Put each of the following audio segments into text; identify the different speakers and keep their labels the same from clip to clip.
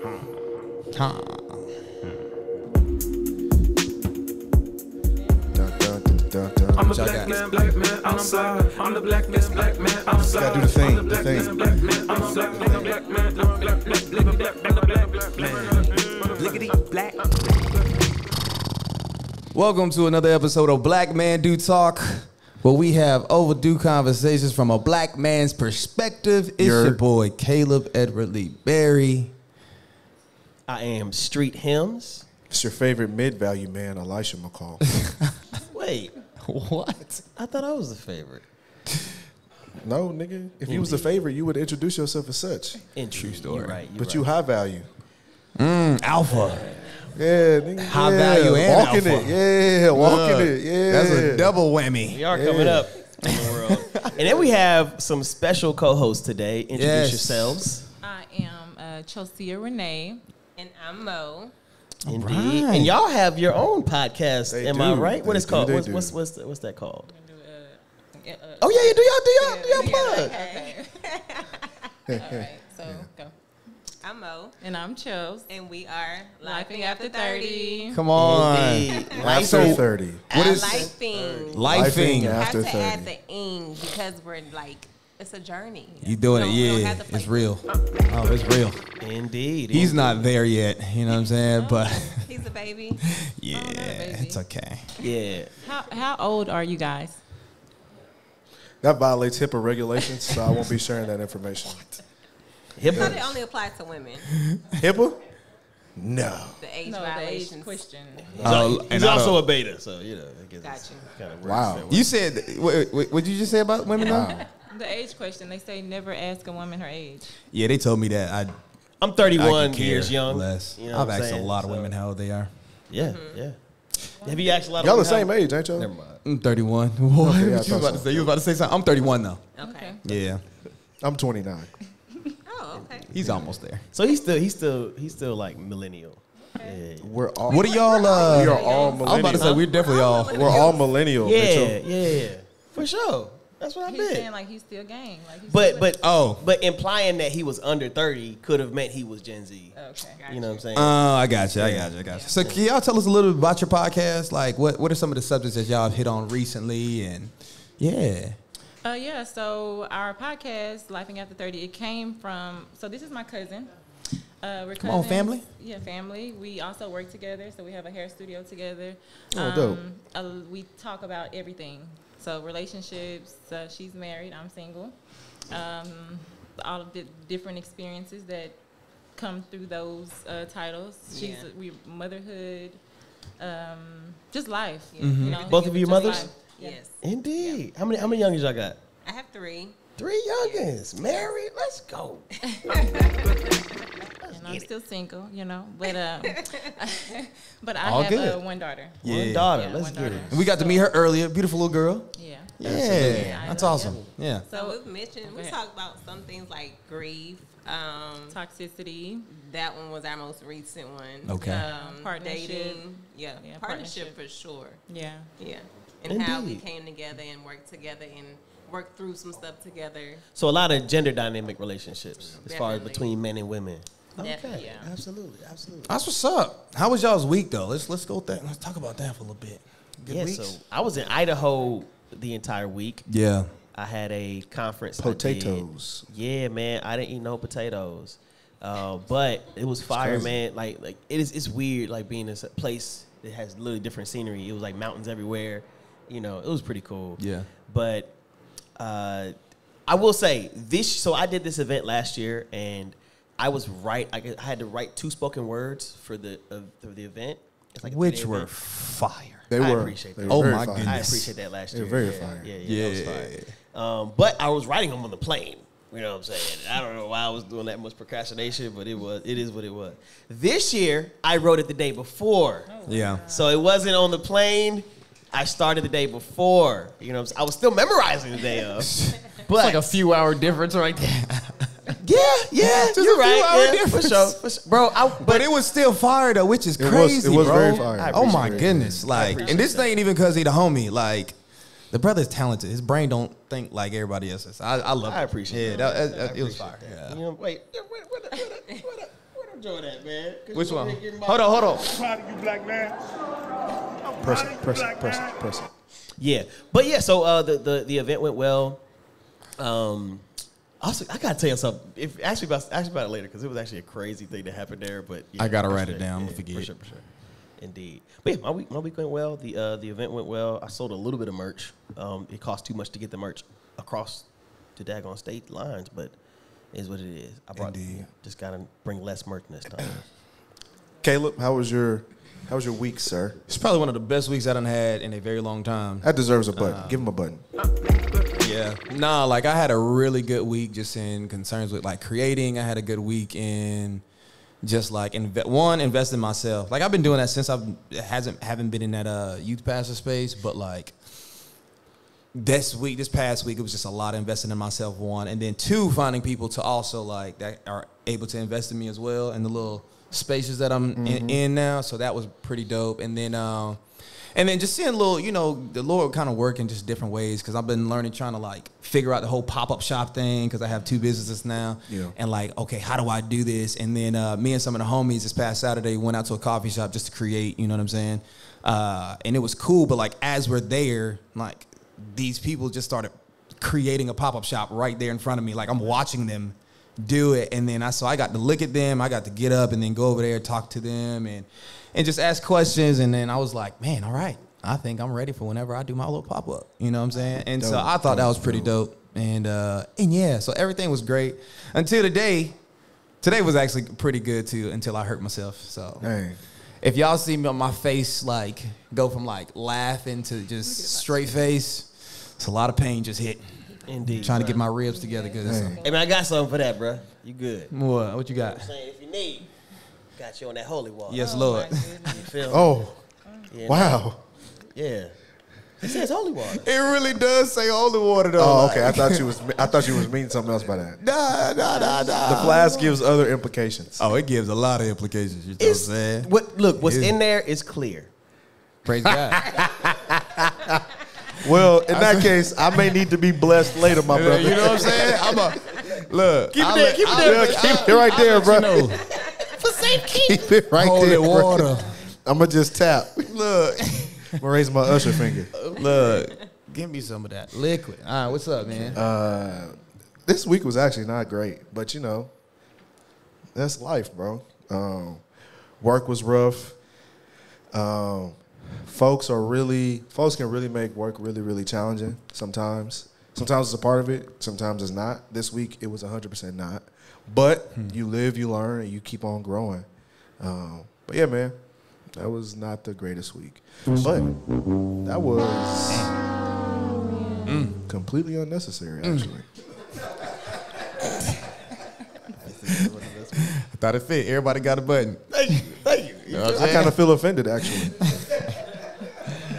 Speaker 1: Huh.
Speaker 2: Dun.
Speaker 3: I'm the
Speaker 1: Y'all
Speaker 3: black man, black man outside. I'm the black man, black man outside.
Speaker 2: Gotta do the thing,
Speaker 3: I'm
Speaker 2: the
Speaker 3: black
Speaker 2: thing.
Speaker 3: man. I'm a black man, black man, black man, black man, black man, black man.
Speaker 4: Black.
Speaker 1: Welcome to another episode of Black Man Do Talk, where we have overdue conversations from a black man's perspective. It's your
Speaker 2: Yer.
Speaker 1: boy Caleb Edward Lee Berry.
Speaker 4: I am Street Hymns.
Speaker 2: It's your favorite mid-value man, Elisha McCall.
Speaker 4: Wait,
Speaker 1: What?
Speaker 4: I thought I was the favorite.
Speaker 2: no, nigga. If you was the favorite, you would introduce yourself as such.
Speaker 4: In true
Speaker 1: story.
Speaker 4: You're right. You're
Speaker 2: But
Speaker 4: right.
Speaker 2: you high value.
Speaker 1: Alpha.
Speaker 2: Yeah, nigga.
Speaker 1: High
Speaker 2: yeah.
Speaker 1: value and
Speaker 2: walking
Speaker 1: alpha.
Speaker 2: it. Yeah, walking
Speaker 1: Look,
Speaker 2: it. Yeah,
Speaker 1: That's a double whammy.
Speaker 4: We are coming up in the world. and then we have some special co-hosts today. Introduce
Speaker 1: Yes.
Speaker 4: yourselves.
Speaker 5: I am uh, Chelsea Renee.
Speaker 6: And I'm Mo.
Speaker 4: Indeed.
Speaker 1: right.
Speaker 4: And y'all have your own podcast.
Speaker 2: They
Speaker 4: am I right? What
Speaker 2: They
Speaker 4: is
Speaker 2: do,
Speaker 4: called? What's, what's what's the- what's that called?
Speaker 5: Uh, uh,
Speaker 4: Oh yeah, yeah. Do y'all do y'all do y'all plug?
Speaker 5: okay. All right, so go.
Speaker 6: I'm Mo.
Speaker 5: And I'm Chels.
Speaker 6: And we are
Speaker 5: Life'ing After 30.
Speaker 1: Come on.
Speaker 4: Indeed.
Speaker 2: After 30.
Speaker 1: What is
Speaker 6: Lifing.
Speaker 1: lifing?
Speaker 2: Lifing
Speaker 6: have
Speaker 2: after
Speaker 6: to
Speaker 2: 30.
Speaker 6: add the ing because we're like, it's a journey.
Speaker 1: You doing it?
Speaker 6: We don't- we don't
Speaker 1: Yeah,
Speaker 6: have to play-
Speaker 1: it's real. Oh, it's real.
Speaker 4: Indeed.
Speaker 1: He's not there yet. You know what I'm saying? But
Speaker 6: He's a baby.
Speaker 1: yeah,
Speaker 5: baby.
Speaker 1: it's okay.
Speaker 4: Yeah.
Speaker 5: How, how old are you guys?
Speaker 2: That violates HIPAA regulations, so I won't be sharing that information.
Speaker 6: But
Speaker 4: HIPAA.
Speaker 6: it only applies to women.
Speaker 2: HIPAA? No.
Speaker 6: The age
Speaker 5: No, the age
Speaker 6: violations.
Speaker 5: question.
Speaker 1: Oh,
Speaker 4: He's
Speaker 1: I
Speaker 4: also a beta, so you know. I guess
Speaker 6: Got
Speaker 4: it's
Speaker 6: you.
Speaker 4: Kind of
Speaker 2: Wow.
Speaker 1: You said what, what, what did you just say about women now?
Speaker 5: The age question. They say never ask a woman her age.
Speaker 1: Yeah, they told me that I
Speaker 4: I'm 31
Speaker 1: could
Speaker 4: years young.
Speaker 1: Less.
Speaker 4: You know
Speaker 1: I've
Speaker 4: what I'm
Speaker 1: asked a lot of
Speaker 4: So,
Speaker 1: women how old they are.
Speaker 4: Yeah, yeah. Have you asked a lot of
Speaker 2: Y'all the same
Speaker 4: how-
Speaker 2: age, ain't y'all?
Speaker 4: Never mind.
Speaker 1: I'm 31. What
Speaker 2: Okay, yeah,
Speaker 1: you was
Speaker 2: thought
Speaker 1: about to say? You was about to say something? I'm 31 though.
Speaker 6: Okay.
Speaker 1: Yeah,
Speaker 2: I'm 29.
Speaker 6: Oh, okay.
Speaker 1: he's almost there.
Speaker 4: So he's still he's still he's still like millennial. Yeah.
Speaker 2: We're all.
Speaker 1: What are y'all? Uh,
Speaker 2: We are all
Speaker 1: I was about to say
Speaker 2: millennials.
Speaker 1: we're definitely all.
Speaker 2: We're all millennial.
Speaker 4: Yeah,
Speaker 2: Mitchell.
Speaker 4: yeah, yeah. For sure. That's what I
Speaker 5: He's
Speaker 4: meant.
Speaker 5: saying like he's still gang. Like he's
Speaker 4: But
Speaker 5: still
Speaker 4: but
Speaker 1: Oh.
Speaker 4: but implying that he was under 30 could have meant he was Gen Z.
Speaker 5: okay.
Speaker 4: You know what I'm saying?
Speaker 1: Oh, I got you. I got you. I got you. So, can y'all tell us a little bit about your podcast? Like, what what are some of the subjects that y'all have hit on recently? And yeah,
Speaker 5: Uh, yeah, so our podcast, Life'ing After 30, it came from, so this is my cousin. Uh, we're
Speaker 1: Come on, family.
Speaker 5: Yeah, family. We also work together, so we have a hair studio together.
Speaker 2: Oh, dope.
Speaker 5: uh, we talk about everything. So relationships, uh, she's married, I'm single. Um, all of the different experiences that come through those uh, titles. She's we motherhood, um, just life.
Speaker 1: Mm-hmm.
Speaker 5: You know,
Speaker 4: Both of you mothers?
Speaker 5: life.
Speaker 6: Yes.
Speaker 4: Indeed. How many how many youngins y'all got?
Speaker 6: I have three.
Speaker 4: Three youngins. Married? Let's go.
Speaker 5: And I'm still single, you know, but um, but I
Speaker 1: All
Speaker 5: have
Speaker 1: good.
Speaker 5: uh, one daughter.
Speaker 1: Yeah.
Speaker 4: One daughter.
Speaker 5: Yeah,
Speaker 4: Let's
Speaker 5: one
Speaker 4: get
Speaker 5: daughter.
Speaker 4: it.
Speaker 1: And we got to meet her earlier. Beautiful little girl.
Speaker 5: Yeah.
Speaker 1: Yeah, that's
Speaker 5: Yeah.
Speaker 1: awesome. Yeah.
Speaker 6: So
Speaker 5: So
Speaker 6: we've mentioned, we
Speaker 5: ahead.
Speaker 6: talked about some things like grief. Um,
Speaker 5: toxicity.
Speaker 6: that one was our most recent one.
Speaker 1: Okay.
Speaker 6: Um,
Speaker 5: Partnership.
Speaker 6: Dating. Yeah.
Speaker 5: Yeah,
Speaker 6: partnership,
Speaker 5: partnership.
Speaker 6: for sure.
Speaker 5: Yeah.
Speaker 6: Yeah. And how we came together and worked together and worked through some stuff together.
Speaker 4: So a lot of gender dynamic relationships as far as between men and women.
Speaker 6: Definitely,
Speaker 4: Okay.
Speaker 6: yeah.
Speaker 4: Absolutely. Absolutely.
Speaker 1: That's what's up. How was y'all's week though? Let's let's go with that. Let's talk about that for a little bit. Good
Speaker 4: yeah,
Speaker 1: weeks?
Speaker 4: so I was in Idaho the entire week.
Speaker 1: yeah.
Speaker 4: I had a conference.
Speaker 2: Potatoes.
Speaker 4: Yeah, man. I didn't eat no potatoes. Uh, but it was fire, man. Like like it is it's weird like being in a place that has literally different scenery. It was like mountains everywhere. You know, it was pretty cool.
Speaker 1: Yeah.
Speaker 4: But uh, I will say this. So I did this event last year, and I was right. I, I had to write two spoken words for the uh, for the event. Like
Speaker 1: Which were
Speaker 4: event.
Speaker 1: fire.
Speaker 2: They
Speaker 4: I
Speaker 2: were.
Speaker 4: appreciate
Speaker 2: they
Speaker 4: that.
Speaker 2: were
Speaker 1: Oh my
Speaker 2: fine.
Speaker 1: goodness.
Speaker 4: I appreciate that last
Speaker 2: They're
Speaker 4: year.
Speaker 2: very
Speaker 4: yeah,
Speaker 2: fire.
Speaker 4: Yeah, yeah, that was
Speaker 1: Yeah.
Speaker 4: fire. Um, but I was writing them on the plane. You know what I'm saying? I don't know why I was doing that much procrastination, but it was it is what it was. This year I wrote it the day before.
Speaker 1: Yeah.
Speaker 4: So it wasn't on the plane. I started the day before. You know, I'm saying? I was still memorizing the day of. But
Speaker 1: like a few hour difference right there.
Speaker 4: yeah, yeah,
Speaker 1: Just
Speaker 4: you're
Speaker 1: a few
Speaker 4: right.
Speaker 1: hour
Speaker 4: yeah,
Speaker 1: difference.
Speaker 4: For sure, for sure. bro. I, but,
Speaker 1: But it was still fire though, which is
Speaker 2: It was-
Speaker 1: crazy,
Speaker 2: it was
Speaker 1: bro.
Speaker 2: very fire.
Speaker 1: Oh my
Speaker 4: appreciate it.
Speaker 1: goodness! Like, and this
Speaker 4: that.
Speaker 1: ain't even because he the homie. Like, the brother's talented. His brain don't think like everybody else's. I, I love.
Speaker 4: I appreciate.
Speaker 1: it.
Speaker 4: appreciate
Speaker 1: Yeah,
Speaker 4: that.
Speaker 1: that, that-
Speaker 4: I
Speaker 1: it was fire.
Speaker 4: that.
Speaker 1: Yeah.
Speaker 4: You know, wait, where, where, where, where, where, where, where Jordan at,
Speaker 1: Which one? Hold on, hold on.
Speaker 3: Proud of you, black man. I'm
Speaker 2: Press
Speaker 3: proud
Speaker 2: it,
Speaker 3: of you,
Speaker 2: press it,
Speaker 3: black
Speaker 2: press
Speaker 3: man.
Speaker 2: it, press it.
Speaker 4: Yeah, but yeah. So uh, the, the the event went well. Um, also, I gotta tell you something. If ask me about ask me about it later because it was actually a crazy thing that happened there. But yeah,
Speaker 1: I gotta write
Speaker 4: sure.
Speaker 1: it down.
Speaker 4: Yeah,
Speaker 1: forget.
Speaker 4: for sure, for sure. Indeed. But yeah, my week my week went well. The uh, the event went well. I sold a little bit of merch. Um, it cost too much to get the merch across the daggone state lines, but it is what it is. I brought
Speaker 1: Indeed.
Speaker 4: just gotta bring less merch this time.
Speaker 2: Caleb, how was your how was your week, sir?
Speaker 1: It's probably one of the best weeks I done had in a very long time.
Speaker 2: That deserves a button. Give him a button.
Speaker 1: Yeah. Nah, like I had a really good week just in concerns with like creating. I had a good week in just like inve- one invest in myself. Like I've been doing that since I've hasn't haven't been in that uh youth pastor space, but like this week, this past week, it was just a lot of investing in myself. One, and then two, finding people to also like that are able to invest in me as well in the little spaces that I'm in, in now. So that was pretty dope. And then, um, and then just seeing a little, you know, the Lord kind of work in just different ways because I've been learning, trying to like figure out the whole pop up shop thing because I have two businesses now.
Speaker 2: Yeah.
Speaker 1: And like, okay, how do I do this? And then uh, me and some of the homies this past Saturday went out to a coffee shop just to create. You know what I'm saying? Uh, and it was cool, but like as we're there, like these people just started creating a pop up shop right there in front of me. Like I'm watching them do it, and then I so I got to look at them. I got to get up and then go over there, talk to them, and and just ask questions. And then I was like, man, all right, I think I'm ready for whenever I do my little pop up. You know what I'm saying? And so I thought that was pretty
Speaker 2: dope.
Speaker 1: dope. And uh, and yeah, so everything was great until today. Today was actually pretty good too until I hurt myself. So
Speaker 2: Dang.
Speaker 1: if y'all see me on my face like go from like laughing to just straight face, it's a lot of pain just hit.
Speaker 4: Indeed.
Speaker 1: Trying to get my ribs together because
Speaker 4: Hey man, I got something for that, bro. You good?
Speaker 1: what what you got?
Speaker 4: I'm saying if you need, got you on that holy water.
Speaker 1: Yes,
Speaker 5: Oh,
Speaker 1: Lord.
Speaker 4: You feel?
Speaker 2: Oh,
Speaker 4: Yeah,
Speaker 2: wow.
Speaker 4: Yeah. It says holy water.
Speaker 1: It really does say holy water though.
Speaker 2: Oh, okay. I thought you was I thought you was meaning something else by that.
Speaker 1: Nah, nah, nah, nah.
Speaker 2: The flask gives other implications.
Speaker 1: Oh, it gives a lot of implications. You know what I'm saying?
Speaker 4: what, look, what's in there is clear.
Speaker 1: Praise God.
Speaker 2: Well, in that case, I may need to be blessed later, my brother.
Speaker 1: you know what I'm saying? I'm a look.
Speaker 4: Keep it
Speaker 1: I'll
Speaker 4: there,
Speaker 1: let-
Speaker 4: keep it
Speaker 1: I'll
Speaker 4: there,
Speaker 1: let-
Speaker 2: Yeah, keep
Speaker 1: I'll-
Speaker 2: it right
Speaker 1: I'll
Speaker 2: there,
Speaker 1: let
Speaker 2: bro.
Speaker 1: you know.
Speaker 4: For safekeeping.
Speaker 2: Keep it right
Speaker 1: Holy
Speaker 2: there. bro.
Speaker 1: water.
Speaker 2: I'm gonna just tap.
Speaker 1: Look,
Speaker 2: I'm gonna raise my usher finger.
Speaker 1: look. Give me some of that liquid. All right, what's up, man?
Speaker 2: Uh, this week was actually not great, but you know, that's life, bro. Um, work was rough. Um, folks are really, folks can really make work really, really challenging sometimes. Sometimes it's a part of it, sometimes it's not. This week it was 100% not. But hmm. you live, you learn, and you keep on growing. Um, but yeah, man, that was not the greatest week. But that was mm. completely unnecessary, mm. actually.
Speaker 1: I thought it fit. Everybody got a button.
Speaker 4: Thank you. Thank you.
Speaker 1: You know
Speaker 2: I kind of feel offended, actually.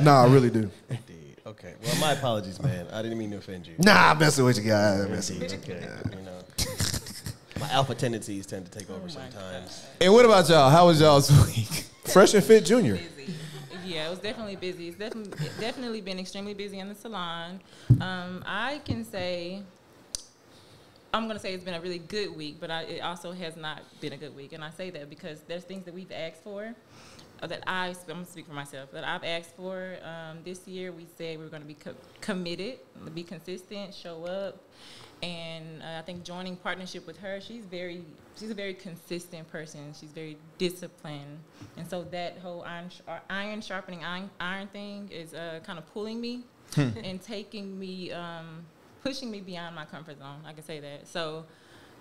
Speaker 2: Nah, I really do.
Speaker 4: Indeed. Okay. Well, my apologies, man. I didn't mean to offend you.
Speaker 2: Nah, I'm messing with you guys. I'm messing with you.
Speaker 4: Okay. You know, my alpha tendencies tend to take over sometimes.
Speaker 1: And what about y'all? How was y'all's week?
Speaker 2: Fresh and Fit Junior.
Speaker 5: busy. Yeah, it was definitely busy. It's definitely definitely been extremely busy in the salon. Um, I can say I'm gonna say it's been a really good week, but I, it also has not been a good week, and I say that because there's things that we've asked for. That I, I'm gonna speak for myself. That I've asked for um, this year. We said we were going to be co- committed, be consistent, show up, and uh, I think joining partnership with her, she's very, she's a very consistent person. She's very disciplined, and so that whole iron, sh- iron sharpening iron, iron thing is uh, kind of pulling me and taking me, um, pushing me beyond my comfort zone. I can say that. So.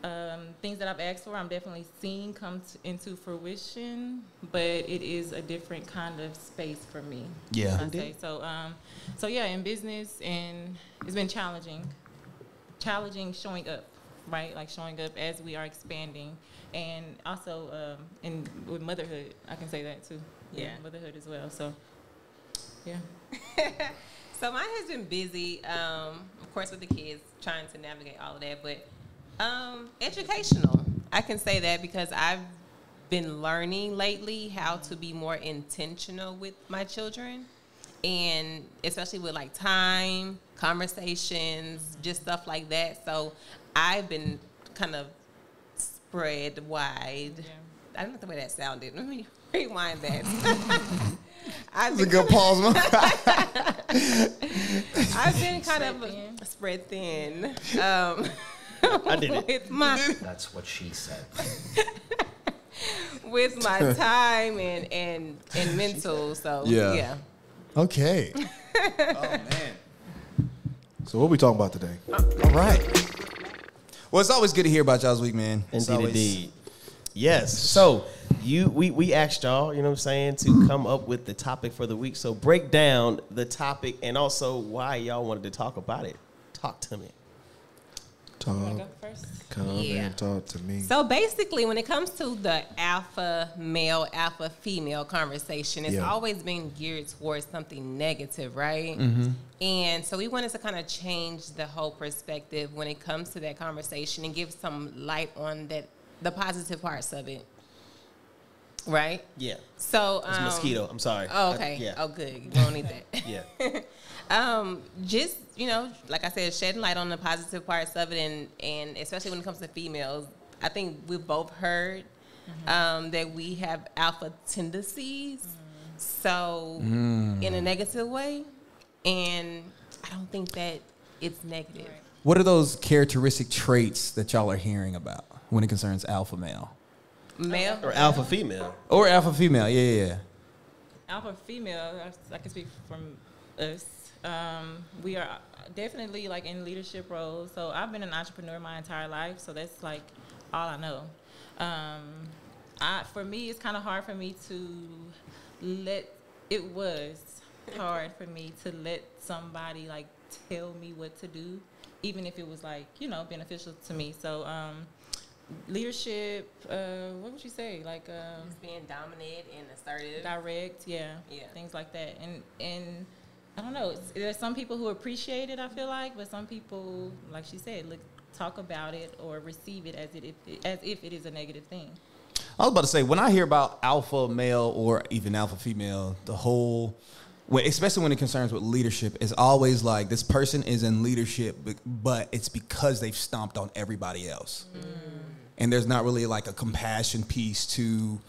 Speaker 5: Um, things that I've asked for, I'm definitely seeing come t- into fruition, but it is a different kind of space for me.
Speaker 1: Yeah.
Speaker 5: I say so. Um, so yeah, in business, and it's been challenging, challenging showing up, right? Like showing up as we are expanding, and also um, in with motherhood, I can say that too.
Speaker 6: Yeah.
Speaker 5: motherhood as well. So, yeah.
Speaker 6: So mine has been busy, um, of course, with the kids, trying to navigate all of that, but um, educational. I can say that because I've been learning lately how to be more intentional with my children, and especially with like time, conversations, just stuff like that. So I've been kind of spread wide.
Speaker 5: Yeah.
Speaker 6: I don't know the way that sounded. Let me rewind that. I've
Speaker 1: It's a good pause, man.
Speaker 6: I've been kind
Speaker 5: Spread
Speaker 6: of
Speaker 5: thin.
Speaker 6: spread thin. Um,
Speaker 4: I did it.
Speaker 6: with my
Speaker 7: That's what she said.
Speaker 6: with my time and and and mental. So
Speaker 1: Yeah.
Speaker 6: yeah.
Speaker 1: Okay. oh man.
Speaker 2: So what we talking about today?
Speaker 1: All right. Well, it's always good to hear about y'all's week, man. It's
Speaker 4: Indeed,
Speaker 1: always-
Speaker 4: indeed. Yes. So you we we asked y'all, you know what I'm saying, to come up with the topic for the week. So break down the topic and also why y'all wanted to talk about it. Talk to me.
Speaker 2: Talk,
Speaker 5: Wanna go first?
Speaker 2: come
Speaker 6: Yeah.
Speaker 2: and talk to me.
Speaker 6: So basically, when it comes to the alpha male, alpha female conversation, it's
Speaker 2: Yeah.
Speaker 6: always been geared towards something negative, right?
Speaker 2: Mm-hmm.
Speaker 6: And so we wanted to kind of change the whole perspective when it comes to that conversation and give some light on that the positive parts of it, right?
Speaker 4: Yeah.
Speaker 6: So
Speaker 4: It's
Speaker 6: um,
Speaker 4: mosquito. I'm sorry.
Speaker 6: Oh,
Speaker 4: I-
Speaker 6: okay.
Speaker 4: yeah.
Speaker 6: Oh, good. You don't need that.
Speaker 4: Yeah.
Speaker 6: um, just you know, like I said, shedding light on the positive parts of it, and and especially when it comes to females, I think we've both heard um, that we have alpha tendencies, so in a negative way, and I don't think that it's negative.
Speaker 1: What are those characteristic traits that y'all are hearing about when it concerns alpha male
Speaker 6: Male,
Speaker 4: Or alpha female.
Speaker 1: or alpha female? Yeah, yeah. yeah.
Speaker 5: Alpha female, I, I can speak from us. Um, we are definitely like in leadership roles. So I've been an entrepreneur my entire life. So that's like all I know. Um, I, for me, it's kind of hard for me to let. It was hard for me to let somebody like tell me what to do, even if it was like you know beneficial to me. So um, leadership. Uh, what would you say? Like. Um,
Speaker 6: Just being dominant and assertive.
Speaker 5: direct, yeah,
Speaker 6: Yeah.
Speaker 5: things like that. And and I don't know. There's some people who appreciate it. I feel like, but some people, like she said, look, talk about it or receive it as it if, as if it is a negative thing.
Speaker 1: I was about to say when I hear about alpha male or even alpha female, the whole, especially when it concerns with leadership, is always like this person is in leadership, but- but it's because they've stomped on everybody else, mm. and there's not really like a compassion piece to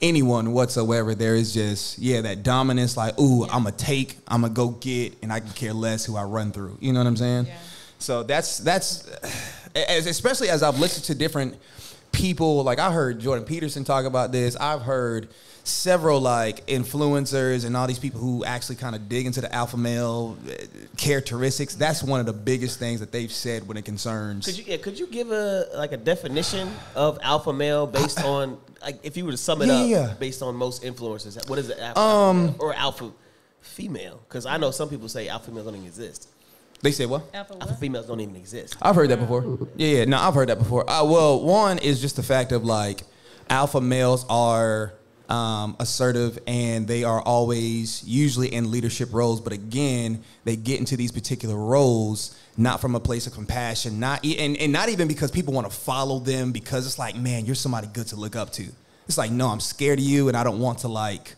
Speaker 1: anyone whatsoever. There is just yeah that dominance, like ooh, I'm gonna take, I'm gonna go get, and I can care less who I run through. You know what I'm saying?
Speaker 5: Yeah.
Speaker 1: So that's that's as, especially as I've listened to different people. Like I heard Jordan Peterson talk about this. I've heard several like influencers and all these people who actually kind of dig into the alpha male uh, characteristics. That's one of the biggest things that they've said when it concerns.
Speaker 4: Could you yeah, could you give a like a definition of alpha male based on like if you were to sum it
Speaker 1: Yeah,
Speaker 4: up
Speaker 1: yeah.
Speaker 4: based on most influences, What is it? Alpha,
Speaker 1: Um,
Speaker 4: male or alpha female? Because I know some people say alpha males don't even exist.
Speaker 1: they say what?
Speaker 5: Alpha
Speaker 4: Alpha females don't even exist.
Speaker 1: I've heard that before. Yeah, yeah, no, I've heard that before. Uh, well, one is just the fact of like alpha males are um, assertive and they are always usually in leadership roles, but again, they get into these particular roles not from a place of compassion, not e- and, and not even because people want to follow them because it's like, man, you're somebody good to look up to. It's like, no, I'm scared of you and I don't want to like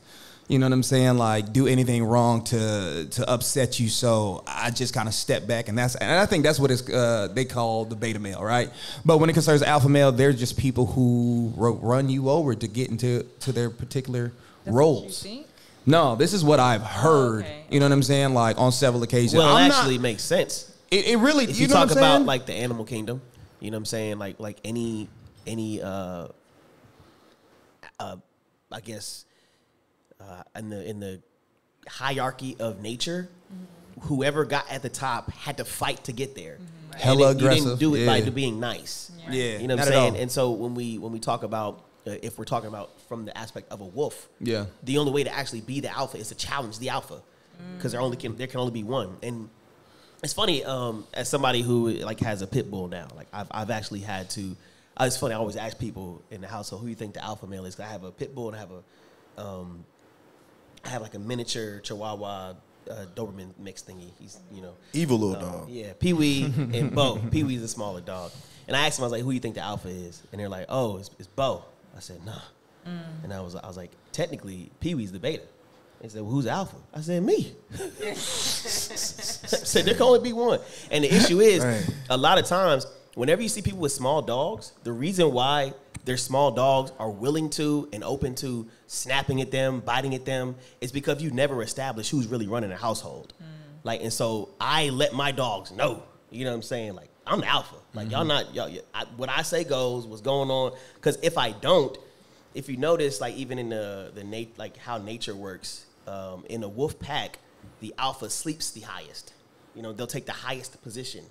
Speaker 1: you know what I'm saying? Like do anything wrong to to upset you. So I just kind of step back, and that's and I think that's what it's uh, they call the beta male, right? But when it concerns alpha male, they're just people who run you over to get into to their particular
Speaker 5: That's what
Speaker 1: roles.
Speaker 5: you think?
Speaker 1: No, this is what I've heard.
Speaker 5: okay.
Speaker 1: You know what I'm saying? Like on several occasions.
Speaker 4: Well, it
Speaker 1: I'm not-
Speaker 4: actually makes sense.
Speaker 1: It, it really.
Speaker 4: If
Speaker 1: you,
Speaker 4: you,
Speaker 1: know
Speaker 4: talk
Speaker 1: what I'm
Speaker 4: about
Speaker 1: saying?
Speaker 4: like the animal kingdom, you know what I'm saying? Like like any any uh uh I guess uh in the in the hierarchy of nature, whoever got at the top had to fight to get there. And
Speaker 1: Hella
Speaker 4: it- You didn't do it by being nice.
Speaker 1: yeah,
Speaker 4: You know what
Speaker 1: not
Speaker 4: I'm saying? And so when we when we talk about uh, if we're talking about from the aspect of a wolf,
Speaker 1: Yeah.
Speaker 4: the only way to actually be the alpha is to challenge the alpha because there only can there can only be one. And it's funny um, as somebody who like has a pit bull now. Like I've I've actually had to. Uh, it's funny. I always ask people in the household who you think the alpha male is. 'Cause I have a pit bull and I have a um, I have like a miniature Chihuahua uh, Doberman mix thingy. He's you know
Speaker 2: Evil little
Speaker 4: um,
Speaker 2: dog.
Speaker 4: Yeah, Pee Wee and Bo. Pee Wee's a smaller dog. And I asked him, I was like, "Who you think the alpha is?" And they're like, "Oh, it's, it's Bo." I said, "Nah." And I was, I was like, "Technically, Pee Wee's the beta." They said, well, "Who's alpha?" I said, "Me." I said, "There can only be one." And the issue is,
Speaker 2: Right.
Speaker 4: a lot of times, whenever you see people with small dogs, the reason why their small dogs are willing to and open to snapping at them, biting at them, is because you never established who's really running the household. Mm. Like, and so I let my dogs know. You know what I'm saying? Like, I'm the alpha. Like, y'all mm-hmm. not y'all. I, what I say goes. What's going on? Because if I don't, if you notice, like even in the the nat- like how nature works, um, in a wolf pack, the alpha sleeps the highest. You know, they'll take the highest position.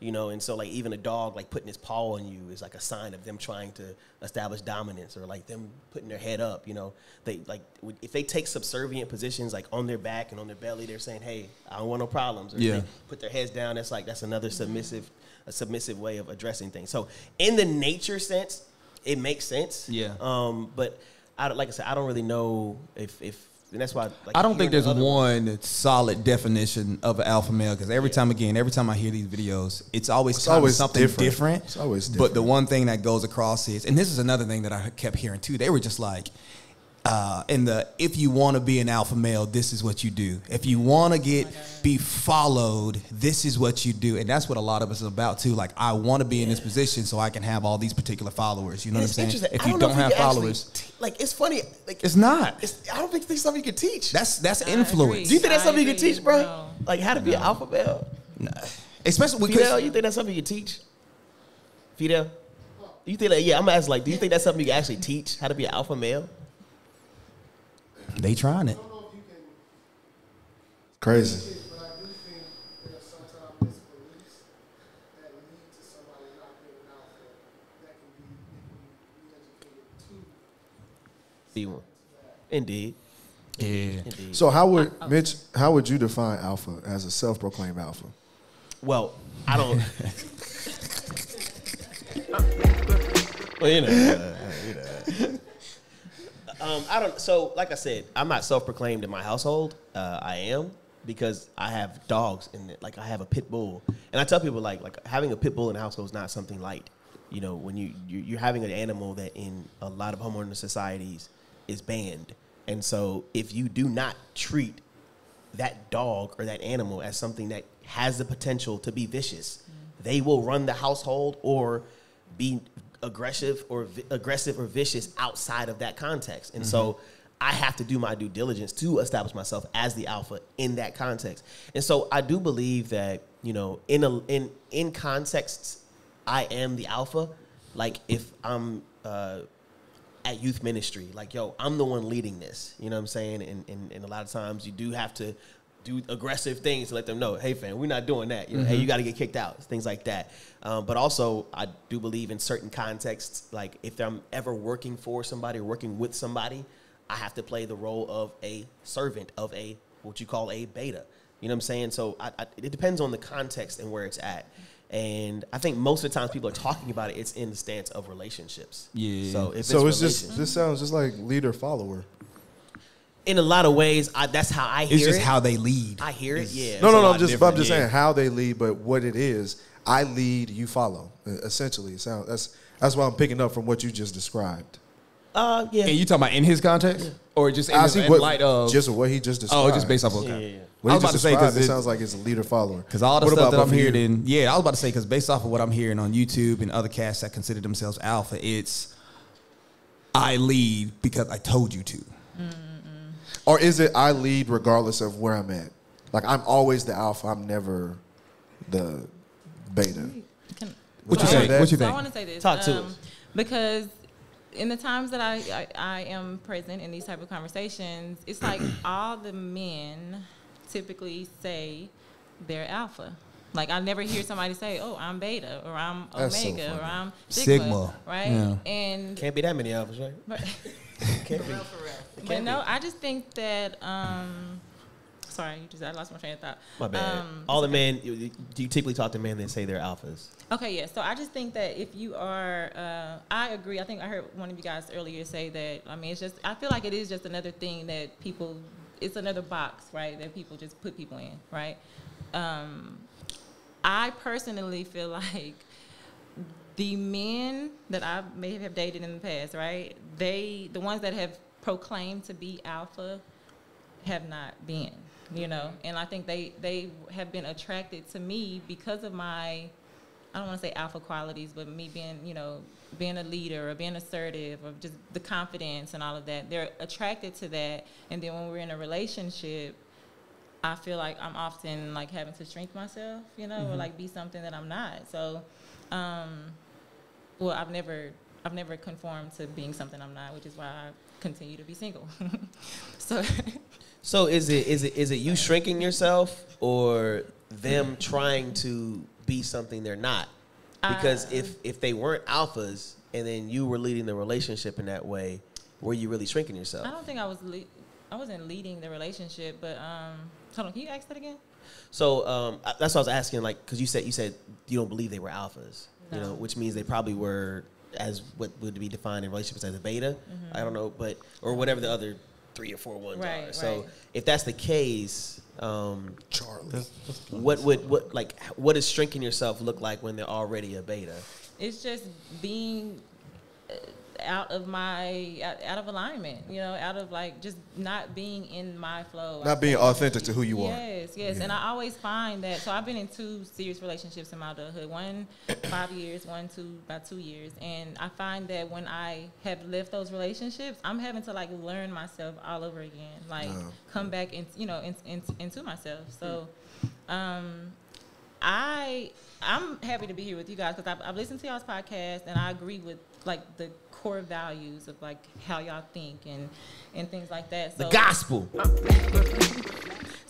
Speaker 4: You know, and so like even a dog like putting his paw on you is like a sign of them trying to establish dominance or like them putting their head up. You know, they like if they take subservient positions like on their back and on their belly, they're saying, "Hey, I don't want no problems." Or if
Speaker 1: Yeah.
Speaker 4: they put their heads down. That's like that's another submissive, a submissive way of addressing things. So in the nature sense, it makes sense.
Speaker 1: Yeah.
Speaker 4: Um, but I like I said, I don't really know if if and that's why like,
Speaker 1: I don't think there's
Speaker 4: the other ones-
Speaker 1: one solid definition of an alpha male because every time again, every time I hear these videos, it's always,
Speaker 2: It's always
Speaker 1: something
Speaker 2: different.
Speaker 1: different.
Speaker 2: It's always different.
Speaker 1: But the one thing that goes across is, and this is another thing that I kept hearing too. They were just like, uh, in the if you want to be an alpha male, this is what you do. If you want to get be followed, this is what you do, and that's what a lot of us is about too. Like I want to be in this position so I can have all these particular followers. You know what I'm
Speaker 4: It's
Speaker 1: saying?
Speaker 4: interesting.
Speaker 1: If
Speaker 4: I
Speaker 1: you
Speaker 4: know
Speaker 1: don't
Speaker 4: if
Speaker 1: have
Speaker 4: can
Speaker 1: followers,
Speaker 4: te- like it's funny. Like
Speaker 1: it's not.
Speaker 4: It's, I don't think there's something you can teach.
Speaker 1: That's that's
Speaker 5: I
Speaker 1: influence.
Speaker 5: agree.
Speaker 4: Do you think that's
Speaker 5: I
Speaker 4: something you can teach, bro?
Speaker 5: No.
Speaker 4: Like how to be an alpha male? No.
Speaker 1: Especially
Speaker 4: Fidel, you think that's something you can teach? Fidel, you think that? Yeah, I'm gonna ask. Like, do you think that's something you can actually teach? How to be an alpha male?
Speaker 1: They trying it.
Speaker 2: Crazy.
Speaker 7: But I do think there are sometimes misbeliefs that lead to somebody not being an that can be, they can be re-educated to.
Speaker 4: Be one. Indeed.
Speaker 1: Yeah.
Speaker 4: Indeed.
Speaker 2: So how would Mitch? How would you define alpha as a self-proclaimed alpha?
Speaker 4: Well, I don't. well, you know, uh, you know. Um, I don't. So, like I said, I'm not self-proclaimed in my household. Uh, I am because I have dogs in it. Like I have a pit bull, and I tell people like like having a pit bull in the household is not something light. You know, when you you- you're having an animal that in a lot of homeowner societies is banned, and so if you do not treat that dog or that animal as something that has the potential to be vicious, they will run the household or be aggressive or vi- aggressive or vicious outside of that context. And so I have to do my due diligence to establish myself as the alpha in that context. And so I do believe that, you know, in a in in contexts I am the alpha. Like if I'm uh at youth ministry. Like, yo, I'm the one leading this. You know what I'm saying? And, and, and a lot of times you do have to do aggressive things to let them know, hey, fam, we're not doing that. You know, hey, you got to get kicked out, things like that. Um, but also, I do believe in certain contexts, like if I'm ever working for somebody or working with somebody, I have to play the role of a servant, of a what you call a beta. You know what I'm saying? So I, I, it depends on the context and where it's at. And I think most of the times people are talking about it, it's in the stance of relationships.
Speaker 1: Yeah.
Speaker 4: So if
Speaker 2: So
Speaker 4: it's,
Speaker 2: it's just this sounds just like leader follower.
Speaker 4: In a lot of ways, I, that's how I hear
Speaker 1: It's just
Speaker 4: it.
Speaker 1: how they lead.
Speaker 4: I hear it. Yeah.
Speaker 2: No, no, no. I'm just, I'm just
Speaker 1: yeah.
Speaker 2: saying how they lead, but what it is, I lead, you follow. Essentially, it sounds that's that's what I'm picking up from what you just described.
Speaker 4: Uh, yeah.
Speaker 1: And you talking about in his context, or just in,
Speaker 2: I
Speaker 1: the-
Speaker 2: see
Speaker 1: in
Speaker 2: what
Speaker 1: light of
Speaker 2: just what he just described.
Speaker 1: oh, just based off of okay.
Speaker 4: yeah, yeah.
Speaker 2: what
Speaker 1: I
Speaker 2: he
Speaker 1: was about
Speaker 2: just
Speaker 1: to say
Speaker 2: described.
Speaker 1: because
Speaker 2: It sounds like it's a leader follower.
Speaker 1: Because all the
Speaker 2: What
Speaker 1: stuff
Speaker 2: about
Speaker 1: that I'm
Speaker 2: both of you?
Speaker 1: hearing, in, yeah, I was about to say, because based off of what I'm hearing on YouTube and other casts that consider themselves alpha, it's I lead because I told you to.
Speaker 2: Or is it I lead regardless of where I'm at? Like I'm always the alpha. I'm never the beta.
Speaker 5: Can,
Speaker 2: What
Speaker 1: you
Speaker 5: so I-
Speaker 1: think? What you
Speaker 5: so I want to say this.
Speaker 4: Talk to
Speaker 5: um,
Speaker 4: us.
Speaker 5: Because in the times that I, I, I am present in these type of conversations, it's like all the men typically say they're alpha. Like I never hear somebody say, "Oh, I'm beta," or "I'm
Speaker 2: That's so
Speaker 5: omega," or "I'm sigma,",
Speaker 1: Sigma,
Speaker 5: right?
Speaker 1: yeah.
Speaker 5: And
Speaker 4: Can't be that many of us, right?
Speaker 5: but,
Speaker 4: Can't
Speaker 5: but no, I just think that. Um, sorry, you just I lost my train of thought.
Speaker 4: My bad.
Speaker 5: Um,
Speaker 4: All the men, you, you- do you typically talk to men that say they're alphas?
Speaker 5: Okay, yeah. So I just think that if you are, uh, I agree. I think I heard one of you guys earlier say that. I mean, it's just. I feel like it is just another thing that people. It's another box, right? That people just put people in, right? Um, I personally feel like the men that I may have dated in the past, right? They, the ones that have proclaimed to be alpha, have not been, you know. And I think they they have been attracted to me because of my I don't want to say alpha qualities, but me being, you know, being a leader or being assertive or just the confidence and all of that. They're attracted to that, and then when we're in a relationship, I feel like I'm often like having to shrink myself, you know, or like be something that I'm not. So, um, well, I've never, I've never conformed to being something I'm not, which is why I continue to be single. so,
Speaker 4: So is it is it is it you shrinking yourself or them trying to be something they're not? Because if if they weren't alphas and then you were leading the relationship in that way, were you really shrinking yourself?
Speaker 5: I don't think I was, le- I wasn't leading the relationship, but um, hold on, can you ask that again?
Speaker 4: So um, that's what I was asking, like, because you said you said you don't believe they were alphas, you know, which means they probably were as what would be defined in relationships as a beta. I don't know, but or whatever the other three or four ones are.
Speaker 5: Right,
Speaker 4: So
Speaker 5: right.
Speaker 4: if that's the case, um,
Speaker 2: Charlie.
Speaker 4: what would what like what does shrinking yourself look like when they're already a beta?
Speaker 5: It's just being uh, out of my out, of alignment, you know, out of like just not being in my flow.
Speaker 2: Not being authentic to who you are.
Speaker 5: Yes, yes, and I always find that. So I've been in two serious relationships in my adulthood. One five years, one two about two years, and I find that when I have left those relationships, I'm having to like learn myself all over again, like come back and you know in, in, into myself. So. Um, I I'm happy to be here with you guys because I've, I've listened to y'all's podcast and I agree with like the core values of like how y'all think and and things like that. So,
Speaker 4: The gospel.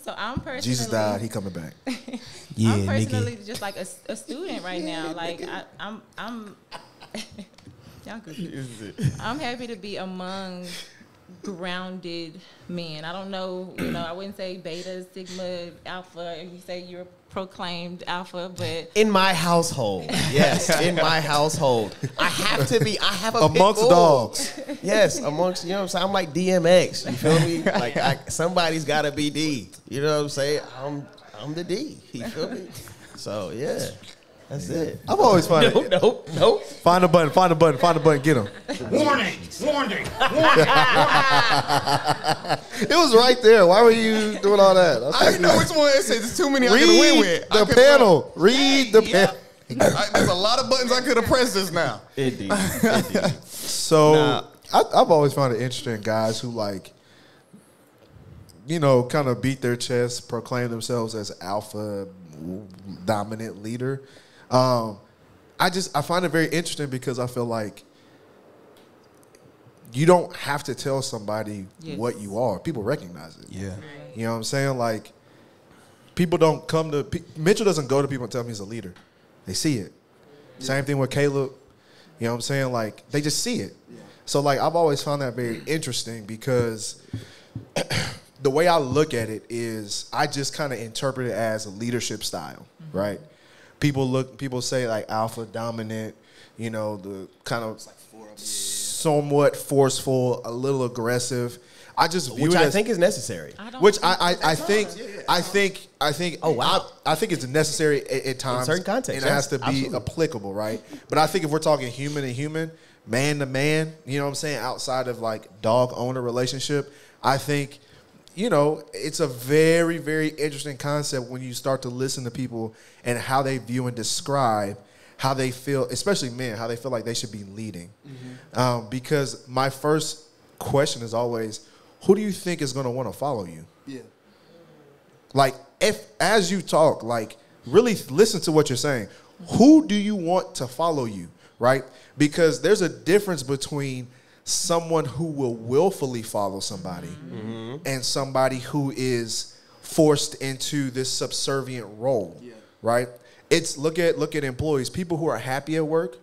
Speaker 5: So I'm personally
Speaker 2: Jesus died. He coming back.
Speaker 1: Yeah,
Speaker 5: I'm
Speaker 1: nigga.
Speaker 5: personally just like a, a student right now. Like I, I'm I'm y'all goofy. I'm happy to be among grounded men. I don't know, you know, I wouldn't say beta, sigma, alpha. You say you're proclaimed alpha, but
Speaker 4: In my household, yes, in my household, I have to be. I have a pit
Speaker 2: Amongst
Speaker 4: bull.
Speaker 2: dogs.
Speaker 4: Yes, amongst you know what I'm saying. I'm like DMX. You feel me? Like I, somebody's got to be D. You know what I'm saying? I'm I'm the D. You feel me? So yeah, that's it.
Speaker 2: I've always found
Speaker 4: Nope,
Speaker 2: it.
Speaker 4: nope, nope.
Speaker 2: Find a button. Find a button. Find a button. Get him.
Speaker 3: Warning! Warning! Warning.
Speaker 2: it was right there. Why were you doing all that? I was
Speaker 1: I didn't know
Speaker 2: like,
Speaker 1: which one. It says there's too many I could have went
Speaker 2: Read
Speaker 1: with.
Speaker 2: The
Speaker 1: could've
Speaker 2: panel. Read the
Speaker 1: Yeah.
Speaker 2: panel.
Speaker 1: I, there's a lot of buttons I could have pressed just now.
Speaker 4: Indeed, indeed.
Speaker 2: So
Speaker 1: Nah.
Speaker 2: I, I've always found it interesting, guys who like, you know, kind of beat their chest, proclaim themselves as alpha dominant leader. Um, I just I find it very interesting because I feel like you don't have to tell somebody
Speaker 5: Yes.
Speaker 2: what you are. People recognize it.
Speaker 1: Yeah.
Speaker 2: You know what I'm saying? Like, people don't come to pe- Mitchell doesn't go to people and tell him he's a leader. They see it. Same thing with Caleb. You know what I'm saying? Like, they just see it. So, like, I've always found that very interesting because the way I look at it is I just kind of interpret it as a leadership style, right? People look, people say like alpha dominant, you know, the kind of somewhat forceful, a little aggressive. I just view
Speaker 4: Which
Speaker 2: it
Speaker 4: I
Speaker 2: as,
Speaker 4: think is necessary.
Speaker 5: I don't
Speaker 2: which
Speaker 5: think
Speaker 2: I, I, I
Speaker 5: that's
Speaker 2: think
Speaker 5: wrong.
Speaker 2: I think I think
Speaker 4: Oh, wow.
Speaker 2: I, I think it's necessary at, at times
Speaker 4: certain contexts,
Speaker 2: and it has to be
Speaker 4: absolutely.
Speaker 2: applicable, right? But I think if we're talking human to human, man to man, you know what I'm saying, outside of like dog owner relationship, I think you know it's a very very interesting concept when you start to listen to people and how they view and describe how they feel, especially men, how they feel like they should be leading. Um, because my first question is always, who do you think is going to want to follow you?
Speaker 7: Yeah.
Speaker 2: Like, if as you talk, like, really listen to what you're saying. Who do you want to follow you, right? Because there's a difference between someone who will willfully follow somebody and somebody who is forced into this subservient role, right? It's look at look at employees, people who are happy at work,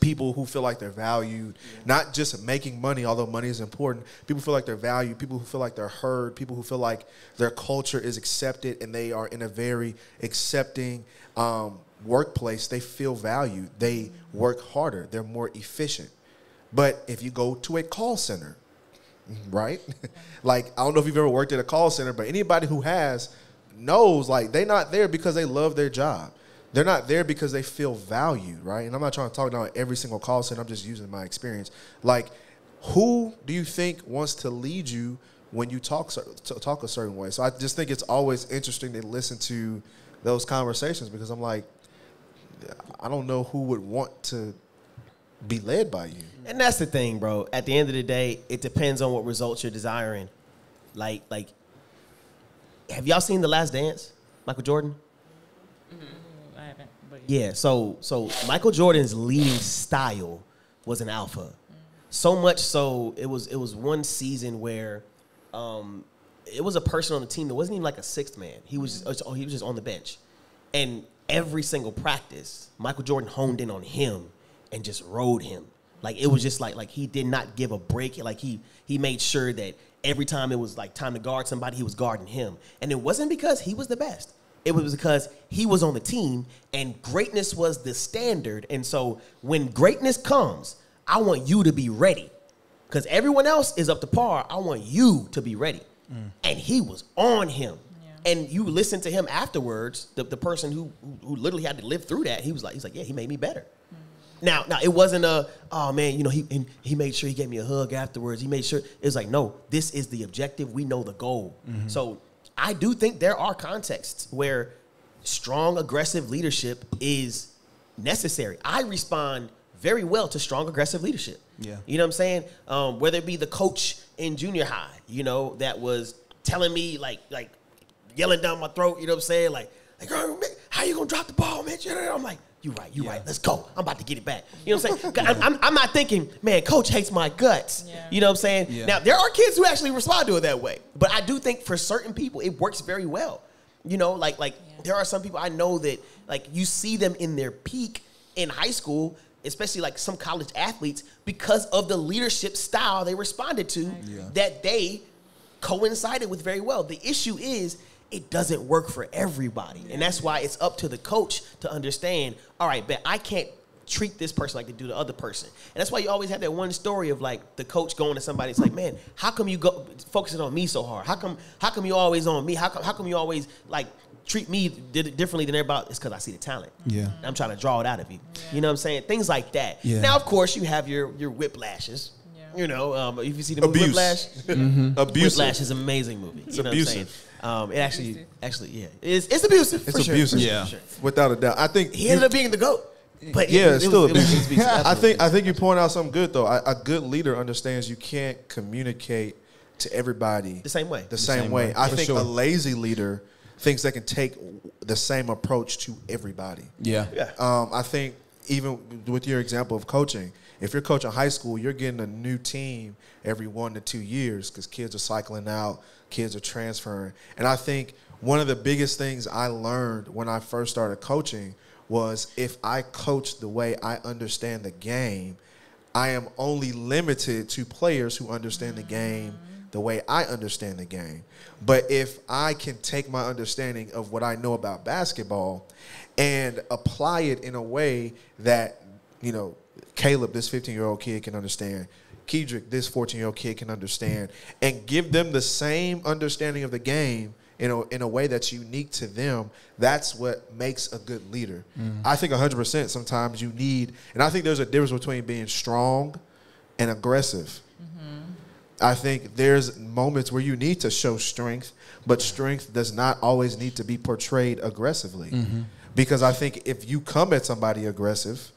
Speaker 2: people who feel like they're valued, not just making money, although money is important. People feel like they're valued, people who feel like they're heard, people who feel like their culture is accepted and they are in a very accepting um, workplace. They feel valued, they work harder, they're more efficient. But if you go to a call center, right? like I don't know if you've ever worked at a call center, but anybody who has knows like they're not there because they love their job. They're not there because they feel valued, right? And I'm not trying to talk down every single call center. I'm just using my experience. Like, who do you think wants to lead you when you talk talk a certain way? So I just think it's always interesting to listen to those conversations because I'm like, I don't know who would want to be led by you.
Speaker 4: And that's the thing, bro. At the end of the day, it depends on what results you're desiring. Like, like, have y'all seen The Last Dance? Michael Jordan.
Speaker 5: I haven't, but
Speaker 4: Yeah. So, so Michael Jordan's leading style was an alpha. So much so, it was it was one season where, um, it was a person on the team that wasn't even like a sixth man. He was just, oh, he was just on the bench, and every single practice, Michael Jordan honed in on him and just rode him. Like it was just like like he did not give a break. Like he he made sure that every time it was like time to guard somebody, he was guarding him. And it wasn't because he was the best. It was because he was on the team and greatness was the standard. And so when greatness comes, I want you to be ready. Because everyone else is up to par. I want you to be ready. Mm. And he was on him. And you listen to him afterwards, the, the person who, who who literally had to live through that, he was like, he's like, yeah, he made me better. Now, now it wasn't a oh man, you know he and he made sure he gave me a hug afterwards. He made sure it was like no, this is the objective. We know the goal. So I do think there are contexts where strong aggressive leadership is necessary. I respond very well to strong aggressive leadership.
Speaker 1: Yeah.
Speaker 4: You know what I'm saying? Um, whether it be the coach in junior high, you know, that was telling me like like yelling down my throat, you know what I'm saying? Like, like "Oh, how you gonna drop the ball, man? I'm like, you right, you right. Let's go. I'm about to get it back. You know what I'm saying? I'm, I'm, I'm not thinking, man, coach hates my guts.
Speaker 5: Yeah.
Speaker 4: You know what I'm saying?
Speaker 1: Yeah.
Speaker 4: Now there are kids who actually respond to it that way, but I do think for certain people it works very well. You know, like like there are some people I know that like you see them in their peak in high school, especially like some college athletes, because of the leadership style they responded to that they coincided with very well. The issue is it doesn't work for everybody. And that's why it's up to the coach to understand, all right, but I can't treat this person like they do the other person. And that's why you always have that one story of like the coach going to somebody, it's like, man, how come you go focusing on me so hard? How come how come you always on me? How come how come you always like treat me differently than everybody? It's because I see the talent.
Speaker 1: Yeah.
Speaker 4: And I'm trying to draw it out of you. You know what I'm saying? Things like that.
Speaker 1: Yeah.
Speaker 4: Now, of course, you have your your whiplashes.
Speaker 5: Yeah.
Speaker 4: You know, um, if you see the movie
Speaker 2: Abuse.
Speaker 4: Whiplash,
Speaker 1: Mm-hmm.
Speaker 2: Abusive.
Speaker 4: Whiplash is an amazing movie. It's
Speaker 2: abusive.
Speaker 4: Um, it actually, actually, yeah, it's, it's abusive.
Speaker 2: It's
Speaker 4: sure,
Speaker 2: abusive.
Speaker 1: Yeah.
Speaker 4: for sure.
Speaker 2: Without a doubt. I think
Speaker 4: He ended up being the goat. But
Speaker 2: yeah,
Speaker 4: it,
Speaker 2: it's
Speaker 4: it
Speaker 2: still
Speaker 4: was, it was-
Speaker 2: abusive.
Speaker 4: it was
Speaker 2: I think I think you point out something good though. A, a good leader understands you can't communicate to everybody
Speaker 4: the same way.
Speaker 2: the same,
Speaker 1: same
Speaker 2: way.
Speaker 1: way,
Speaker 2: I
Speaker 1: for
Speaker 2: think
Speaker 1: sure.
Speaker 2: a lazy leader thinks they can take the same approach to everybody.
Speaker 1: Yeah.
Speaker 4: Yeah.
Speaker 2: Um, I think even with your example of coaching, if you're coaching high school, you're getting a new team every one to two years because kids are cycling out, kids are transferring. And I think one of the biggest things I learned when I first started coaching was if I coach the way I understand the game, I am only limited to players who understand the game the way I understand the game. But if I can take my understanding of what I know about basketball and apply it in a way that, you know, Caleb, this 15 year old kid, can understand, Kedrick, this 14 year old kid, can understand, and give them the same understanding of the game in a, in a way that's unique to them, that's what makes a good leader. Mm-hmm. I think 100% sometimes you need, and I think there's a difference between being strong and aggressive. Mm-hmm. I think there's moments where you need to show strength, but strength does not always need to be portrayed aggressively. Mm-hmm. Because I think if you come at somebody aggressive,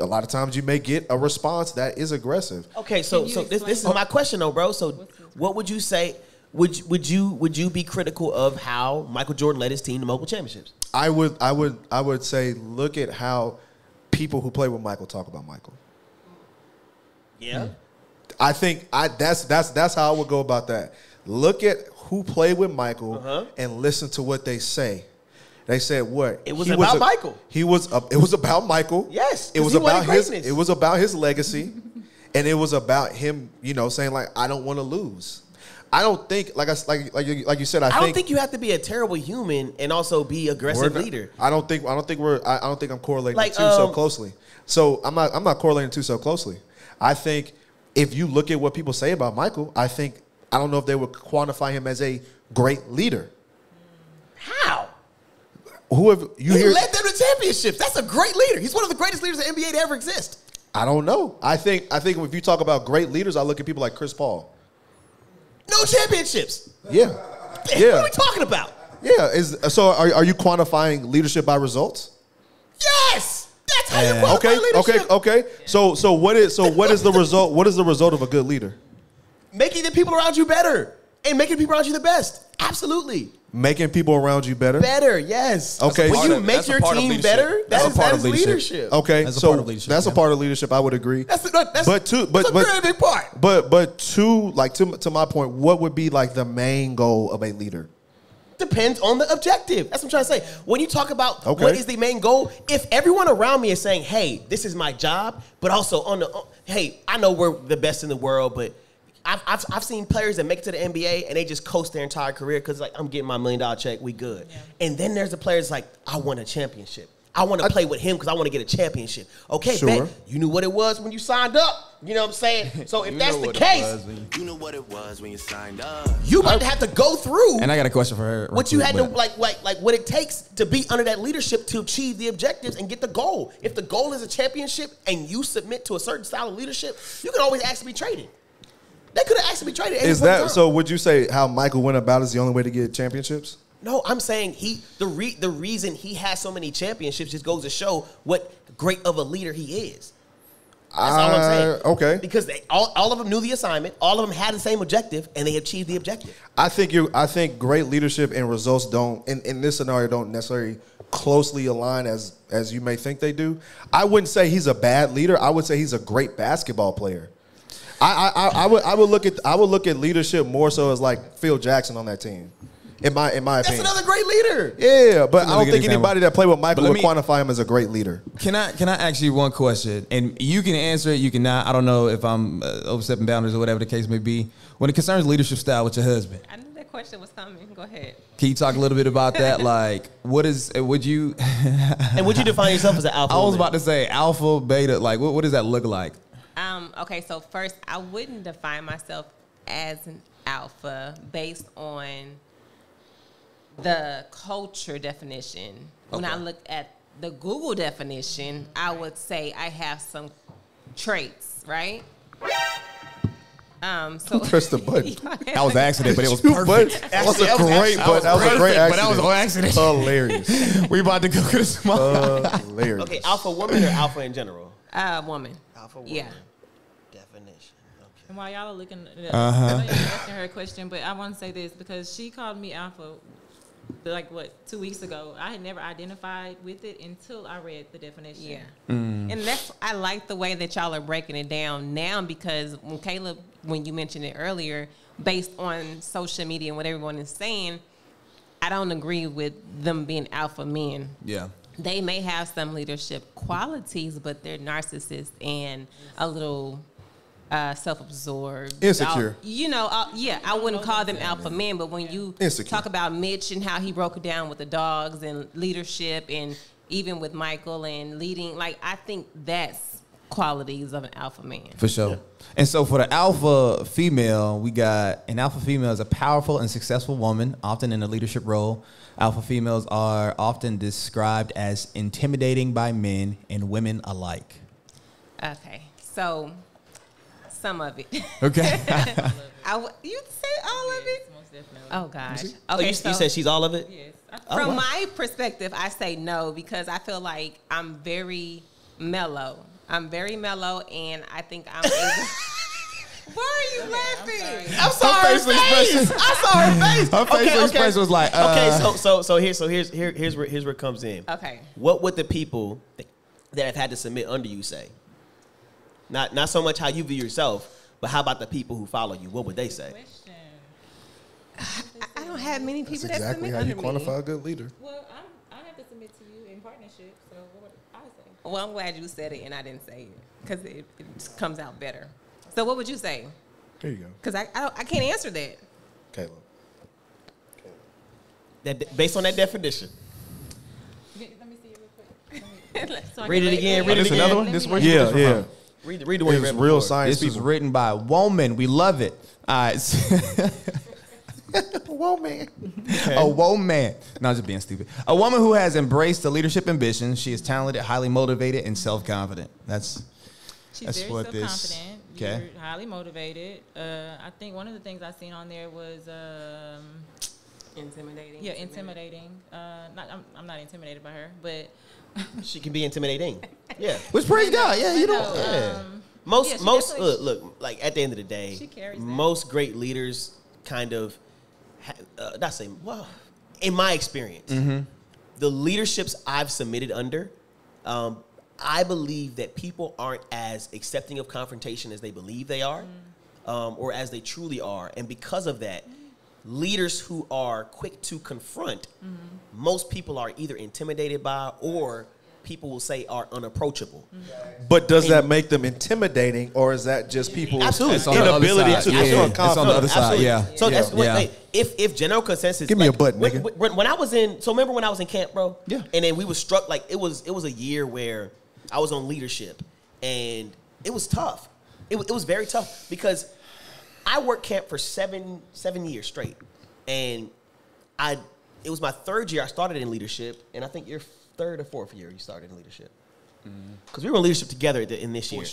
Speaker 2: a lot of times you may get a response that is aggressive.
Speaker 4: Okay, so so this this is my question though, bro. So what would you say? Would would you would you be critical of how Michael Jordan led his team to multiple championships?
Speaker 2: I would I would I would say look at how people who play with Michael talk about Michael.
Speaker 4: Yeah. Hmm.
Speaker 2: I think I that's that's that's how I would go about that. Look at who played with Michael
Speaker 4: Uh-huh.
Speaker 2: and listen to what they say. They said what?
Speaker 4: It was
Speaker 2: He
Speaker 4: about
Speaker 2: a-
Speaker 4: Michael.
Speaker 2: He was a, it was about Michael.
Speaker 4: Yes,
Speaker 2: It was about his
Speaker 4: greatness.
Speaker 2: it was about his legacy and it was about him, you know, saying like I don't want to lose. I don't think like I like like you, like you said I,
Speaker 4: I don't think you have to be a terrible human and also be aggressive
Speaker 2: not-
Speaker 4: leader.
Speaker 2: I don't think I don't think we're I, I don't think I'm correlating
Speaker 4: Like,
Speaker 2: the two so
Speaker 4: um,
Speaker 2: closely. So I'm not I'm not correlating two so closely. I think if you look at what people say about Michael, I think I don't know if they would quantify him as a great leader.
Speaker 4: How?
Speaker 2: Who have you
Speaker 4: He
Speaker 2: hear?
Speaker 4: led them to championships. That's a great leader. He's one of the greatest leaders in NBA to ever exist.
Speaker 2: I don't know. I think I think if you talk about great leaders, I look at people like Chris Paul.
Speaker 4: No championships.
Speaker 2: Yeah, yeah.
Speaker 4: What are we talking about?
Speaker 2: yeah. Is so? Are, are you quantifying leadership by results?
Speaker 4: Yes, That's how you
Speaker 1: Yeah.
Speaker 4: qualify
Speaker 2: Okay, okay,
Speaker 4: leadership.
Speaker 2: okay. So so what is so what is the result? What is the result of a good leader?
Speaker 4: Making the people around you better and making people around you the best. Absolutely.
Speaker 2: Making people around you better.
Speaker 4: Better, yes.
Speaker 2: Okay,
Speaker 4: When you
Speaker 1: of-
Speaker 4: make your team better,
Speaker 1: That's
Speaker 4: that
Speaker 1: a
Speaker 4: is,
Speaker 1: part
Speaker 4: that
Speaker 1: of
Speaker 4: is
Speaker 1: leadership.
Speaker 4: leadership.
Speaker 2: Okay,
Speaker 1: That's a
Speaker 2: so
Speaker 1: part of leadership,
Speaker 2: that's a part of leadership. I would agree.
Speaker 4: That's, the- that's
Speaker 2: but to but
Speaker 4: a
Speaker 2: but
Speaker 4: very big part.
Speaker 2: But but to like to to my point, what would be like the main goal of a leader?
Speaker 4: Depends on the objective. That's what I'm trying to say. When you talk about
Speaker 2: Okay.
Speaker 4: what is the main goal, if everyone around me is saying, "Hey, this is my job," but also on the, on- "Hey, I know we're the best in the world," but I've, I've, I've seen players that make it to the NBA and they just coast their entire career because like I'm getting my million dollar check, we good. And then there's the players like I want a championship. I want to play with him because I want to get a championship. Okay,
Speaker 2: Sure.
Speaker 4: bet you knew what it was when you signed up. You know what I'm saying? So if that's the case,
Speaker 1: you-
Speaker 8: You know what it was when you signed up.
Speaker 4: you might have to go through
Speaker 1: And I got a question for her. real
Speaker 4: what you
Speaker 1: quick,
Speaker 4: had to like like like what it takes to be under that leadership to achieve the objectives and get the goal. If the goal is a championship and you submit to a certain style of leadership, you can always ask to be traded. They could have asked to be traded.
Speaker 2: Is that
Speaker 4: time.
Speaker 2: so? Would you say how Michael went about is the only way to get championships?
Speaker 4: No, I'm saying he the re, the reason he has so many championships just goes to show what great of a leader he is. That's all I'm saying.
Speaker 2: Uh, okay.
Speaker 4: Because they all, all of them knew the assignment, all of them had the same objective, and they achieved the objective.
Speaker 2: I think you. I think great leadership and results don't in, in this scenario don't necessarily closely align as as you may think they do. I wouldn't say he's a bad leader. I would say he's a great basketball player. I I, I, I would I would look at I would look at leadership more so as like Phil Jackson on that team. In my in my opinion.
Speaker 4: That's
Speaker 2: opinion.
Speaker 4: another great leader.
Speaker 2: yeah, but I don't think
Speaker 1: example.
Speaker 2: anybody that played with Michael
Speaker 1: But
Speaker 2: would
Speaker 1: me-
Speaker 2: quantify him as a great leader.
Speaker 1: Can I can I ask you one question? And you can answer it. You cannot. I don't know if I'm uh, overstepping boundaries or whatever the case may be. When it concerns leadership style with your husband,
Speaker 6: I knew that question was coming. Go ahead.
Speaker 1: can you talk a little bit about that? Like, what is? uh, Would you?
Speaker 4: And would you define yourself as an alpha?
Speaker 1: I was about to say alpha, beta. Like, what, what does that look like?
Speaker 6: Um, okay, so first, I wouldn't define myself as an alpha based on the culture definition. When I look at the Google definition, I would say I have some traits, right? Um, so
Speaker 2: Press the button.
Speaker 1: That was an accident, but it was
Speaker 2: But
Speaker 1: perfect.
Speaker 2: that was a great, but that was a great
Speaker 1: perfect, but that was an accident.
Speaker 2: Hilarious.
Speaker 1: we about to go to the small.
Speaker 2: Hilarious.
Speaker 4: Okay, alpha woman or alpha in general?
Speaker 6: uh, woman.
Speaker 4: Alpha woman.
Speaker 6: Yeah.
Speaker 4: Definition. Okay.
Speaker 5: And while y'all are looking, uh,
Speaker 1: Uh-huh.
Speaker 5: I know you're asking her a question, but I want to say this because she called me alpha, like what two weeks ago. I had never identified with it until I read the definition.
Speaker 6: Yeah. Mm. And that's I like the way that y'all are breaking it down now because when Caleb, when you mentioned it earlier, based on social media and what everyone is saying, I don't agree with them being alpha men.
Speaker 1: Yeah.
Speaker 6: They may have some leadership qualities, but they're narcissists and a little uh, self-absorbed,
Speaker 2: Insecure.
Speaker 6: Uh, you know, uh, yeah, I wouldn't call them alpha men, but when you
Speaker 2: Insecure.
Speaker 6: talk about Mitch and how he broke it down with the dogs and leadership, and even with Michael and leading, like I think that's qualities of an alpha man.
Speaker 1: For sure. And so for the alpha female, we got an alpha female is a powerful and successful woman, often in a leadership role. Alpha females are often described as intimidating by men and women alike.
Speaker 6: Okay, so some of it.
Speaker 1: Okay.
Speaker 6: I w- you say all of it?
Speaker 5: Most definitely.
Speaker 6: Oh gosh.
Speaker 4: Oh, you, you said she's all of it?
Speaker 5: Yes.
Speaker 4: Oh,
Speaker 6: From
Speaker 4: wow.
Speaker 6: my perspective, I say no because I feel like I'm very mellow. I'm very mellow, and I think I'm able. Why are you laughing?
Speaker 4: I saw her,
Speaker 1: facial
Speaker 4: face.
Speaker 1: expression-
Speaker 4: I saw her face.
Speaker 1: Her facial expression was like,
Speaker 4: okay,
Speaker 1: uh,
Speaker 4: so so so here's so here's here, here's where here's where it comes in.
Speaker 6: Okay.
Speaker 4: What would the people that have had to submit under you say? Not not so much how you view yourself, but how about the people who follow you? What would they say?
Speaker 5: question.
Speaker 6: I, I don't have many
Speaker 2: That's
Speaker 6: people that
Speaker 2: exactly
Speaker 6: submit
Speaker 2: how you
Speaker 6: under me.
Speaker 2: quantify a good leader.
Speaker 5: Well, I'm, I have to submit to you in partnership. So what would I say?
Speaker 6: Well, I'm glad you said it and I didn't say it because it, it just comes out better. So what would you say?
Speaker 2: Here you go,
Speaker 6: Because I, I, don't- I can't answer that.
Speaker 2: Caleb. Caleb.
Speaker 4: That based on that definition.
Speaker 5: Let let me see it real quick. Let me- so
Speaker 4: Read it again, read
Speaker 5: me-
Speaker 4: it
Speaker 1: This
Speaker 4: again.
Speaker 1: another one? This one?
Speaker 2: Yeah, yeah.
Speaker 4: Read read the one you
Speaker 2: It's
Speaker 4: read
Speaker 2: real
Speaker 4: before.
Speaker 2: science
Speaker 1: This was
Speaker 2: people.
Speaker 1: written by a woman. We love it. All right.
Speaker 2: woman. man.
Speaker 1: A woman. No, I'm just being stupid. A woman who has embraced the leadership ambition. She is talented, highly motivated, and self-confident. That's
Speaker 5: She's
Speaker 1: That's
Speaker 5: very
Speaker 1: what this-
Speaker 5: self-confident.
Speaker 1: okay.
Speaker 5: You're highly motivated. Uh, I think one of the things I seen on there was um,
Speaker 6: Intimidating.
Speaker 5: Yeah, intimidating. Uh, not I'm, I'm not intimidated by her, but
Speaker 4: She can be intimidating. Yeah.
Speaker 1: Which praise God. Yeah, you know.
Speaker 5: know,
Speaker 4: Yeah.
Speaker 5: um,
Speaker 4: Most
Speaker 5: yeah,
Speaker 4: most look, look like at the end of the day,
Speaker 5: She carries that.
Speaker 4: most great leaders kind of ha- uh, not say well, in my experience,
Speaker 1: Mm-hmm.
Speaker 4: the leaderships I've submitted under, um, I believe that people aren't as accepting of confrontation as they believe they are,
Speaker 5: Mm.
Speaker 4: um, or as they truly are, and because of that. Leaders who are quick to confront,
Speaker 5: Mm-hmm.
Speaker 4: most people are either intimidated by or people will say are unapproachable.
Speaker 2: But does that make them intimidating, or is that just people
Speaker 4: Absolutely.
Speaker 1: It's on the other
Speaker 2: inability
Speaker 1: side.
Speaker 2: to
Speaker 1: Yeah,
Speaker 2: confront
Speaker 1: it's on the other side.
Speaker 4: Absolutely.
Speaker 1: Yeah.
Speaker 4: So that's what,
Speaker 1: Yeah.
Speaker 4: wait, if if general consensus.
Speaker 2: Give me a
Speaker 4: like,
Speaker 2: butt,
Speaker 4: when,
Speaker 2: nigga.
Speaker 4: When, when I was in, so remember when I was in camp, bro?
Speaker 1: Yeah.
Speaker 4: And then we was struck like it was it was a year where I was on leadership, and it was tough. It, wa- it was very tough because I worked camp for seven seven years straight, and I it was my third year I started in leadership, and I think your third or fourth year you started in leadership mm-hmm. because we were in leadership together in this year.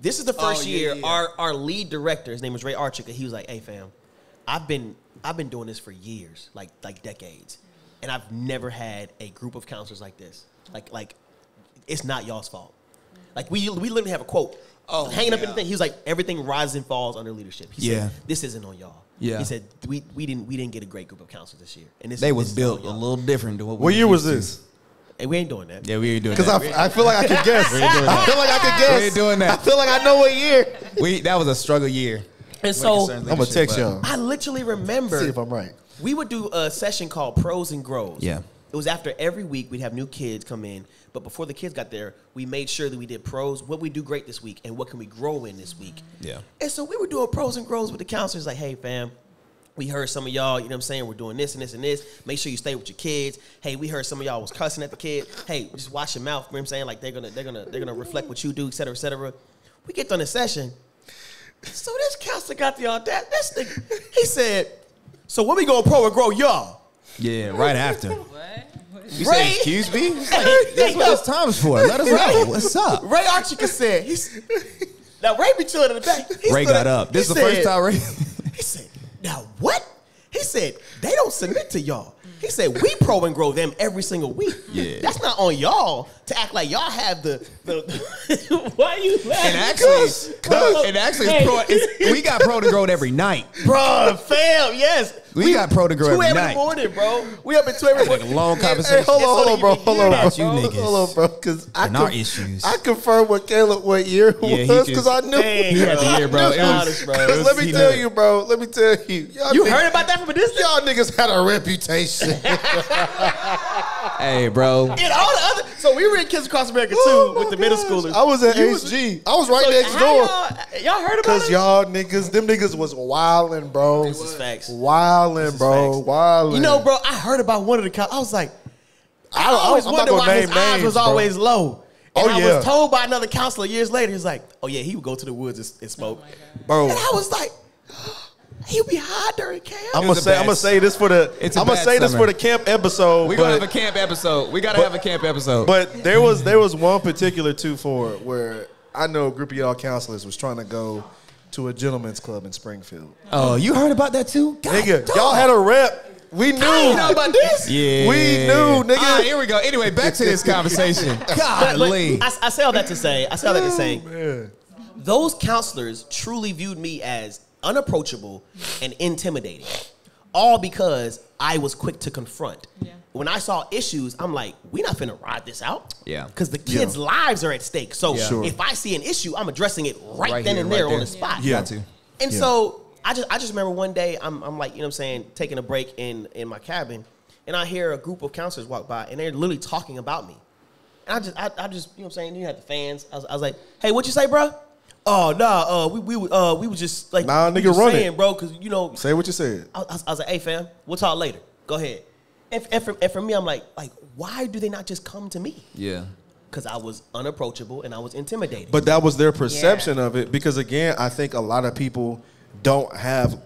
Speaker 4: This is the oh, first
Speaker 1: yeah,
Speaker 4: year
Speaker 1: yeah, yeah.
Speaker 4: our our lead director, his name was Ray Archick, he was like, "Hey fam, I've been I've been doing this for years, like like decades, and I've never had a group of counselors like this. Like like it's not y'all's fault. Like we we literally have a quote."
Speaker 1: Oh,
Speaker 4: hanging up in
Speaker 1: yeah.
Speaker 4: the thing. He was like, everything rises and falls under leadership. He
Speaker 1: Yeah.
Speaker 4: said, this isn't on y'all.
Speaker 1: Yeah.
Speaker 4: He said, we, we didn't we didn't get a great group of counselors this year. And this
Speaker 1: They
Speaker 4: this
Speaker 1: was
Speaker 4: is
Speaker 1: built a little different than what we
Speaker 2: What year was
Speaker 1: used to.
Speaker 2: this?
Speaker 4: Hey, we ain't doing that.
Speaker 1: Yeah, we ain't doing
Speaker 2: Because
Speaker 1: that.
Speaker 2: Because I, I feel like I could guess. I feel like I could guess.
Speaker 1: We ain't doing that.
Speaker 2: I feel like I know what year.
Speaker 1: we that was a struggle year.
Speaker 4: And so
Speaker 2: I'm gonna text y'all.
Speaker 4: I literally remember
Speaker 2: See if I'm right.
Speaker 4: we would do a session called Pros and Grows.
Speaker 1: Yeah.
Speaker 4: It was after every week we'd have new kids come in, but before the kids got there, we made sure that we did pros, what we do great this week, and what can we grow in this week.
Speaker 1: Yeah.
Speaker 4: And so we were doing pros and grows with the counselors, like, hey fam, we heard some of y'all, you know what I'm saying, we're doing this and this and this. Make sure you stay with your kids. Hey, we heard some of y'all was cussing at the kid. Hey, just watch your mouth. You know what I'm saying? Like they're gonna they're gonna they're gonna reflect what you do, et cetera, et cetera. We get done the session. So this counselor got the audacity. This nigga, he said, so when we go pro and grow y'all?
Speaker 1: Yeah, right after. You
Speaker 4: Ray-
Speaker 1: say excuse me? Like, that's what this time's for. Let us know. What's up?
Speaker 4: Ray Archika said, he's now Ray be chilling in the back. He
Speaker 1: Ray got up. This is the first time Ray.
Speaker 4: He said, now what? He said, they don't submit to y'all. He said, we pro and grow them every single week.
Speaker 1: Yeah.
Speaker 4: That's not on y'all to act like y'all have the, the why you laughing?
Speaker 1: And actually, no, and actually, it's pro, it's, we got pro to grow every night.
Speaker 4: Bro, fam, yes.
Speaker 1: We got pro to grow
Speaker 4: two
Speaker 1: every
Speaker 4: in
Speaker 1: night.
Speaker 4: the morning, bro. We up at two every morning.
Speaker 1: long conversation.
Speaker 2: Hey, hold on, hold on, bro. Hold
Speaker 4: hear
Speaker 2: on,
Speaker 4: that,
Speaker 1: you
Speaker 2: bro.
Speaker 1: niggas.
Speaker 2: Hold on, bro. Because I,
Speaker 1: And our
Speaker 2: conf-
Speaker 1: issues.
Speaker 2: I confirmed with Caleb what year it
Speaker 1: Yeah, he
Speaker 2: was
Speaker 1: just-
Speaker 2: because I knew.
Speaker 4: Dang,
Speaker 1: He had the year, bro. It was-
Speaker 4: honest, bro.
Speaker 1: it was-
Speaker 2: Let me tell
Speaker 1: knew.
Speaker 2: you, bro. Let me tell you. Y'all
Speaker 4: You
Speaker 2: niggas-
Speaker 4: heard about that from a distance?
Speaker 2: Y'all niggas had a reputation.
Speaker 1: Hey, bro.
Speaker 4: And all the other, so we were in Kids Across America too
Speaker 2: Oh
Speaker 4: with
Speaker 2: my
Speaker 4: the middle schoolers.
Speaker 2: I was at
Speaker 4: You was-
Speaker 2: HG. I was right
Speaker 4: So
Speaker 2: next door.
Speaker 4: Y'all, y'all heard about
Speaker 2: Cause
Speaker 4: it?
Speaker 2: Cause y'all niggas, them niggas was wildin', bro.
Speaker 4: This is facts.
Speaker 2: Wildin', bro.
Speaker 4: facts.
Speaker 2: Wildin'.
Speaker 4: You know, bro, I heard about one of the cops. I was like, I,
Speaker 2: I-
Speaker 4: always
Speaker 2: I'm
Speaker 4: wondered why his
Speaker 2: name
Speaker 4: eyes was
Speaker 2: bro.
Speaker 4: always low. And
Speaker 2: Oh,
Speaker 4: I
Speaker 2: yeah.
Speaker 4: was told by another counselor years later, he's like, oh yeah, he would go to the woods and, and smoke.
Speaker 2: bro.
Speaker 4: and I was like, he'll be high during camp.
Speaker 2: I'm gonna say I'm gonna say this for the
Speaker 1: It's a
Speaker 2: I'm gonna
Speaker 1: bad
Speaker 2: say this
Speaker 1: summer.
Speaker 2: for the camp episode.
Speaker 1: We
Speaker 2: but,
Speaker 1: gonna have a camp episode. We gotta have a camp episode.
Speaker 2: but there was there was one particular two for it where I know a group of y'all counselors was trying to go to a gentleman's club in Springfield.
Speaker 1: oh, you heard about that too? God,
Speaker 2: Nigga,
Speaker 1: dog.
Speaker 2: y'all had a rep. We knew.
Speaker 4: You know about this?
Speaker 1: Yeah,
Speaker 2: We knew, nigga.
Speaker 1: Here we go. Anyway, back to this conversation.
Speaker 4: But, but
Speaker 1: Golly.
Speaker 4: I, I say all that to say, I say all that to say, oh,
Speaker 2: Man.
Speaker 4: those counselors truly viewed me as unapproachable and intimidating, all because I was quick to confront.
Speaker 5: Yeah.
Speaker 4: When I saw issues, I'm like, we not finna ride this out.
Speaker 1: Yeah.
Speaker 4: Because the kids' lives are at stake. So
Speaker 1: Yeah. Sure.
Speaker 4: if I see an issue, I'm addressing it right,
Speaker 1: Right
Speaker 4: then
Speaker 1: here,
Speaker 4: and
Speaker 1: right
Speaker 4: there on
Speaker 1: there.
Speaker 4: the spot.
Speaker 1: You got to.
Speaker 4: And
Speaker 2: Yeah.
Speaker 4: so I just I just remember one day I'm I'm like, you know what I'm saying, taking a break in in my cabin, and I hear a group of counselors walk by and they're literally talking about me. And I just I, I just you know what I'm saying, you had the fans. I was, I was like, "Hey, what you say, bro?" Oh, nah, uh we we uh we was just like
Speaker 2: Nah,
Speaker 4: we
Speaker 2: nigga,
Speaker 4: just
Speaker 2: run it.
Speaker 4: bro, cuz you know
Speaker 2: Say what you said.
Speaker 4: I, I, I was like, "Hey, fam, we'll talk later. Go ahead." And, and, for, and for me, I'm like, like, why do they not just come to me?
Speaker 1: Yeah.
Speaker 4: Because I was unapproachable and I was intimidating.
Speaker 2: But that was their perception of it because again, I think a lot of people don't have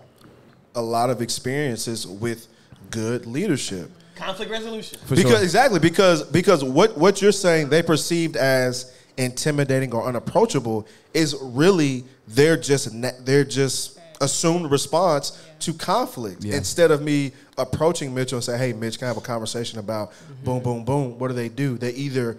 Speaker 2: a lot of experiences with good leadership.
Speaker 4: conflict resolution.
Speaker 1: For
Speaker 2: because
Speaker 1: sure.
Speaker 2: exactly because because what what you're saying they perceived as intimidating or unapproachable is really they're just na- they're just assumed response to conflict
Speaker 1: Yeah.
Speaker 2: instead of me approaching Mitchell and say, "Hey, Mitch, can I have a conversation about
Speaker 4: Mm-hmm.
Speaker 2: boom, boom, boom?" What do they do? They either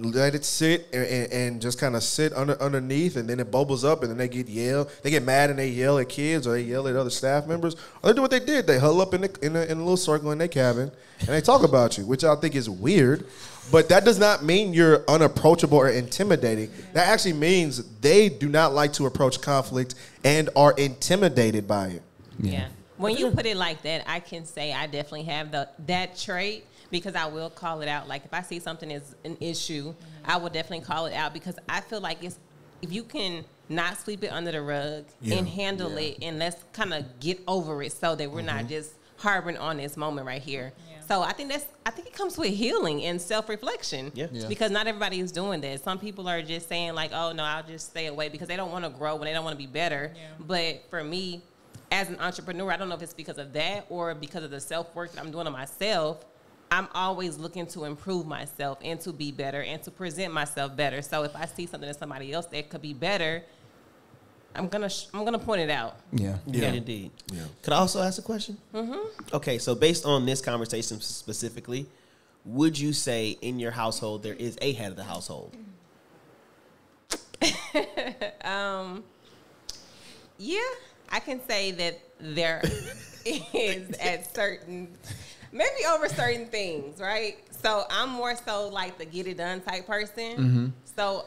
Speaker 2: let it sit and, and, and just kind of sit under underneath, and then it bubbles up, and then they get yell. They get mad and they yell at kids, or they yell at other staff members, or they do what they did. They huddle up in the, in a, in a little circle in their cabin, and they talk about you, which I think is weird. But that does not mean you're unapproachable or intimidating. That actually means they do not like to approach conflict and are intimidated by it.
Speaker 6: Yeah. When you put it like that, I can say I definitely have the that trait because I will call it out. Like if I see something is an issue, I will definitely call it out because I feel like it's if you can not sweep it under the rug
Speaker 2: Yeah.
Speaker 6: and handle it and let's kind of get over it so that we're not
Speaker 2: Mm-hmm.
Speaker 6: just harboring on this moment right here. So I think that's I think it comes with healing and self reflection.
Speaker 4: Yeah.
Speaker 1: Yeah.
Speaker 6: Because not everybody is doing that. Some people are just saying like, "Oh no, I'll just stay away" because they don't want to grow and they don't want to be better.
Speaker 5: Yeah.
Speaker 6: But for me, as an entrepreneur, I don't know if it's because of that or because of the self work that I'm doing on myself. I'm always looking to improve myself and to be better and to present myself better. So if I see something in somebody else that could be better, I'm gonna sh- I'm gonna point it out.
Speaker 1: Yeah.
Speaker 4: Yeah, indeed. Yeah. Could I also ask a question? Mm-hmm. Okay, so based on this conversation specifically, would you say in your household there is a head of the household?
Speaker 6: um, Yeah, I can say that there is at certain, maybe over certain things, right? So I'm more so like the get it done type person. So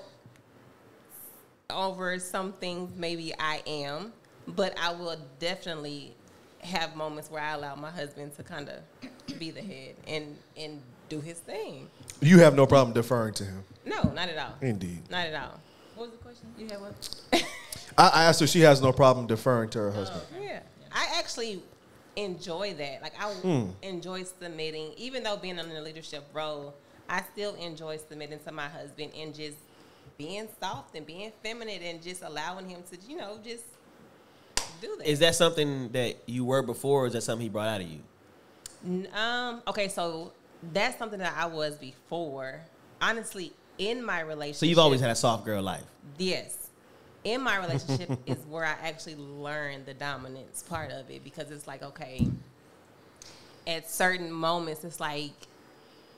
Speaker 6: over some things, maybe I am, but I will definitely have moments where I allow my husband to kind of be the head and and do his thing.
Speaker 2: You have no problem deferring to him.
Speaker 6: No, not at all.
Speaker 2: Indeed.
Speaker 6: Not at all.
Speaker 5: What was the question? You had what?
Speaker 2: I, I asked her. She has no problem deferring to her husband.
Speaker 6: Yeah, I actually enjoy that. Like I
Speaker 2: Hmm.
Speaker 6: enjoy submitting, even though being in a leadership role, I still enjoy submitting to my husband and just being soft and being feminine and just allowing him to, you know, just do that.
Speaker 4: Is that something that you were before, or is that something he brought out of you?
Speaker 6: Um. Okay, so that's something that I was before. Honestly, in my relationship.
Speaker 4: So you've always had a soft girl life.
Speaker 6: Yes. In my relationship is where I actually learned the dominance part of it because it's like, okay, at certain moments, it's like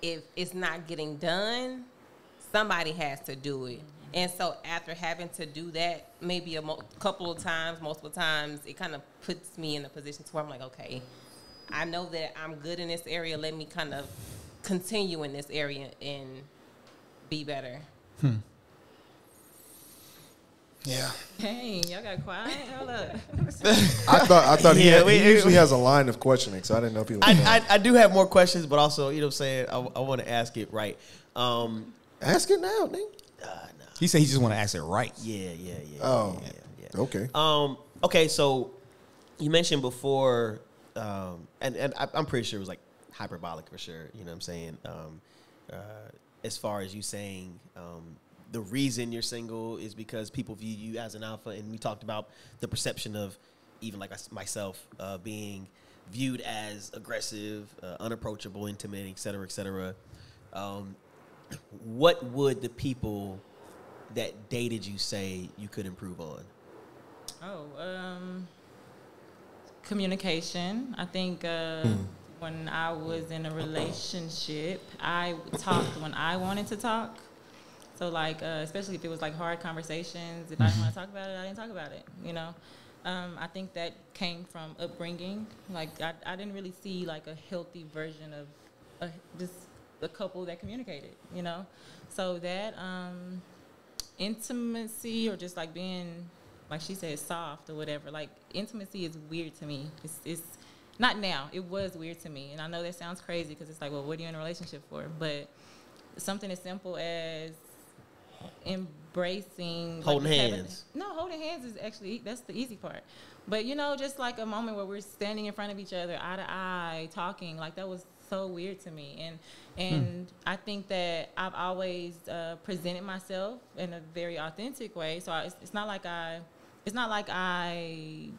Speaker 6: if it's not getting done, somebody has to do it. And so after having to do that, maybe a mo- couple of times, multiple times, it kind of puts me in a position to where I'm like, okay, I know that I'm good in this area. Let me kind of continue in this area and be better.
Speaker 1: Yeah.
Speaker 5: Dang, y'all got quiet. Hold up.
Speaker 2: I thought. I thought he,
Speaker 4: Yeah,
Speaker 2: had,
Speaker 4: we-
Speaker 2: he usually has a line of questioning, so I didn't know if he was.
Speaker 4: I, I, I do have more questions, but also, you know what I'm saying? I, I want to ask it right. Um,
Speaker 2: Ask it now, Nick.
Speaker 1: He said he just want to ask it right.
Speaker 4: yeah, yeah, yeah.
Speaker 2: Oh.
Speaker 4: yeah, yeah.
Speaker 2: Okay.
Speaker 4: Um, okay, so you mentioned before, um, and, and I, I'm pretty sure it was like hyperbolic for sure. You know what I'm saying? Um, uh, as far as you saying um, the reason you're single is because people view you as an alpha, and we talked about the perception of even like myself uh, being viewed as aggressive, uh, unapproachable, intimidating, et cetera, et cetera. Um, what would the people that dated you say you could improve on?
Speaker 5: Oh, um, communication. I think uh, when I was in a relationship, I talked when I wanted to talk. So, like, uh, especially if it was like hard conversations, if I didn't want to talk about it, I didn't talk about it. You know, um, I think that came from upbringing. Like, I, I didn't really see like a healthy version of a, just a couple that communicated. You know, so that um, intimacy or just like being like she said soft or whatever like intimacy is weird to me. It's, it's not now. It was weird to me. And i know that sounds crazy because it's like well what are you in a relationship for? But something as simple as embracing like,
Speaker 4: Holding
Speaker 5: having-
Speaker 4: hands.
Speaker 5: no holding hands is actually that's the easy part. But you know just like a moment where we're standing in front of each other eye to eye talking like that was so weird to me and and i think that i've always uh, presented myself in a very authentic way so I, it's, it's not like i it's not like i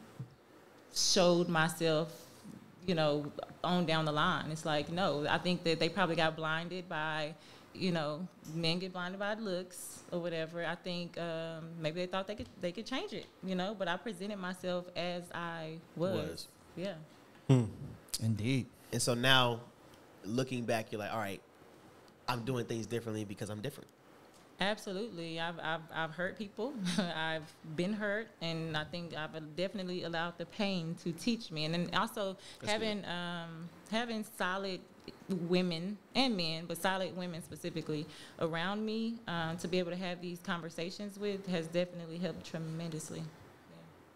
Speaker 5: showed myself you know on down the line it's like no i think that they probably got blinded by you know, men get blinded by looks or whatever. I think um, maybe they thought they could they could change it, you know. But I presented myself as I was.
Speaker 4: Was.
Speaker 5: Yeah.
Speaker 1: Indeed.
Speaker 4: And so now, looking back, you're like, all right, I'm doing things differently because I'm different.
Speaker 5: Absolutely. I've, I've, I've hurt people. I've been hurt. And I think I've definitely allowed the pain to teach me. And then also having, um, having solid women and men, but solid women specifically around me um, to be able to have these conversations with has definitely helped tremendously.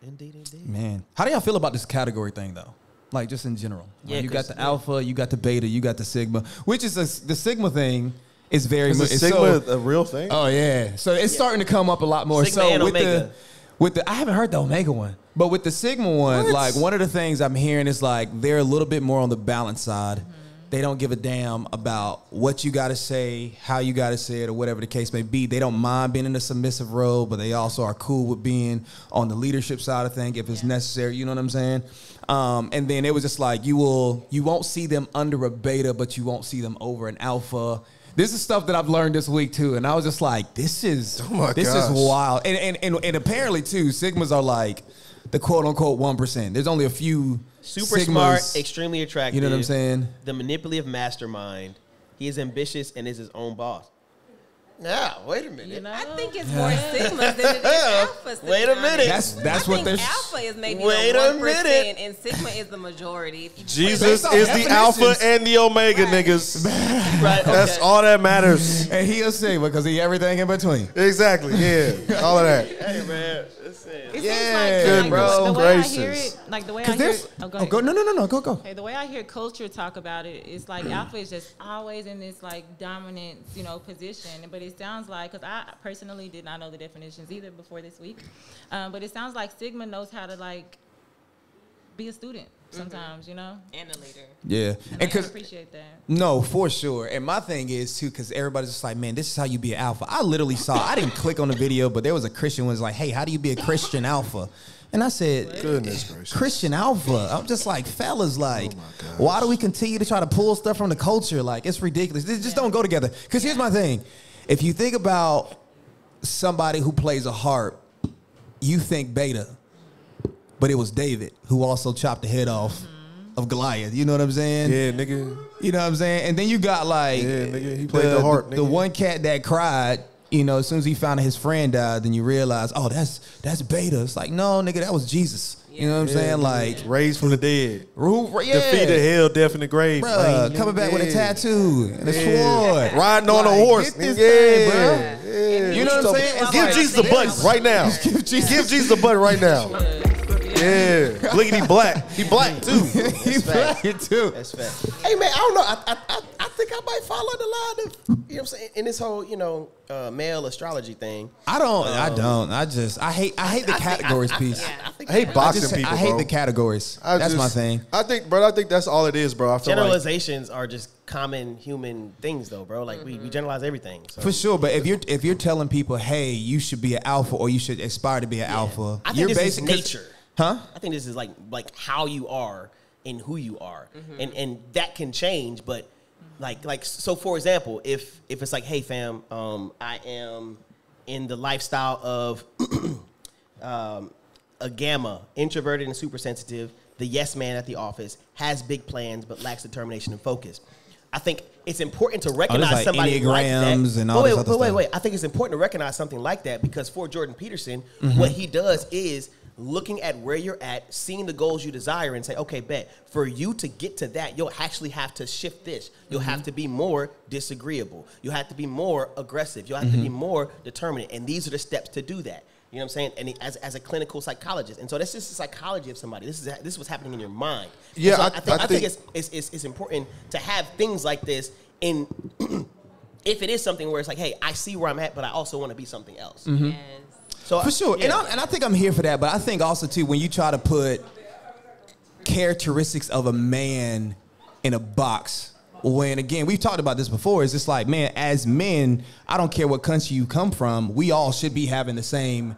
Speaker 4: Indeed, indeed.
Speaker 1: Man, how do y'all feel about this category thing though? Like just in general. Like,
Speaker 4: Yeah,
Speaker 1: you got the
Speaker 4: yeah.
Speaker 1: alpha, you got the beta, you got the sigma, which is a, the sigma thing is very
Speaker 2: Is
Speaker 1: mu-
Speaker 2: the
Speaker 1: it's
Speaker 2: Sigma
Speaker 1: so-
Speaker 2: a real thing?
Speaker 1: Oh yeah, so it's starting to come up a lot more.
Speaker 4: Sigma
Speaker 1: so
Speaker 4: and
Speaker 1: with the with the I haven't heard the omega one, but with the sigma one,
Speaker 2: What?
Speaker 1: like one of the things I'm hearing is like they're a little bit more on the balance side. They don't give a damn about what you got to say, how you got to say it, or whatever the case may be. They don't mind being in a submissive role, but they also are cool with being on the leadership side of things if it's
Speaker 5: Yeah.
Speaker 1: necessary. You know what I'm saying? Um, and then it was just like you will, you won't see them under a beta, but you won't see them over an alpha. This is stuff that I've learned this week too, and I was just like, "This is,
Speaker 2: Oh my
Speaker 1: this
Speaker 2: gosh.
Speaker 1: is wild." And, and and and apparently too, sigmas are like the quote unquote one percent. There's only a few
Speaker 4: Super
Speaker 1: sigmas,
Speaker 4: smart, extremely attractive.
Speaker 1: You know what I'm saying?
Speaker 4: The manipulative mastermind. He is ambitious and is his own boss. Yeah, wait a minute.
Speaker 5: You know?
Speaker 6: I think it's more sigmas than it is alphas.
Speaker 4: Wait a minute.
Speaker 1: That's that's
Speaker 6: I
Speaker 1: what
Speaker 6: think
Speaker 1: they're.
Speaker 6: alpha is maybe
Speaker 4: Wait
Speaker 6: the
Speaker 4: a
Speaker 6: one
Speaker 4: minute.
Speaker 6: and sigma is the majority.
Speaker 2: Jesus is the alpha and the omega,
Speaker 6: Right.
Speaker 2: niggas.
Speaker 4: Right.
Speaker 2: That's all that matters.
Speaker 1: And he a sigma because he everything in between.
Speaker 2: Exactly. Yeah. All of that.
Speaker 4: Hey man, listen.
Speaker 5: It
Speaker 1: Yeah,
Speaker 5: seems like,
Speaker 2: good
Speaker 5: like
Speaker 1: bro.
Speaker 5: the, the way I hear it, like the way I hear it, oh, go
Speaker 1: oh, go no no no no go go.
Speaker 5: Okay, the way I hear culture talk about it, it's like alpha is just always in this like dominant, you know, position. But it sounds like, because I personally did not know the definitions either before this week, um, but it sounds like Sigma knows how to like be a student mm-hmm. sometimes, you know.
Speaker 6: and a leader.
Speaker 1: Yeah,
Speaker 5: And,
Speaker 1: and
Speaker 5: I
Speaker 1: because
Speaker 5: appreciate that.
Speaker 1: No, for sure. And my thing is too, because everybody's just like, man, this is how you be an alpha. I literally saw. I didn't click on the video, but there was a Christian was like, hey, how do you be a Christian alpha? And I said,
Speaker 2: Goodness gracious.
Speaker 1: Christian alpha. I'm just like, fellas, oh like, why do we continue to try to pull stuff from the culture? Like, it's ridiculous. This just don't go together. Because here's my thing: if you think about somebody who plays a harp, you think beta, but it was David who also chopped the head off of Goliath. You know what I'm saying?
Speaker 2: Yeah, nigga.
Speaker 1: You know what I'm saying? And then you got like
Speaker 2: Yeah, nigga, he played the harp, Nigga.
Speaker 1: The, one cat that cried, you know, as soon as he found out his friend died, then you realize, oh, that's that's beta. It's like, no, nigga, that was Jesus. You know what I'm
Speaker 2: Yeah,
Speaker 1: saying?
Speaker 2: nigga.
Speaker 1: Like,
Speaker 2: raised from the dead.
Speaker 1: who, yeah,
Speaker 2: Defeated hell, death, in the grave.
Speaker 1: bruh,
Speaker 2: man.
Speaker 1: coming back with a tattoo and a
Speaker 2: Yeah.
Speaker 1: sword,
Speaker 2: Riding on a horse.
Speaker 1: Get this
Speaker 2: yeah.
Speaker 1: thing, bro.
Speaker 2: Yeah.
Speaker 1: You know what I'm saying? It's
Speaker 2: Give Jesus the button right now.
Speaker 1: Give Jesus-
Speaker 2: Give Jesus the button right now. Yeah. Blickety black. He black too.
Speaker 1: He's black too.
Speaker 4: That's fact. Hey man, I don't know. I, I, I, I think I might follow the line of you know what I'm saying in this whole you know uh, male astrology thing.
Speaker 1: I don't. I don't. I just. I hate. I hate the categories piece.
Speaker 4: I think
Speaker 2: I hate
Speaker 1: I
Speaker 2: boxing
Speaker 1: just.
Speaker 2: people.
Speaker 1: I hate
Speaker 2: bro.
Speaker 1: the categories.
Speaker 2: I
Speaker 1: That's
Speaker 2: just-
Speaker 1: my thing.
Speaker 2: I think, bro. I think that's all it is, bro. I feel like
Speaker 4: generalizations are just common human things though, bro. Like we, we generalize everything. So.
Speaker 1: For sure, but if you're if you're telling people, hey, you should be an alpha or you should aspire to be an alpha,
Speaker 4: I think
Speaker 1: you're
Speaker 4: this is
Speaker 1: basically
Speaker 4: nature.
Speaker 1: Huh?
Speaker 4: I think this is like like how you are and who you are,
Speaker 6: Mm-hmm.
Speaker 4: and and that can change. But like like so, for example, if if it's like, hey fam, um, I am in the lifestyle of um, a gamma, introverted and super sensitive, the yes man at the office, has big plans but lacks determination and focus. I think it's important to recognize
Speaker 1: like
Speaker 4: somebody like that.
Speaker 1: Enneagrams and all
Speaker 4: But
Speaker 1: this
Speaker 4: wait,
Speaker 1: other
Speaker 4: wait,
Speaker 1: stuff.
Speaker 4: wait. I think it's important to recognize something like that because for Jordan Peterson,
Speaker 1: Mm-hmm.
Speaker 4: what he does is looking at where you're at, seeing the goals you desire, and say, okay, bet for you to get to that, you'll actually have to shift this. You'll
Speaker 1: Mm-hmm.
Speaker 4: have to be more disagreeable. You'll have to be more aggressive. You'll have to
Speaker 1: Mm-hmm.
Speaker 4: be more determined. And these are the steps to do that. You know what I'm saying? And as, as a clinical psychologist, and so that's just the psychology of somebody. This is this is what's happening in your mind.
Speaker 2: Yeah,
Speaker 4: so
Speaker 2: I-
Speaker 4: I, think,
Speaker 2: I
Speaker 4: I think
Speaker 2: think-
Speaker 4: it's, it's, it's, it's important to have things like this in if it is something where it's like, hey, I see where I'm at, but I also want to be something else.
Speaker 2: Mm-hmm.
Speaker 6: Yes.
Speaker 4: So
Speaker 1: For sure, and
Speaker 4: yeah.
Speaker 1: I, and I think I'm here for that. But I think also too when you try to put characteristics of a man in a box. When again, we've talked about this before. It's just like, man, as men, I don't care what country you come from, we all should be having the same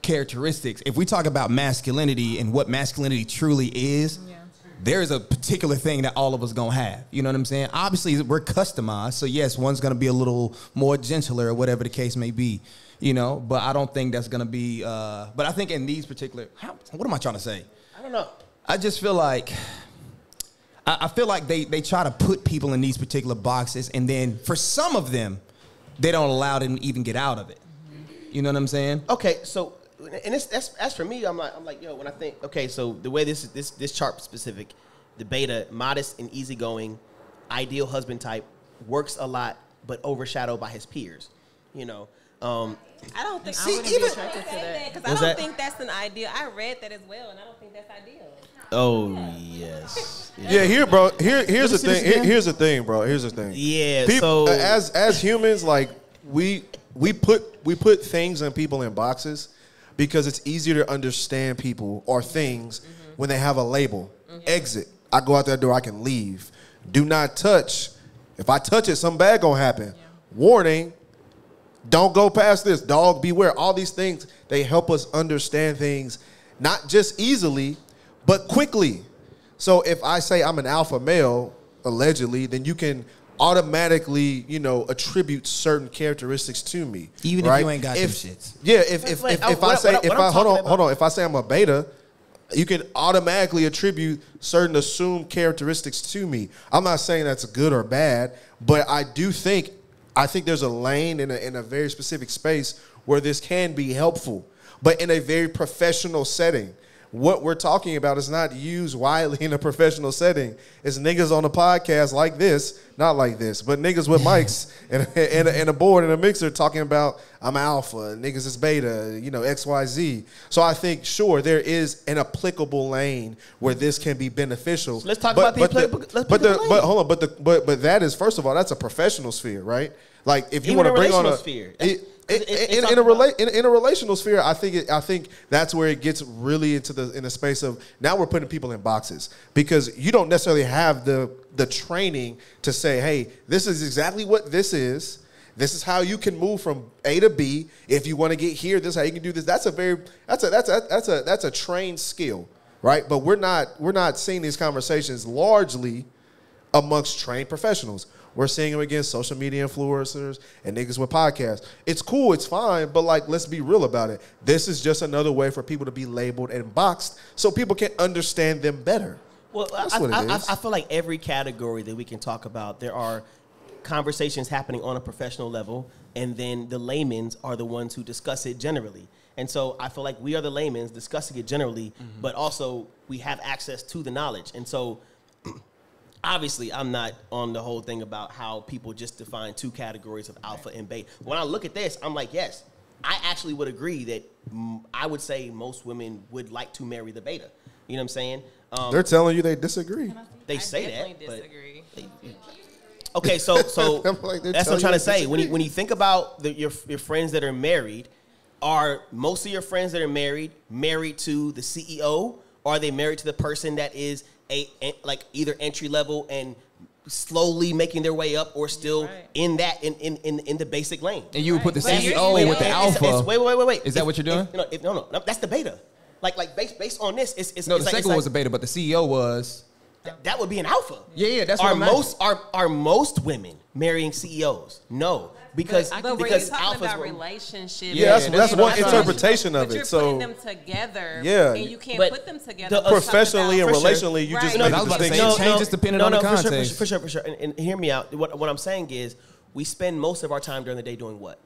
Speaker 1: characteristics. If we talk about masculinity and what masculinity truly is,
Speaker 5: Yeah.
Speaker 1: there's a particular thing that all of us gonna have. You know what I'm saying? Obviously, we're customized, so yes, one's gonna be a little more gentler or whatever the case may be. You know, but I don't think that's gonna be. Uh, but I think in these particular, how, what am I trying to say?
Speaker 4: I don't know.
Speaker 1: I just feel like I, I feel like they they try to put people in these particular boxes, and then for some of them, they don't allow them to even get out of it. You know what I'm saying?
Speaker 4: Okay, so and it's that's as for me, I'm like I'm like yo when I think okay, so the way this is this this chart specific, the beta modest and easygoing, ideal husband type works a lot, but overshadowed by his peers. You know, um,
Speaker 6: I don't think
Speaker 5: I
Speaker 6: I
Speaker 5: wouldn't
Speaker 6: wouldn't
Speaker 5: be
Speaker 6: be
Speaker 5: attracted to that.
Speaker 6: because I don't
Speaker 4: that-
Speaker 6: think that's an ideal. I read that as well, and I don't think that's ideal.
Speaker 4: oh yes,
Speaker 2: Yeah, here, bro. Here, here's the
Speaker 4: me see this
Speaker 2: thing. Here- here's the thing, bro. Here's the thing.
Speaker 4: Yeah,
Speaker 2: Peop-
Speaker 4: so-
Speaker 2: as as humans, like we we put we put things and people in boxes because it's easier to understand people or things mm-hmm. when they have a label. Mm-hmm. Exit. I go out that door. I can leave. Do not touch. If I touch it, something bad gonna happen. Warning. Don't go past this. Dog, beware. All these things, they help us understand things not just easily, but quickly. So if I say I'm an alpha male, allegedly, then you can automatically, you know, attribute certain characteristics to me.
Speaker 1: Even if you ain't got them
Speaker 2: if,
Speaker 1: shits.
Speaker 2: Yeah, if if,
Speaker 4: Wait,
Speaker 2: if,
Speaker 4: I-
Speaker 2: if I say
Speaker 4: what-
Speaker 2: if
Speaker 4: what
Speaker 2: I
Speaker 4: I'm
Speaker 2: hold on,
Speaker 4: talking
Speaker 2: hold on. If I say I'm a beta, you can automatically attribute certain assumed characteristics to me. I'm not saying that's good or bad, but I do think I think there's a lane in a in a very specific space where this can be helpful, but in a very professional setting. What we're talking about is not used widely in a professional setting. It's niggas on a podcast like this, not like this, but niggas with mics and, and, a, and a board and a mixer talking about I'm alpha, niggas is beta, you know, X, Y, Z. So I think, sure, there is an applicable lane where this can be beneficial.
Speaker 4: let's talk about the applicable- let's
Speaker 2: but the, but hold on, but the but but that is first of all, that's a professional sphere, right? Like if you want to bring on a
Speaker 4: sphere.
Speaker 2: It-
Speaker 4: it-
Speaker 2: in,
Speaker 4: it-
Speaker 2: in, in a rela- in, in a relational sphere, I think it, I think that's where it gets really into the in the space of now we're putting people in boxes because you don't necessarily have the the training to say, hey, this is exactly what this is. This is how you can move from A to B. If you want to get here, this is how you can do this. That's a very that's a that's a that's a that's a trained skill, right? But we're not we're not seeing these conversations largely amongst trained professionals. We're seeing them against social media influencers and niggas with podcasts. It's cool, it's fine, but like, let's be real about it. This is just another way for people to be labeled and boxed so people can understand them better.
Speaker 4: Well,
Speaker 2: That's
Speaker 4: I,
Speaker 2: what it
Speaker 4: I, I,
Speaker 2: is.
Speaker 4: I feel like every category that we can talk about, there are conversations happening on a professional level, and then the laymen's are the ones who discuss it generally. And so I feel like we are the laymen's discussing it generally,
Speaker 2: Mm-hmm.
Speaker 4: but also we have access to the knowledge. And so obviously I'm not on the whole thing about how people just define two categories of alpha and beta. When I look at this, I'm like, yes, I actually would agree that I would say most women would like to marry the beta. You know what I'm saying? Um,
Speaker 2: They're telling you they disagree.
Speaker 4: they
Speaker 6: I
Speaker 4: say
Speaker 6: definitely
Speaker 4: that, but
Speaker 6: disagree.
Speaker 4: okay. So, so
Speaker 2: I'm like,
Speaker 4: that's what I'm trying to
Speaker 2: they
Speaker 4: say. When you, when you think about the, your your friends that are married, are most of your friends that are married married to the CEO? Or are they married to the person that is a, a- like either entry level and slowly making their way up, or still
Speaker 5: Right.
Speaker 4: in that in, in in in the basic lane?
Speaker 1: And you would put the
Speaker 5: But
Speaker 1: CEO
Speaker 5: wait,
Speaker 1: with the
Speaker 5: wait,
Speaker 4: It's-
Speaker 1: alpha.
Speaker 4: it's- wait, wait, wait, wait.
Speaker 1: Is that what you're doing?
Speaker 4: if- no, if, no, no, no, that's the beta. Like, like based based on this, it's, it's
Speaker 1: no,
Speaker 4: it's
Speaker 1: the
Speaker 4: like-
Speaker 1: second
Speaker 4: it's like-
Speaker 1: was a beta, but the CEO was.
Speaker 4: Th- that would be an alpha.
Speaker 1: Yeah, yeah, that's
Speaker 4: are
Speaker 1: what I'm at.
Speaker 4: most are are most women marrying CEOs? No, because
Speaker 6: But when
Speaker 4: because
Speaker 6: you're talking
Speaker 4: alphas
Speaker 6: about relationships,
Speaker 2: Yeah, that's,
Speaker 1: that's
Speaker 2: that's one
Speaker 1: I'm trying to-
Speaker 2: interpretation of
Speaker 6: but
Speaker 2: it.
Speaker 6: you're
Speaker 2: So
Speaker 6: putting them together,
Speaker 2: Yeah.
Speaker 6: and you can't put them together.
Speaker 4: the-
Speaker 2: professionally and
Speaker 6: about-
Speaker 4: For sure.
Speaker 2: relationally, you just
Speaker 6: Right.
Speaker 2: make
Speaker 6: No,
Speaker 2: a
Speaker 1: I was about to say,
Speaker 2: distinction.
Speaker 1: it changes depending on the
Speaker 4: for sure, for sure, for sure, for sure. And, and hear me out. What, what I'm saying is, we spend most of our time during the day doing what?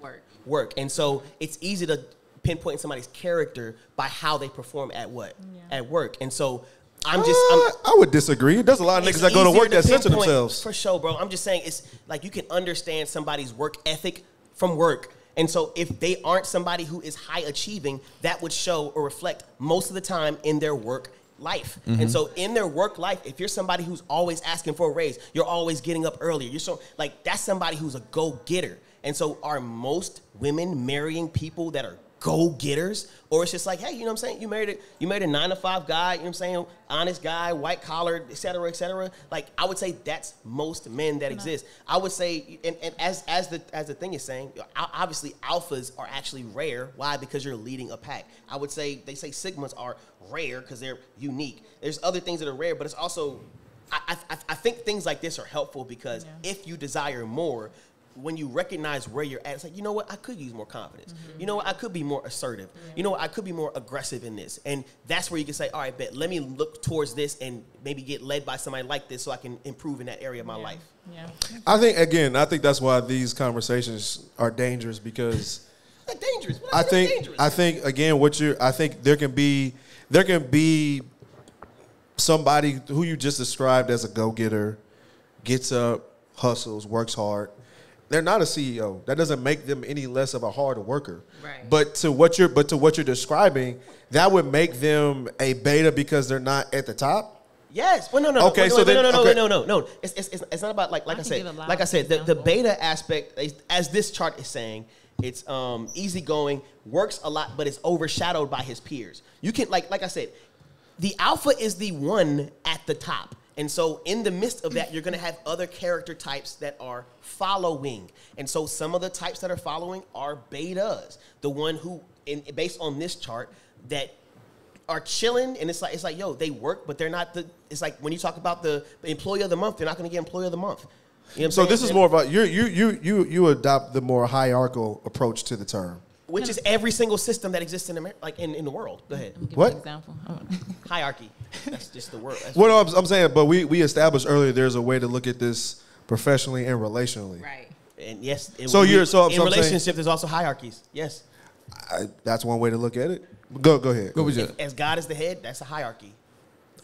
Speaker 6: Work.
Speaker 4: Work, and so it's easy to pinpoint somebody's character by how they perform at what at work. And so I'm just I'm,
Speaker 2: Uh, I would disagree. There's a lot of niggas that go to work that censor themselves.
Speaker 4: For sure, bro. I'm just saying it's like you can understand somebody's work ethic from work. And so if they aren't somebody who is high achieving, that would show or reflect most of the time in their work life.
Speaker 2: Mm-hmm.
Speaker 4: And so in their work life, if you're somebody who's always asking for a raise, you're always getting up earlier. You're so like that's somebody who's a go-getter. And so are most women marrying people that are go getters, or it's just like, hey, you know what I'm saying? You married a you married a nine to five guy, you know what I'm saying? Honest guy, white collar, et cetera, et cetera. Like I would say that's most men that exist. I would say, and, and as as the as the thing is saying, obviously alphas are actually rare. Why? Because you're leading a pack. I would say they say sigmas are rare because they're unique. There's other things that are rare, but it's also I, I, I think things like this are helpful because if you desire more, when you recognize where you're at, it's like, you know what, I could use more confidence. You know what, I could be more assertive. You know what, I could be more aggressive in this. And that's where you can say, all right, bet, let me look towards this and maybe get led by somebody like this so I can improve in that area of my life.
Speaker 5: Yeah.
Speaker 2: I think again, I think that's why these conversations are dangerous because
Speaker 4: dangerous. Why
Speaker 2: I think
Speaker 4: dangerous?
Speaker 2: I think again what you I think there can be there can be somebody who you just described as a go-getter gets up, hustles, works hard. They're not a CEO. That doesn't make them any less of a hard worker.
Speaker 6: Right.
Speaker 2: But to what you're but to what you're describing, that would make them a beta because they're not at the top.
Speaker 4: Yes. Well, no, no.
Speaker 2: Okay,
Speaker 4: no,
Speaker 2: so
Speaker 4: no,
Speaker 2: then-
Speaker 4: no, no, no,
Speaker 2: okay.
Speaker 4: no, no, no. It's, it's, it's, it's not about like like I,
Speaker 5: I
Speaker 4: said.
Speaker 5: give a lot
Speaker 4: Like I said, the, the beta aspect, is, as this chart is saying, it's um easygoing, works a lot, but it's overshadowed by his peers. You can like like I said, the alpha is the one at the top. And so, in the midst of that, you're going to have other character types that are following. And so, some of the types that are following are betas. The one who, in, based on this chart, that are chilling, and it's like it's like yo, they work, but they're not the. It's like when you talk about the employee of the month, they're not going to get employee of the month. You know what I'm
Speaker 2: So
Speaker 4: saying?
Speaker 2: this is more about you you you you you adopt the more hierarchical approach to the term.
Speaker 4: Which is every single system that exists in America, like in, in the world. Go ahead,
Speaker 5: give
Speaker 2: What?
Speaker 5: example.
Speaker 4: hierarchy. That's just the word. That's
Speaker 2: What I'm, I'm saying, but we we established earlier there's a way to look at this professionally and relationally.
Speaker 6: Right.
Speaker 4: And yes, and
Speaker 2: So
Speaker 4: we-
Speaker 2: you're- so-
Speaker 4: in
Speaker 2: so I'm saying-
Speaker 4: relationship. There's also hierarchies. Yes,
Speaker 2: I, that's one way to look at it. Go go ahead.
Speaker 1: Go with you.
Speaker 4: as God is the head, that's a hierarchy.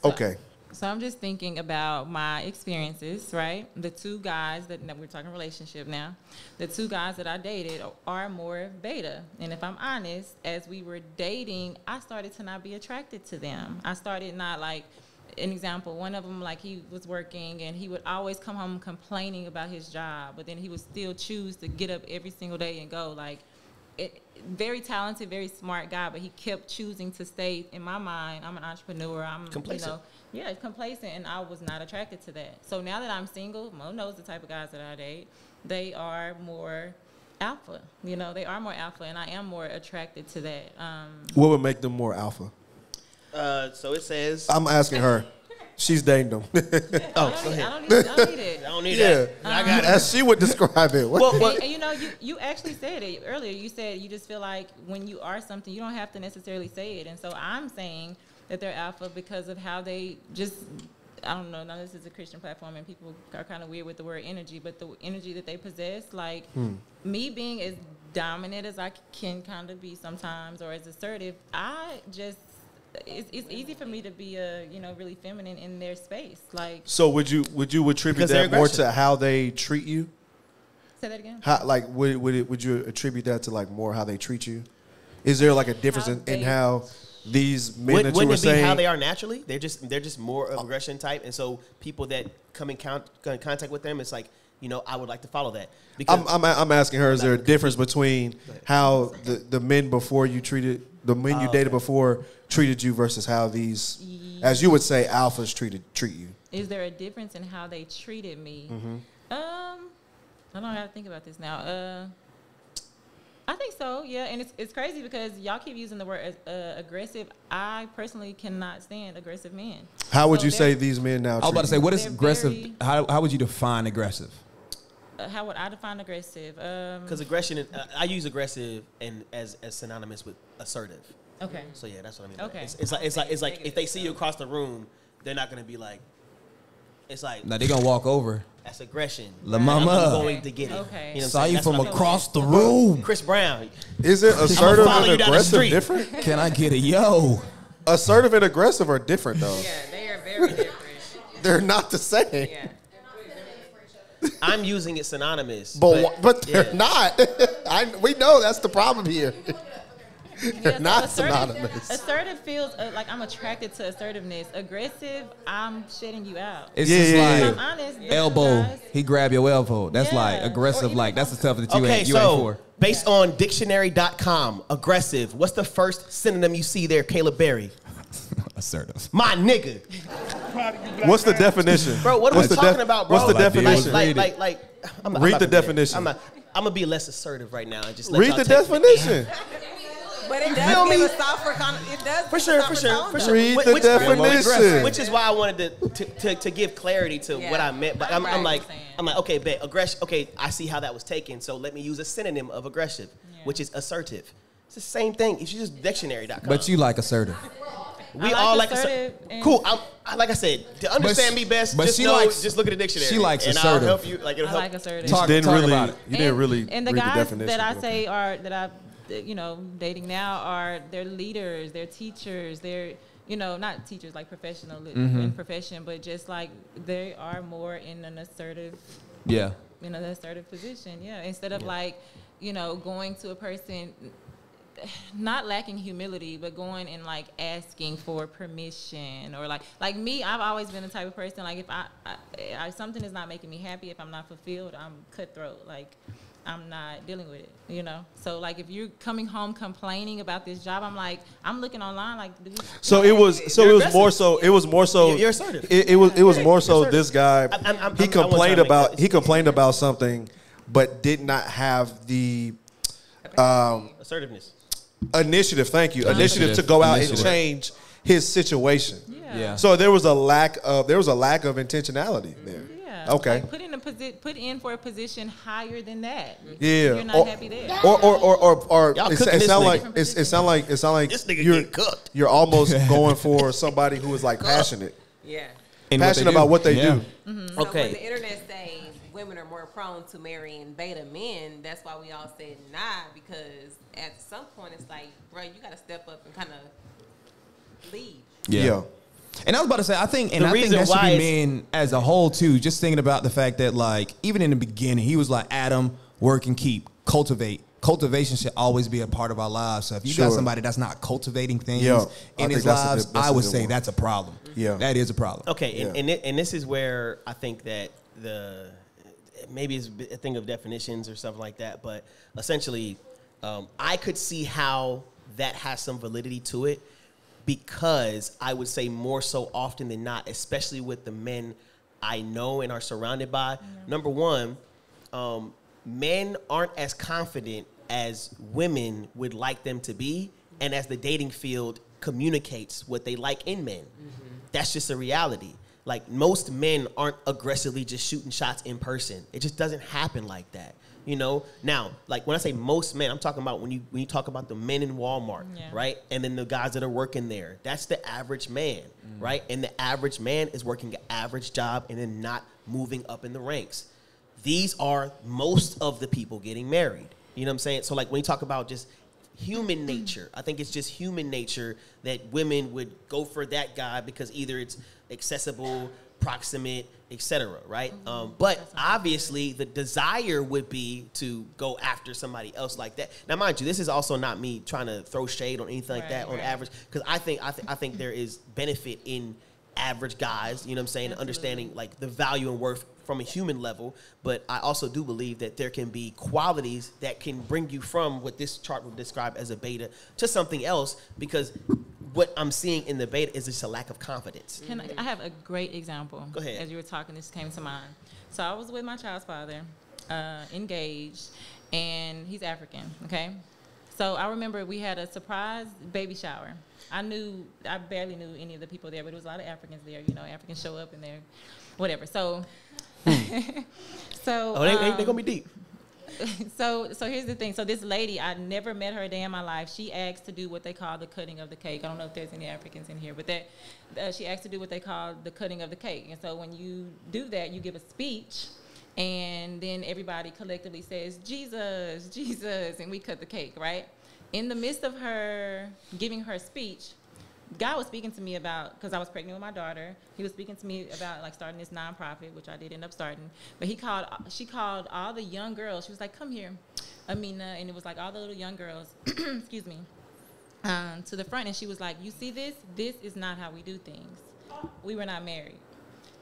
Speaker 2: Okay.
Speaker 5: So I'm just thinking about my experiences, right? The two guys that, that we're talking relationship now, the two guys that I dated are more beta. And if I'm honest, as we were dating, I started to not be attracted to them. I started not like an example, one of them like he was working and he would always come home complaining about his job, but then he would still choose to get up every single day and go like it, very talented, very smart guy, but he kept choosing to stay. In my mind, I'm an entrepreneur. I'm
Speaker 4: Complacent.
Speaker 5: You know, yeah, complacent, and I was not attracted to that. So now that I'm single, Mo knows the type of guys that I date. They are more alpha. You know, they are more alpha, and I am more attracted to that. Um,
Speaker 2: What would make them more alpha?
Speaker 4: Uh, so it says.
Speaker 2: I'm asking her. She's dating them.
Speaker 4: oh,
Speaker 5: I
Speaker 4: go
Speaker 5: don't, need,
Speaker 4: ahead.
Speaker 5: I don't need, I don't need it.
Speaker 4: I don't need
Speaker 2: yeah.
Speaker 4: that. I got it.
Speaker 2: As she would describe it. What-
Speaker 4: Well, well,
Speaker 5: And, and you know, you, you actually said it earlier. You said you just feel like when you are something, you don't have to necessarily say it. And so I'm saying that they're alpha because of how they just, I don't know, now this is a Christian platform and people are kind of weird with the word energy, but the energy that they possess, like hmm. me being as dominant as I can kind of be sometimes or as assertive, I just, it's, it's easy for me to be a, you know, really feminine in their space. Like,
Speaker 2: so would you would you attribute that more to how they treat you?
Speaker 5: say that again.
Speaker 2: How like would would it, would you attribute that to like more how they treat you? Is there like a difference
Speaker 5: How
Speaker 2: in, in how these men
Speaker 4: Wouldn't,
Speaker 2: that you
Speaker 4: wouldn't
Speaker 2: were
Speaker 4: it be
Speaker 2: saying?
Speaker 4: how they are naturally? They're just they're just more of aggression type, and so people that come in, count, in contact with them, it's like you know I would like to follow that because
Speaker 2: I'm, I'm, I'm asking her, is there a difference between how the, the men before you treated, the men
Speaker 4: Oh,
Speaker 2: you dated before treated you versus how these, as you would say, alphas treated treat you?
Speaker 5: is there a difference in how they treated me?
Speaker 2: Mm-hmm.
Speaker 5: Um, I don't know how to think about this now. Uh, I think so, yeah. And it's, it's crazy because y'all keep using the word uh, aggressive. I personally cannot stand aggressive men.
Speaker 2: How would
Speaker 5: So
Speaker 2: you say these men now
Speaker 1: I was about to say, what is aggressive?
Speaker 5: very-
Speaker 1: how, how would you define aggressive?
Speaker 5: Uh, how would I define aggressive? Um,
Speaker 4: because aggression. is- Uh, I use aggressive and as as synonymous with assertive.
Speaker 5: okay.
Speaker 4: So yeah, that's what I mean.
Speaker 5: Okay.
Speaker 4: It's, it's like it's like it's like if they see you across the room, they're not gonna be like. It's like
Speaker 1: Now they're gonna walk over.
Speaker 4: That's aggression.
Speaker 1: La
Speaker 4: I'm
Speaker 1: mama.
Speaker 4: going to get it.
Speaker 5: Okay.
Speaker 4: You know I'm
Speaker 1: Saw you from across the room.
Speaker 4: Chris Brown.
Speaker 2: Is it assertive and
Speaker 4: you down the
Speaker 2: aggressive different?
Speaker 1: Can I get a yo?
Speaker 2: Assertive and aggressive are different though.
Speaker 6: Yeah, they are very different.
Speaker 2: They're not the same.
Speaker 6: Yeah.
Speaker 4: I'm using it synonymous.
Speaker 2: But but, but they're
Speaker 4: yeah.
Speaker 2: not. I, we know that's the problem here.
Speaker 5: Yeah, so
Speaker 2: Not
Speaker 5: assertive-
Speaker 2: synonymous.
Speaker 5: Assertive feels uh, like I'm attracted to assertiveness. Aggressive, I'm shitting you out.
Speaker 1: It's
Speaker 2: Yeah,
Speaker 1: just
Speaker 2: yeah,
Speaker 1: like
Speaker 2: yeah.
Speaker 5: I'm honest. the
Speaker 1: elbow.
Speaker 5: guys-
Speaker 1: He grab your elbow. That's like
Speaker 5: Yeah. Or
Speaker 1: aggressive. Like that's the stuff that you
Speaker 4: Okay,
Speaker 1: ain't you ain't
Speaker 4: so
Speaker 1: for.
Speaker 4: based on dictionary.com, aggressive, what's the first synonym you see there, Caleb Berry?
Speaker 1: Assertive.
Speaker 4: My nigga.
Speaker 2: What's the definition?
Speaker 4: Bro, what are
Speaker 2: What's
Speaker 4: we talking
Speaker 2: def-
Speaker 4: about, bro?
Speaker 2: What's the
Speaker 1: Like,
Speaker 2: definition?
Speaker 4: Like,
Speaker 1: Read
Speaker 4: like, like, I'm, I'm
Speaker 2: Read the
Speaker 4: to do that.
Speaker 2: definition.
Speaker 4: I'm, not, I'm gonna be less assertive right now and just let
Speaker 2: Read
Speaker 4: y'all
Speaker 2: the definition.
Speaker 6: But it
Speaker 4: feel
Speaker 6: does give
Speaker 4: me?
Speaker 6: a softer con- It does
Speaker 4: For sure, for sure, for sure.
Speaker 2: Read
Speaker 4: Which-
Speaker 2: the
Speaker 4: which-
Speaker 2: definition.
Speaker 4: Which is why I wanted to to, to, to give clarity to
Speaker 6: Yeah.
Speaker 4: what I meant. But I'm,
Speaker 5: Right,
Speaker 4: I'm like,
Speaker 5: I'm
Speaker 4: like, okay, bet aggression. Okay, I see how that was taken. So let me use a synonym of aggressive,
Speaker 5: Yeah.
Speaker 4: which is assertive. It's the same thing. If you just dictionary.com.
Speaker 1: But you like assertive.
Speaker 4: we
Speaker 5: like
Speaker 4: all like
Speaker 5: assertive
Speaker 4: assertive. Cool. I'm, I, like I said, to understand
Speaker 1: she-
Speaker 4: me best,
Speaker 1: but
Speaker 4: just
Speaker 1: she
Speaker 4: know,
Speaker 1: likes-
Speaker 4: just look at the dictionary.
Speaker 1: she likes
Speaker 4: and
Speaker 1: assertive.
Speaker 4: I'll help you. Like it'll
Speaker 5: I
Speaker 4: help.
Speaker 5: like assertive.
Speaker 1: Talk-
Speaker 2: didn't
Speaker 1: talk
Speaker 2: really.
Speaker 1: about it.
Speaker 2: You didn't really
Speaker 5: and the
Speaker 2: read
Speaker 5: guys
Speaker 2: the definition.
Speaker 5: that I say are that I, you know, dating now are they're leaders, they're teachers, they're you know not teachers like professional
Speaker 1: Mm-hmm.
Speaker 5: in profession, but just like they are more in an assertive,
Speaker 1: Yeah.
Speaker 5: in an assertive position. Yeah, instead of like, you know, going to a person. Not lacking humility, but going and like asking for permission, or like like me, I've always been the type of person like if I, I, I something is not making me happy, if I'm not fulfilled, I'm cutthroat. Like I'm not dealing with it, you know. So like if you're coming home complaining about this job, I'm like I'm looking online like. Do we,
Speaker 2: So it was. So it was more so. It was more so.
Speaker 4: You're- you're assertive.
Speaker 2: It, it was. It was more so. This guy.
Speaker 4: I'm- I'm- I'm-
Speaker 2: he
Speaker 4: I'm- I wasn't trying
Speaker 2: complained about. He complained about something, but did not have the um,
Speaker 4: Assertiveness.
Speaker 2: initiative. Thank you. Initiative to go out and change his situation.
Speaker 5: yeah.
Speaker 1: Yeah.
Speaker 2: So there was a lack of. There was a lack of intentionality there.
Speaker 5: Yeah.
Speaker 2: Okay.
Speaker 5: Like put in a posi- put in for a position higher than that.
Speaker 2: Yeah.
Speaker 5: You're not
Speaker 2: or,
Speaker 5: happy there.
Speaker 2: Or or or or, or
Speaker 4: Y'all
Speaker 2: it, it sound like it's, it sound like it sound like
Speaker 4: This nigga
Speaker 2: you're
Speaker 4: cooked.
Speaker 2: you're almost going for somebody who is like passionate,
Speaker 6: Yeah.
Speaker 1: And what they
Speaker 2: passionate
Speaker 1: do.
Speaker 2: about what they
Speaker 1: Yeah.
Speaker 2: do. Mm-hmm.
Speaker 6: So when the internet says women are more prone to marrying beta men, that's why we all said nah, because at some point it's like, bro, you got to step up and kind of lead.
Speaker 2: Yeah.
Speaker 1: And I was about to say, I think, and
Speaker 4: The
Speaker 1: I think
Speaker 4: reason
Speaker 1: that should
Speaker 4: why
Speaker 1: be men as a whole too. Just thinking about the fact that, like, even in the beginning, he was like, "Adam, work and keep, cultivate." Cultivation should always be a part of our lives. So if you got somebody that's not cultivating things
Speaker 2: Yeah,
Speaker 1: in
Speaker 2: think
Speaker 1: his
Speaker 2: that's a
Speaker 1: lives,
Speaker 2: good- that's
Speaker 1: would say
Speaker 2: one.
Speaker 1: that's a problem.
Speaker 2: Yeah.
Speaker 1: that is a problem.
Speaker 4: Okay, and and, it, and this is where I think that the maybe it's a thing of definitions or something like that, but essentially, um, I could see how that has some validity to it because I would say more so often than not, especially with the men I know and are surrounded by. Number one, um, men aren't as confident as women would like them to be, and as the dating field communicates what they like in men. That's just a reality. Like most men aren't aggressively just shooting shots in person. It just doesn't happen like that. You know. Now, like when I say most men, I'm talking about when you when you talk about the men in Walmart,
Speaker 5: Yeah.
Speaker 4: right? And then the guys that are working there. That's the average man, mm. right? And the average man is working an average job and then not moving up in the ranks these are most of the people getting married. You know what I'm saying? So like when you talk about just human nature, I think it's just human nature that women would go for that guy because either it's accessible, proximate, etc. Right? Um, but obviously, the desire would be to go after somebody else like that. Now, mind you, this is also not me trying to throw shade on anything like
Speaker 5: Right,
Speaker 4: that on
Speaker 5: right.
Speaker 4: average because I think I, th- I think there is benefit in average guys. You know what I'm saying? Understanding like the value and worth from a human level, but I also do believe that there can be qualities that can bring you from what this chart would describe as a beta to something else because what I'm seeing in the beta is just a lack of confidence.
Speaker 5: Can I, I have a great example.
Speaker 4: Go ahead.
Speaker 5: As you were talking, this came to mind. So I was with my child's father, uh, engaged, and he's African. Okay, so I remember we had a surprise baby shower. I knew I barely knew any of the people there, but there was a lot of Africans there. You know, Africans show up and they're whatever. So, so
Speaker 4: Oh, they, they,
Speaker 5: um,
Speaker 4: they gonna be deep.
Speaker 5: so so here's the thing. So this lady, I never met her a day in my life. She asked to do what they call the cutting of the cake. I don't know if there's any Africans in here, but that uh, she asked to do what they call the cutting of the cake. And so when you do that, you give a speech, and then everybody collectively says Jesus, Jesus, and we cut the cake, right? In the midst of her giving her speech, God was speaking to me about because I was pregnant with my daughter. He was speaking to me about like starting this nonprofit, which I did end up starting. But he called, she called all the young girls. She was like, "Come here, Amina," and it was like all the little young girls. excuse me. um, to the front, and she was like, "You see this? This is not how we do things. We were not married."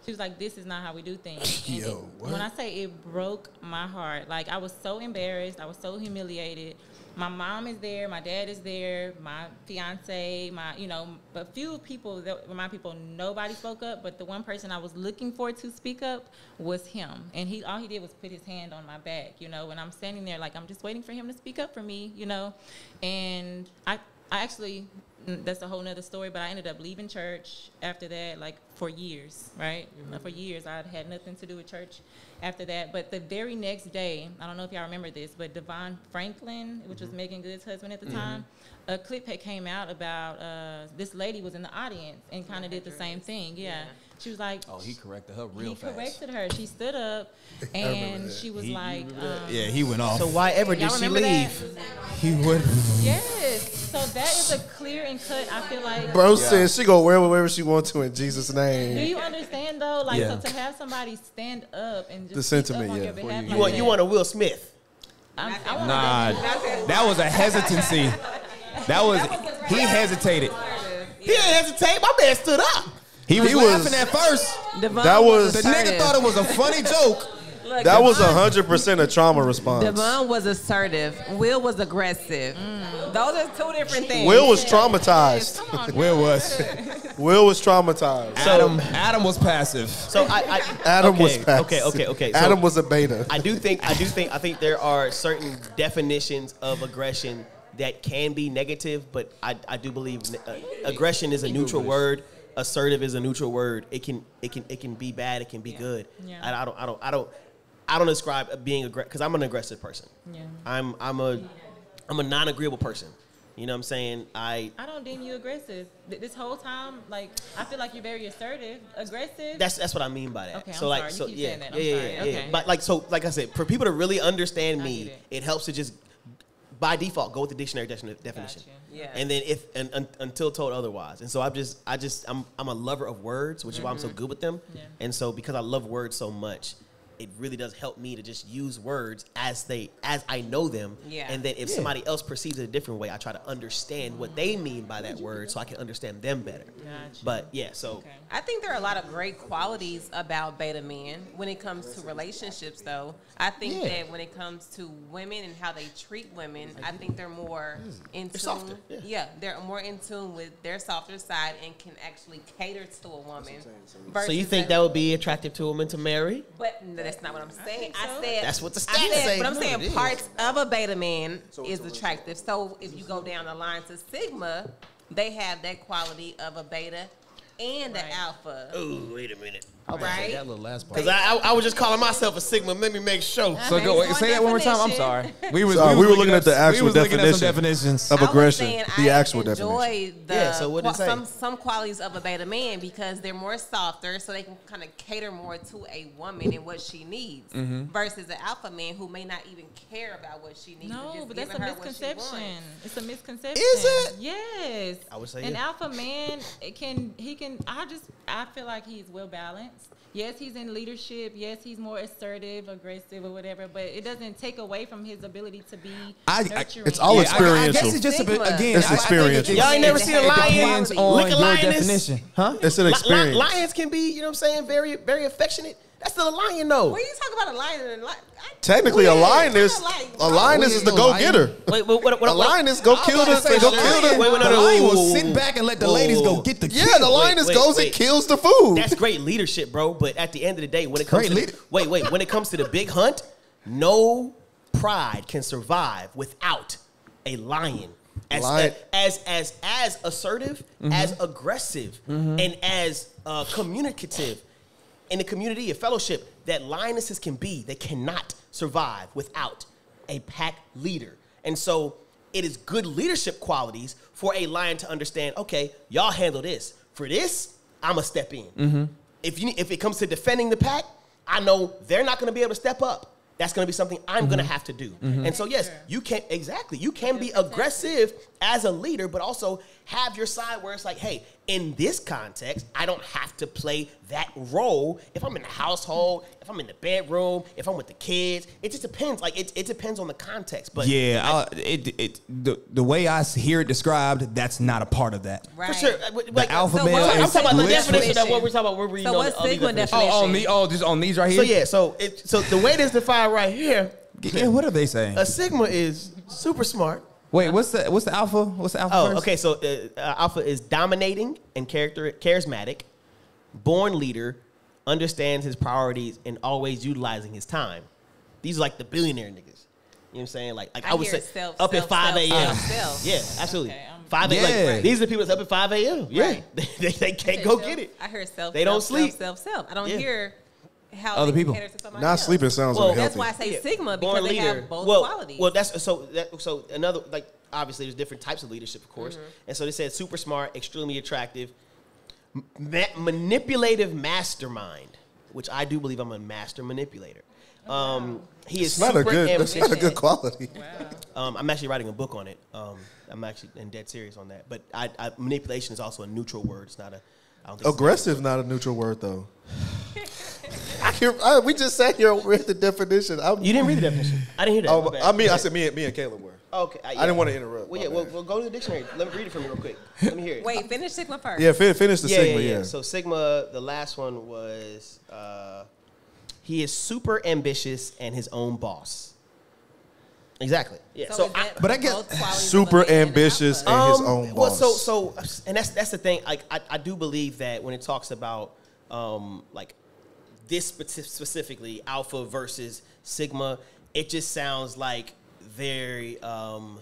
Speaker 5: She was like, "This is not how we do things."
Speaker 2: Yo,
Speaker 5: it- when I say it broke my heart, like I was so embarrassed, I was so humiliated. My mom is there, my dad is there, my fiance, my you know, a few people that remind people nobody spoke up, but the one person I was looking for to speak up was him, and he all he did was put his hand on my back, you know, and I'm standing there like I'm just waiting for him to speak up for me, you know, and I I actually that's a whole nother story, but I ended up leaving church after that, like for years, right? Uh, For years, I had nothing to do with church after that. But the very next day, I don't know if y'all remember this, but Devon Franklin, which was Meagan Good's husband at the time, a clip had came out about uh, this lady was in the audience and kind of did the same thing. Yeah. She was like,
Speaker 1: Oh, he corrected her real
Speaker 5: he
Speaker 1: fast.
Speaker 5: He corrected her. She stood up and she was like, um,
Speaker 1: Yeah, he went off.
Speaker 4: So why ever did she
Speaker 5: remember that?
Speaker 4: leave?
Speaker 1: he would.
Speaker 5: Yes. So that is a clear and cut. I feel like.
Speaker 2: Bro said she go wherever, wherever she want to in Jesus' name.
Speaker 5: Do you understand though? Like
Speaker 1: Yeah.
Speaker 5: so to have somebody stand up and just
Speaker 2: The sentiment,
Speaker 5: up
Speaker 2: yeah.
Speaker 5: your behalf
Speaker 4: You want you want a Will Smith?
Speaker 5: I'm- I want
Speaker 1: Nah, that was a hesitancy. That was he hesitated.
Speaker 4: He didn't hesitate. My man stood up.
Speaker 1: He was
Speaker 2: He was-
Speaker 1: laughing at first.
Speaker 9: Devon
Speaker 2: That was-
Speaker 1: The nigga thought it was a funny joke.
Speaker 9: Look,
Speaker 2: That was
Speaker 9: Devon-
Speaker 2: hundred percent a trauma response.
Speaker 9: Devon was assertive. Will was aggressive. Those are two different things.
Speaker 2: Will was traumatized.
Speaker 5: Come on,
Speaker 1: Where was
Speaker 2: Will was traumatized.
Speaker 1: Adam? Adam was passive.
Speaker 4: So I, I
Speaker 2: Adam
Speaker 4: okay,
Speaker 2: was passive.
Speaker 4: okay, okay, okay. So
Speaker 2: Adam was a beta.
Speaker 4: I do think I do think I think there are certain definitions of aggression that can be negative, but I, I do believe uh, aggression is a neutral word. Assertive is a neutral word. It can it can it can be bad. It can be good.
Speaker 5: Yeah.
Speaker 4: I, I don't I don't I don't I don't describe being aggressive because I'm an aggressive person.
Speaker 5: Yeah.
Speaker 4: I'm I'm a I'm a non-agreeable person. You know what I'm saying? I
Speaker 5: I don't deem you aggressive. Th- This whole time, like I feel like you're very assertive, aggressive.
Speaker 4: That's that's what I mean by that.
Speaker 5: Okay,
Speaker 4: so
Speaker 5: I'm
Speaker 4: like
Speaker 5: sorry. You
Speaker 4: so
Speaker 5: keep
Speaker 4: yeah, yeah,
Speaker 5: I'm
Speaker 4: yeah,
Speaker 5: sorry.
Speaker 4: yeah, yeah.
Speaker 5: Okay.
Speaker 4: But like so like I said, for people to really understand me, it.
Speaker 5: it.
Speaker 4: helps to just by default go with the dictionary defini- definition.
Speaker 5: Gotcha.
Speaker 9: Yeah.
Speaker 4: And then if and, un, until told otherwise. And so I'm just I just I'm I'm a lover of words, which is why I'm so
Speaker 5: Mm-hmm.
Speaker 4: good with them.
Speaker 5: Yeah.
Speaker 4: And so because I love words so much, it really does help me to just use words as they as I know them.
Speaker 9: Yeah.
Speaker 4: And then if somebody else perceives it a different way, I try to understand what they mean by that word so I can understand them better.
Speaker 5: Gotcha.
Speaker 4: But yeah, so
Speaker 5: Okay.
Speaker 9: I think there are a lot of great qualities about beta men when it comes to relationships, though. I think
Speaker 4: Yeah.
Speaker 9: that when it comes to women and how they treat women, I think they're more in tune.
Speaker 4: softer, yeah.
Speaker 9: they're more in tune with their softer side and can actually cater to a woman.
Speaker 4: so you think that would be attractive to a woman to marry?
Speaker 9: But no, that's not what I'm saying. I,
Speaker 5: so.
Speaker 9: said
Speaker 4: That's what the
Speaker 9: I
Speaker 4: stats
Speaker 9: said,
Speaker 4: say.
Speaker 9: But I'm saying
Speaker 4: it is.
Speaker 9: parts of a beta man is attractive. So if you go down the line to Sigma, they have that quality of a beta and
Speaker 5: Right.
Speaker 9: an alpha.
Speaker 4: Oh, wait a minute.
Speaker 9: Right?
Speaker 1: That little last part.
Speaker 4: Because I, I, I was just calling myself a Sigma. Let me make sure.
Speaker 1: So go wait, say that one more time. I'm sorry. We was
Speaker 2: Sorry, we were looking at the actual
Speaker 1: we was looking at some definitions.
Speaker 2: Of
Speaker 9: I was
Speaker 2: aggression,
Speaker 9: saying
Speaker 2: the
Speaker 9: I
Speaker 2: actual
Speaker 9: enjoy the
Speaker 4: Yeah, so what'd it
Speaker 9: some some qualities of a beta man because they're more softer, so they can kind of cater more to a woman and what she needs,
Speaker 1: Mm-hmm.
Speaker 9: versus an alpha man who may not even care about what she needs.
Speaker 5: No, but that's a
Speaker 9: giving her what she
Speaker 5: misconception. It's a misconception.
Speaker 4: Is it?
Speaker 5: Yes.
Speaker 4: I would say
Speaker 5: an
Speaker 4: yeah.
Speaker 5: alpha man it can he can. I just I feel like he's well balanced. Yes, he's in leadership. Yes, he's more assertive, aggressive, or whatever. But it doesn't take away from his ability to be
Speaker 1: I- I-
Speaker 5: nurturing.
Speaker 2: it's all
Speaker 1: Yeah, I- I, guess it's just a bit again.
Speaker 2: It's
Speaker 1: I- I
Speaker 2: experiential.
Speaker 1: it-
Speaker 4: Y'all ain't never seen a
Speaker 1: it
Speaker 4: lion?
Speaker 1: Depends
Speaker 4: Look at
Speaker 1: your
Speaker 4: lioness.
Speaker 1: definition, huh?
Speaker 2: It's an
Speaker 4: Li- li-
Speaker 2: experience.
Speaker 4: lions can be, you know what I'm saying, very, very affectionate. That's still a lion, though.
Speaker 9: When you talk about a lion and a lion,
Speaker 2: Technically, a lioness, a lioness is the go getter.
Speaker 4: Wait, what, what, what,
Speaker 2: A lioness go kill the,
Speaker 1: to say
Speaker 2: go
Speaker 1: the
Speaker 2: kill
Speaker 1: lion-
Speaker 2: the.
Speaker 4: Wait, wait, no,
Speaker 1: the
Speaker 4: no,
Speaker 1: lion
Speaker 4: whoa,
Speaker 1: will
Speaker 4: whoa,
Speaker 1: sit
Speaker 4: whoa.
Speaker 1: back and let the
Speaker 4: Whoa,
Speaker 1: ladies
Speaker 4: whoa,
Speaker 1: go
Speaker 4: whoa.
Speaker 1: get the
Speaker 2: Yeah, the lioness
Speaker 4: wait,
Speaker 2: goes
Speaker 4: wait.
Speaker 2: and kills the food.
Speaker 4: That's great leadership, bro. But at the end of the day, when it comes
Speaker 1: Great
Speaker 4: to
Speaker 1: leader-
Speaker 4: the, wait, wait, when it comes to the big hunt, no pride can survive without a lion. As
Speaker 2: Lion-
Speaker 4: as as as assertive, as aggressive, and as uh, communicative in the community, a fellowship that lionesses can be, they cannot survive without a pack leader. And so it is good leadership qualities for a lion to understand, okay, y'all handle this. For this, I'ma step in. Mm-hmm. If you if it comes to defending the pack, I know they're not gonna be able to step up. That's going to be something I'm going to mm-hmm. have to do. Mm-hmm. And so, yes, you can exactly you can be aggressive as a leader, but also have your side where it's like, hey, in this context, I don't have to play that role. If I'm in the household, if I'm in the bedroom, if I'm with the kids, it just depends. Like it, it depends on the context. But
Speaker 1: Yeah, uh, it, it the, the way I hear it described, that's not a part of that.
Speaker 9: Right.
Speaker 4: for sure, uh, like,
Speaker 1: alpha
Speaker 9: So
Speaker 1: male
Speaker 9: what-
Speaker 1: is
Speaker 4: I'm talking about the definition of what we're talking about. We're
Speaker 9: So
Speaker 4: on
Speaker 9: what's
Speaker 4: the- on the
Speaker 9: Sigma
Speaker 4: definition.
Speaker 9: definition?
Speaker 1: Oh, on the oh, just on these right here.
Speaker 4: So yeah, so it so the way this defined right here,
Speaker 1: yeah. What are they saying?
Speaker 4: a sigma is super smart.
Speaker 1: Wait, what's the what's the alpha? What's the alpha?
Speaker 4: Oh,
Speaker 1: first?
Speaker 4: okay. So uh, uh, alpha is dominating and character charismatic, born leader, understands his priorities and always utilizing his time. These are like the billionaire niggas. You know what I'm saying? Like, like I,
Speaker 9: I
Speaker 4: would say
Speaker 9: self,
Speaker 4: up at five a.m.
Speaker 9: self, self.
Speaker 4: Yeah, absolutely.
Speaker 5: Okay,
Speaker 4: Five a.m.
Speaker 1: Yeah.
Speaker 4: Like, these are the people that's up at five a.m. Yeah,
Speaker 9: Right.
Speaker 4: they, they, they can't go get it.
Speaker 9: I hear self.
Speaker 4: They don't
Speaker 9: self,
Speaker 4: sleep.
Speaker 9: Self, self, self. I don't
Speaker 4: Yeah.
Speaker 9: hear how
Speaker 1: Other people.
Speaker 9: to
Speaker 2: Not
Speaker 9: else.
Speaker 2: sleeping sounds
Speaker 4: Well,
Speaker 2: unhealthy.
Speaker 9: That's why I say
Speaker 4: Yeah.
Speaker 9: Sigma
Speaker 4: Born
Speaker 9: because they
Speaker 4: leader.
Speaker 9: have both
Speaker 4: well,
Speaker 9: qualities.
Speaker 4: Well, that's so that so another like obviously there's different types of leadership, of course,
Speaker 9: Mm-hmm.
Speaker 4: and so they said super smart, extremely attractive, ma- manipulative mastermind, which I do believe I'm a master manipulator. Um, he is
Speaker 2: It's not a
Speaker 4: super
Speaker 2: good. That's not a good quality.
Speaker 4: Um, I'm actually writing a book on it. Um, I'm actually in dead serious on that. But I, I, manipulation is also a neutral word. It's not a. I don't think it's-
Speaker 2: Aggressive, not a neutral word though. I hear, I, we just sat here and read the definition. I'm,
Speaker 4: You didn't read the definition. I didn't hear that.
Speaker 2: Oh, I mean, I said me, and me and Caleb were.
Speaker 4: Okay, I,
Speaker 2: didn't want to interrupt.
Speaker 4: Well, yeah, well,
Speaker 2: bad.
Speaker 4: well, go to the dictionary. Let me read it for you real quick. Let me hear it.
Speaker 9: Wait, finish Sigma first.
Speaker 2: yeah, fin- finish the
Speaker 4: yeah,
Speaker 2: Sigma.
Speaker 4: yeah,
Speaker 2: Yeah,
Speaker 4: yeah. So Sigma, the last one was uh, he is super ambitious and his own boss. Exactly. Yeah.
Speaker 9: So,
Speaker 4: So, I,
Speaker 1: but I guess-
Speaker 9: both qualities of a
Speaker 2: super
Speaker 9: man and
Speaker 2: ambitious
Speaker 9: alpha?
Speaker 2: and his
Speaker 4: Um,
Speaker 2: own
Speaker 4: Well,
Speaker 2: boss.
Speaker 4: so so, and that's that's the thing. Like, I, I do believe that when it talks about um like this specifically alpha versus sigma, it just sounds like very um.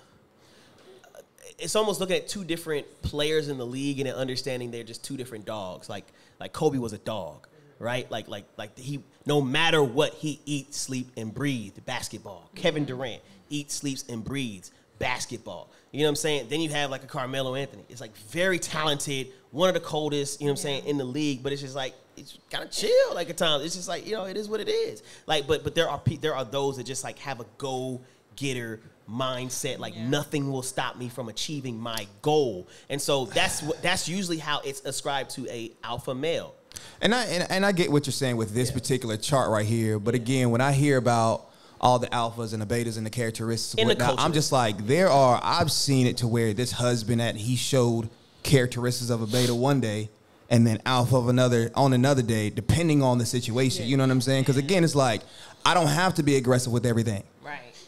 Speaker 4: It's almost looking at two different players in the league and understanding they're just two different dogs. Like like Kobe was a dog, right? Like like like he no matter what he eats, sleep and breathe basketball. Kevin Durant eats, sleeps and breathes basketball. You know what I'm saying? Then you have like a Carmelo Anthony. It's like very talented, one of the coldest, you know what I'm saying, in the league, but it's just like it's kind of chill like at times. It's just like, you know, it is what it is. Like but but there are pe- there are those that just like have a go getter mindset like nothing will stop me from achieving my goal. And so that's what that's usually how it's ascribed to a alpha male.
Speaker 1: And I and, and I get what you're saying with this particular chart right here, but again, when I hear about all the alphas and the betas and the characteristics, and whatnot, I'm just like, there are. I've seen it to where this husband that he showed characteristics of a beta one day, and then alpha of another on another day, depending on the situation. You know what I'm saying? Because again, it's like I don't have to be aggressive with everything.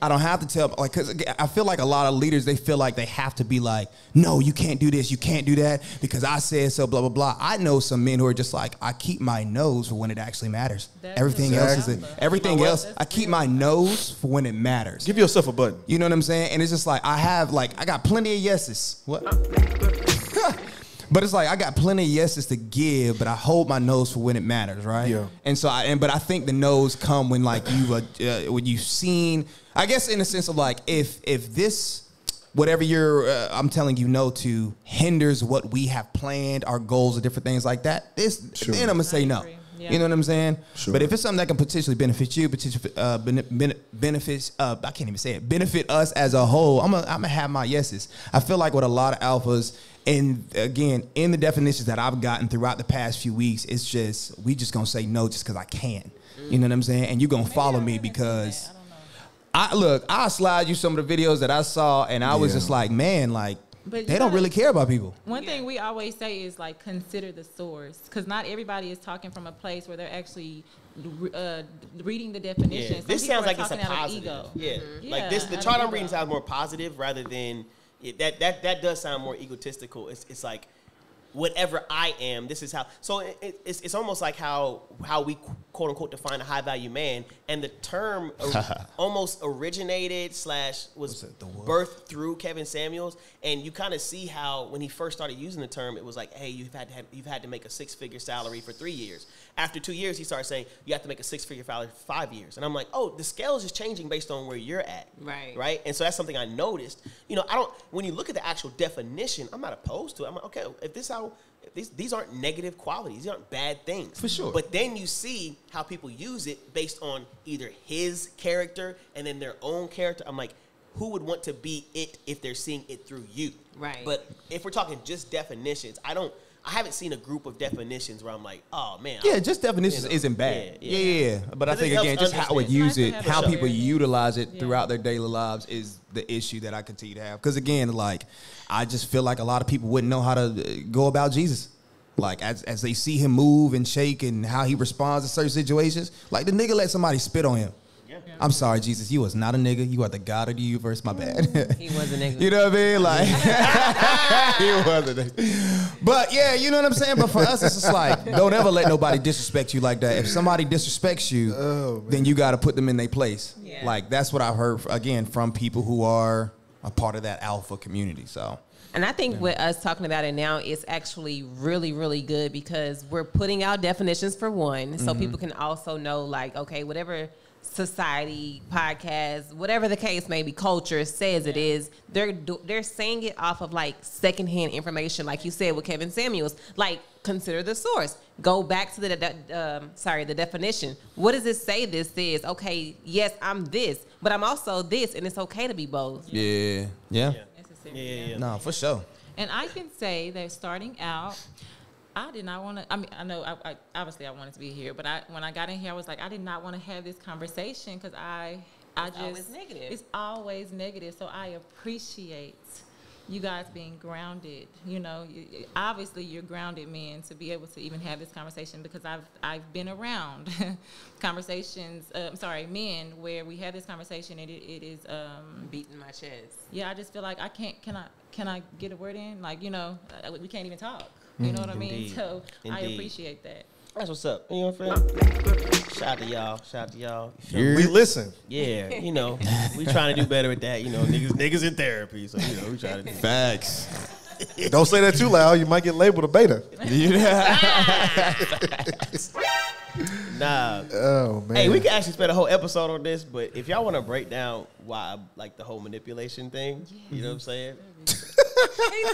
Speaker 9: Right.
Speaker 1: I don't have to tell like because I feel like a lot of leaders they feel like they have to be like, no, you can't do this, you can't do that because I said so, blah blah blah. I know some men who are just like, I keep my nose for when it actually matters.
Speaker 5: That's
Speaker 1: everything else is
Speaker 2: Exactly.
Speaker 1: everything
Speaker 4: what?
Speaker 1: else. I keep my nose for when it matters.
Speaker 2: Give yourself a button.
Speaker 1: You know what I'm saying? And it's just like I have like I got plenty of yeses. What? but it's like I got plenty of yeses to give, but I hold my nose for when it matters, right?
Speaker 2: Yeah.
Speaker 1: And so I and but I think the nose come when like you uh, uh, when you've seen. I guess in the sense of like if if this whatever you're uh, I'm telling you no to hinders what we have planned, our goals, or different things like that. This
Speaker 2: Sure.
Speaker 1: then I'm gonna say no.
Speaker 5: Yeah.
Speaker 1: You know what I'm saying?
Speaker 2: Sure.
Speaker 1: But if it's something that can potentially benefit you, potentially uh, bene- bene- benefits, uh, I can't even say it, benefit us as a whole, I'm gonna I'm gonna have my yeses. I feel like with a lot of alphas, and again, in the definitions that I've gotten throughout the past few weeks, it's just we just gonna say no just because I can. You know what I'm saying? And you're gonna follow me because I look, I'll slide you some of the videos that I saw, and I was
Speaker 2: Yeah.
Speaker 1: just like, man, like
Speaker 5: But you
Speaker 1: they don't
Speaker 5: gotta-
Speaker 1: really care about people.
Speaker 5: One thing we always say is like consider the source, because not everybody is talking from a place where they're actually uh, reading the definition.
Speaker 4: Yeah,
Speaker 5: Some
Speaker 4: this
Speaker 5: people
Speaker 4: sounds
Speaker 5: are
Speaker 4: like it's a
Speaker 5: talking out of
Speaker 4: positive.
Speaker 5: ego.
Speaker 4: Yeah,
Speaker 5: Yeah,
Speaker 4: like this. The
Speaker 5: out of
Speaker 4: chart I'm
Speaker 5: ego.
Speaker 4: reading sounds more positive rather than it, that. That that does sound more egotistical. It's it's like whatever I am, this is how. So it, it- it's it's almost like how how we quote unquote define a high value man, and the term almost originated slash was
Speaker 1: the
Speaker 4: birthed through Kevin Samuels, and you kind of see how when he first started using the term, it was like, hey, you've had to have, you've had to make a six figure salary for three years. After two years, he started saying you have to make a six figure salary five years, and I'm like, oh, the scale is just changing based on where you're at,
Speaker 9: Right.
Speaker 4: Right, and so that's something I noticed. You know, I don't when you look at the actual definition, I'm not opposed to it. I'm like, okay, if this how these these aren't negative qualities. These aren't bad things.
Speaker 1: For sure.
Speaker 4: But then you see how people use it based on either his character and then their own character. I'm like, who would want to be it if they're seeing it through you?
Speaker 9: Right.
Speaker 4: But if we're talking just definitions, I don't. I haven't seen a group of definitions where I'm like, oh man.
Speaker 1: Yeah,
Speaker 4: I-
Speaker 1: just definitions
Speaker 4: you know,
Speaker 1: isn't bad.
Speaker 4: yeah,
Speaker 1: Yeah,
Speaker 4: yeah.
Speaker 1: yeah. But I think again, just how we
Speaker 4: understand.
Speaker 1: use it, how
Speaker 5: a
Speaker 1: people utilize it
Speaker 5: Yeah.
Speaker 1: throughout their daily lives is the issue that I continue to have. Because again, like I just feel like a lot of people wouldn't know how to uh, go about Jesus. Like as as they see him move and shake and how he responds to certain situations, like the nigga let somebody spit on him.
Speaker 4: Yeah.
Speaker 1: I'm sorry, Jesus. You was not a nigga. You are the God of the universe. My bad.
Speaker 9: He was a nigga.
Speaker 1: You know what I mean? Like he wasn't. But yeah, you know what I'm saying. But for us, it's just like don't ever let nobody disrespect you like that. If somebody disrespects you,
Speaker 2: Oh,
Speaker 1: then you got to put them in their place.
Speaker 9: Yeah.
Speaker 1: Like that's what I've heard again from people who are a part of that alpha community. So
Speaker 9: And I think with us talking about it now, it's actually really, really good because we're putting out definitions for one, so mm-hmm. people can also know, like, okay, whatever society, podcast, whatever the case may be, culture says it is, they're they're saying it off of like secondhand information, like you said with Kevin Samuels. Like, consider the source. Go back to the de- um, sorry, the definition. What does it say? This is okay. Yes, I'm this, but I'm also this, and it's okay to be both.
Speaker 1: yeah, yeah, yeah.
Speaker 5: Necessary,
Speaker 4: Yeah, yeah, yeah.
Speaker 1: No, for sure.
Speaker 5: And I can say that starting out, I did not want to. I mean, I know, I, I, obviously, I wanted to be here, but I, when I got in here, I was like, I did not want to have this conversation because I, I
Speaker 9: It's
Speaker 5: just,
Speaker 9: always negative.
Speaker 5: It's always negative. So I appreciate you guys being grounded. You know, you, obviously, you're grounded men to be able to even have this conversation because I've, I've been around conversations. Uh, I'm sorry, men where we have this conversation and it, it is. Um,
Speaker 9: Beating my chest.
Speaker 5: yeah, I just feel like I can't. Can I? Can I get a word in? Like you know, uh, we can't even talk. You know mm. what I mean?
Speaker 4: Indeed.
Speaker 5: So I appreciate that.
Speaker 4: That's what's up. You know what I'm saying? Shout out to y'all. Shout out to y'all. You?
Speaker 2: We listen.
Speaker 4: Yeah, you know, we trying to do better with that. You know, niggas, niggas in therapy, so you know, we trying to do.
Speaker 1: Facts.
Speaker 2: Don't say that too loud. You might get labeled a beta.
Speaker 4: Nah.
Speaker 2: Oh man.
Speaker 4: Hey, we could actually spend a whole episode on this, but if y'all want to break down why, like the whole manipulation thing, you know what I'm mm-hmm. saying?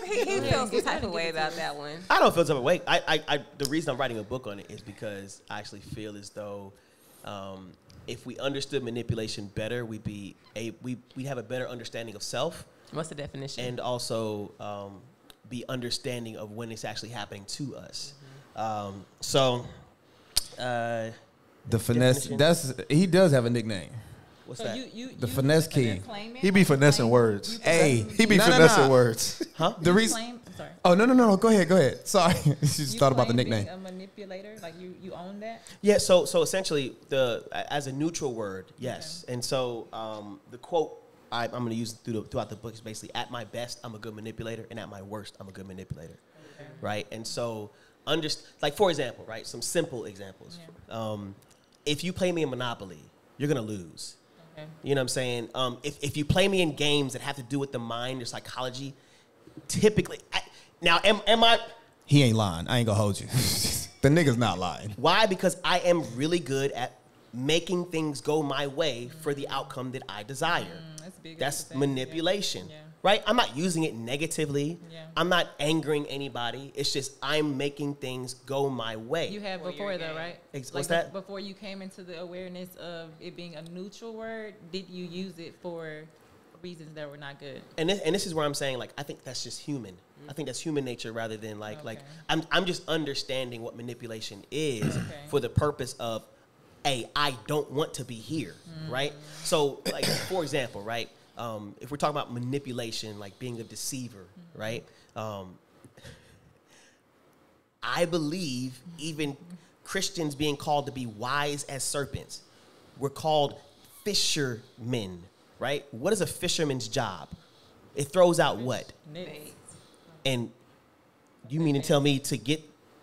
Speaker 9: He, he, he feels some type of way about that one.
Speaker 4: I don't feel type of way. I, I, I, the reason I'm writing a book on it is because I actually feel as though um, if we understood manipulation better, we'd be a we we'd have a better understanding of self
Speaker 9: What's the definition?
Speaker 4: and also um, be understanding of when it's actually happening to us. Um, so, uh,
Speaker 1: The finesse.
Speaker 4: Definition.
Speaker 1: That's he does have a nickname.
Speaker 4: What's
Speaker 5: So
Speaker 4: that?
Speaker 5: you, you,
Speaker 1: The
Speaker 5: you
Speaker 1: finesse
Speaker 5: a
Speaker 1: king.
Speaker 5: claim it?
Speaker 2: he be finessing
Speaker 5: claim-
Speaker 2: words.
Speaker 5: you
Speaker 1: Hey,
Speaker 2: He be
Speaker 1: no, no,
Speaker 2: finessing
Speaker 1: no.
Speaker 2: words.
Speaker 4: huh?
Speaker 1: The reason.
Speaker 5: I'm sorry.
Speaker 1: Oh no no no no! Go ahead go ahead. Sorry, she just
Speaker 5: You
Speaker 1: thought about the
Speaker 5: claim being
Speaker 1: nickname.
Speaker 5: A manipulator, like you, you own that.
Speaker 4: Yeah, so so essentially the as a neutral word, yes. And so um, the quote I, I'm going to use through the, throughout the book is basically at my best I'm a good manipulator, and at my worst I'm a good manipulator, right? And so underst- like for example, right? Some simple examples. Um, if you play me in Monopoly, you're gonna lose.
Speaker 5: Okay.
Speaker 4: You know what I'm saying? Um, if, if you play me in games that have to do with the mind or psychology, typically, I, now am, am I?
Speaker 1: He ain't lying. I ain't gonna hold you. the nigga's not lying.
Speaker 4: Why? Because I am really good at making things go my way for the outcome that I desire.
Speaker 5: Mm, that's big.
Speaker 4: That's manipulation,
Speaker 5: Yeah.
Speaker 4: Right? I'm not using it negatively.
Speaker 5: Yeah.
Speaker 4: I'm not angering anybody. It's just I'm making things go my way.
Speaker 5: You had
Speaker 9: Before
Speaker 5: before though, right?
Speaker 4: Ex-
Speaker 5: Like
Speaker 4: what's that?
Speaker 5: Before you came into the awareness of it being a neutral word, did you use it for reasons that were not good?
Speaker 4: and this, and this is where I'm saying like I think that's just human. I think that's human nature rather than like like I'm I'm just understanding what manipulation is
Speaker 5: Okay.
Speaker 4: for the purpose of hey I don't want to be here right so like for example right um, if we're talking about manipulation like being a deceiver right? Um, I believe even Christians being called to be wise as serpents we're called fishermen right? What is a fisherman's job? It throws out what? And you mean to tell me to get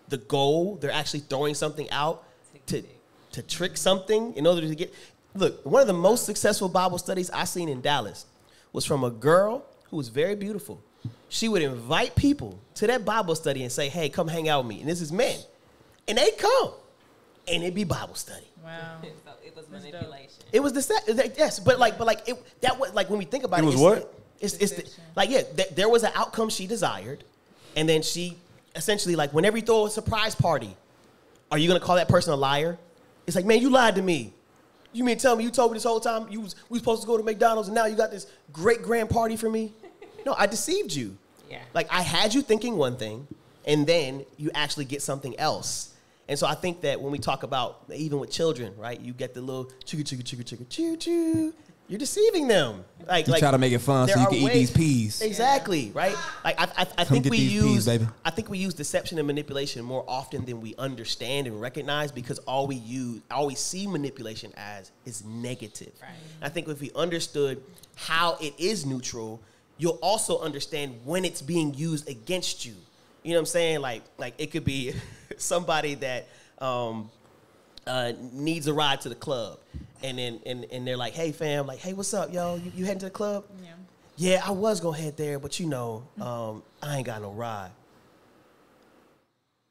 Speaker 4: the goal, they're actually throwing something out to to trick something in order to get look, one of the most successful Bible studies I seen in Dallas was from a girl who was very beautiful. She would invite people to that Bible study and say, Hey, come hang out with me. And this is men. And they come. And it'd be Bible study.
Speaker 5: Wow.
Speaker 9: so it was manipulation.
Speaker 4: It was the set, yes, but like, but like, it that was like when we think about
Speaker 2: It
Speaker 4: it,
Speaker 2: was
Speaker 4: it's,
Speaker 2: what?
Speaker 4: It's, it's the, like, yeah, th- there was an outcome she desired, and then she essentially like whenever you throw a surprise party, are you gonna call that person a liar? It's like, man, you lied to me. You mean tell me you told me this whole time you was we was supposed to go to McDonald's and now you got this great grand party for me? No, I deceived you.
Speaker 9: Yeah.
Speaker 4: Like I had you thinking one thing, and then you actually get something else. And so I think that when we talk about even with children, right? You get the little chugga chugga chugga chugga choo choo. You're deceiving them. Like
Speaker 1: You
Speaker 4: like
Speaker 1: try to make it fun so you
Speaker 4: are
Speaker 1: can eat these peas.
Speaker 4: Exactly, right? Like I, I, I
Speaker 1: Come
Speaker 4: think
Speaker 1: get
Speaker 4: we
Speaker 1: these
Speaker 4: use
Speaker 1: peas, baby.
Speaker 4: I think we use deception and manipulation more often than we understand and recognize because all we use, all we see manipulation as is negative.
Speaker 9: Right.
Speaker 4: I think if we understood how it is neutral, you'll also understand when it's being used against you. You know what I'm saying? Like, like it could be somebody that um, uh, needs a ride to the club, and then and, and they're like, "Hey, fam, like, hey, what's up, yo? You, you heading to the club?"
Speaker 5: Yeah.
Speaker 4: Yeah, I was gonna head there, but you know, um, I ain't got no ride.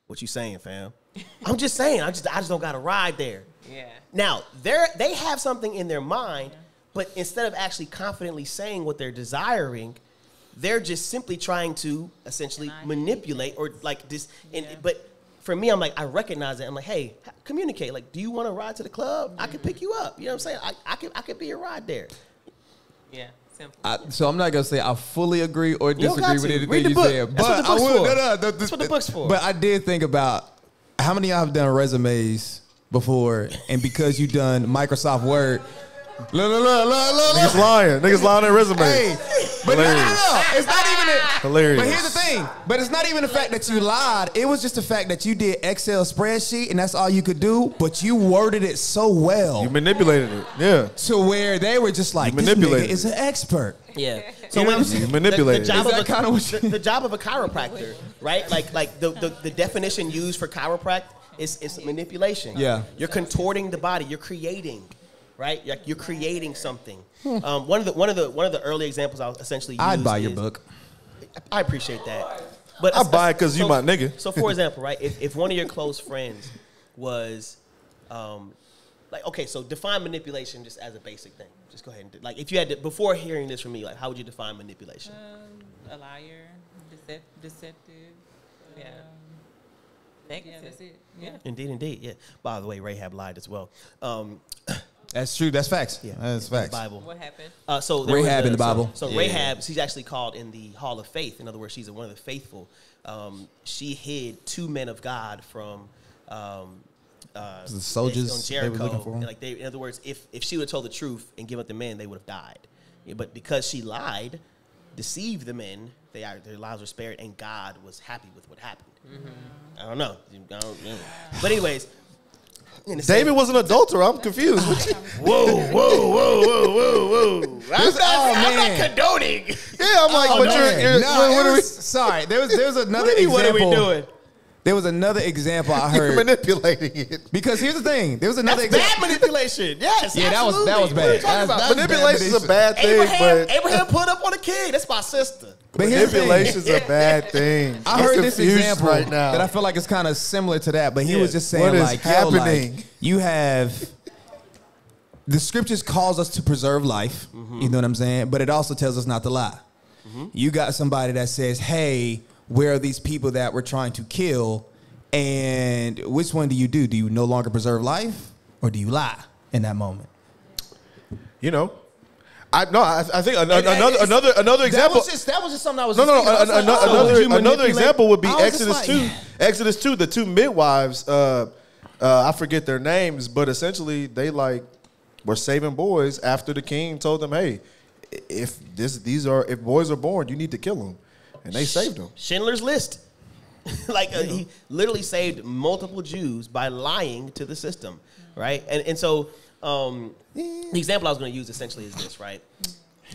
Speaker 4: What you saying, fam? I'm just saying, I just I just don't got a ride there.
Speaker 9: Yeah.
Speaker 4: Now, they're they have something in their mind, but instead of actually confidently saying what they're desiring, they're just simply trying to essentially manipulate or like this. And
Speaker 5: Yeah.
Speaker 4: but for me, I'm like I recognize it. I'm like, hey, communicate. Like, do you want to ride to the club? I can pick you up. You know what I'm saying? I, I could I could be your ride there.
Speaker 9: Yeah.
Speaker 1: I, so I'm not gonna say I fully agree or disagree with
Speaker 4: to.
Speaker 1: anything
Speaker 4: Read the
Speaker 1: you
Speaker 4: book.
Speaker 1: said,
Speaker 4: That's what
Speaker 1: but
Speaker 4: the book's
Speaker 1: I will.
Speaker 4: for.
Speaker 1: No, no, the-
Speaker 4: That's what the book's for.
Speaker 1: But I did think about how many of y'all have done resumes before, and because you done Microsoft Word. Look, look, look, look, look, look.
Speaker 2: Niggas lying. Niggas lying on their resume.
Speaker 1: Hey, but no, no, no, no. It's not even. A,
Speaker 2: Hilarious.
Speaker 1: But here's the thing. But it's not even the fact that you lied. It was just the fact that you did Excel spreadsheet and that's all you could do. But you worded it so well
Speaker 2: You manipulated it. Yeah.
Speaker 1: to where they were just like,
Speaker 2: You
Speaker 1: "This nigga
Speaker 2: manipulated
Speaker 1: is an expert."
Speaker 4: Yeah.
Speaker 1: You know what I'm
Speaker 4: when-
Speaker 1: saying?
Speaker 2: You manipulated
Speaker 4: The,
Speaker 2: it.
Speaker 4: the job
Speaker 1: Is
Speaker 4: of
Speaker 1: that
Speaker 4: a,
Speaker 1: kinda what you-
Speaker 4: the, the job of a chiropractor, right? Like like the, the, the definition used for chiropractic is, is manipulation.
Speaker 1: Yeah.
Speaker 4: You're contorting the body. You're creating, right? You're, you're creating something. Um, one of the one of the one of the early examples I'll essentially
Speaker 1: I'd
Speaker 4: use
Speaker 1: buy your
Speaker 4: is-
Speaker 1: book.
Speaker 4: I appreciate that. But
Speaker 2: I buy it 'cause you my nigga.
Speaker 4: So for example, right? If, if one of your close friends was, um, like, okay, so define manipulation just as a basic thing. Just go ahead and do, like if you had to before hearing this from me, like how would you define manipulation?
Speaker 5: Um, a liar, decep- deceptive.
Speaker 9: Yeah.
Speaker 5: Um,
Speaker 9: Negative.
Speaker 5: yeah, that's it. Yeah.
Speaker 4: Indeed, indeed. Yeah. By the way, Rahab lied as well. Um,
Speaker 1: That's true. That's facts.
Speaker 4: yeah,
Speaker 1: that's
Speaker 4: the
Speaker 1: facts.
Speaker 4: Bible.
Speaker 9: What happened?
Speaker 4: Uh, so there
Speaker 1: Rahab
Speaker 4: a-
Speaker 1: in the Bible.
Speaker 4: So,
Speaker 1: Yeah.
Speaker 4: Rahab, she's actually called in the Hall of Faith. In other words, she's one of the faithful. Um, she hid two men of God from. Um, uh,
Speaker 1: The soldiers
Speaker 4: on
Speaker 1: they were
Speaker 4: Jericho.
Speaker 1: looking for 'em?
Speaker 4: Like they, in other words, if if she would have told the truth and given up the men, they would have died. Yeah, but because she lied, deceived the men, they are, their lives were spared, and God was happy with what happened. I don't know. I don't know. But anyways, in the same-
Speaker 2: David was an adulterer. I'm confused.
Speaker 4: Whoa, whoa, whoa, whoa, whoa, whoa! I'm not,
Speaker 1: oh,
Speaker 4: I'm
Speaker 1: man.
Speaker 4: not condoning.
Speaker 2: yeah, I'm like,
Speaker 1: Oh,
Speaker 2: but
Speaker 1: no,
Speaker 2: you're, you're
Speaker 1: no,
Speaker 2: what, what
Speaker 1: it
Speaker 2: are we?
Speaker 1: sorry. There was there was another
Speaker 4: What are, we, what are
Speaker 1: example.
Speaker 4: we doing?
Speaker 1: There was another example I
Speaker 2: You're
Speaker 1: heard
Speaker 2: manipulating it.
Speaker 1: because here's the thing. There was another
Speaker 4: That's
Speaker 1: example.
Speaker 4: bad manipulation. Yes,
Speaker 1: Yeah, that was- that was
Speaker 4: absolutely. What are you
Speaker 1: bad.
Speaker 4: talking
Speaker 1: That's-
Speaker 4: about?
Speaker 1: that's-
Speaker 2: Manipulation is a
Speaker 1: bad
Speaker 2: bad thing,
Speaker 4: Abraham,
Speaker 2: but
Speaker 4: Abraham put up on a king. That's my sister.
Speaker 1: But here's the thing.
Speaker 2: manipulation is a bad thing.
Speaker 1: I
Speaker 2: I'm
Speaker 1: heard this example
Speaker 2: right now.
Speaker 1: that I feel like it's kind of similar to that, but he
Speaker 4: Yeah.
Speaker 1: was just saying
Speaker 2: What is
Speaker 1: like, yo,
Speaker 2: happening?
Speaker 1: like, you have the scriptures calls us to preserve life.
Speaker 2: Mm-hmm.
Speaker 1: You know what I'm saying? But it also tells us not to lie. You got somebody that says, "Hey, where are these people that we're trying to kill?" And which one do you do? Do you no longer preserve life, or do you lie in that moment?
Speaker 2: you know, I no, I, I think an,
Speaker 1: And- and
Speaker 2: another another another
Speaker 1: That
Speaker 2: example.
Speaker 1: was just that was just something I was.
Speaker 2: No, no, no.
Speaker 1: I
Speaker 2: an-
Speaker 1: like, oh,
Speaker 2: another another
Speaker 1: manipulate-
Speaker 2: example would be
Speaker 1: I was just
Speaker 2: Exodus
Speaker 1: like-
Speaker 2: two. Exodus two. The two midwives. Uh, uh, I forget their names, but essentially they like were saving boys after the king told them, "Hey, if this these are if boys are born, you need to kill them," and they saved them.
Speaker 4: Schindler's List. like uh, he literally saved multiple Jews by lying to the system, right? And and so um, the example I was going to use essentially is this, right?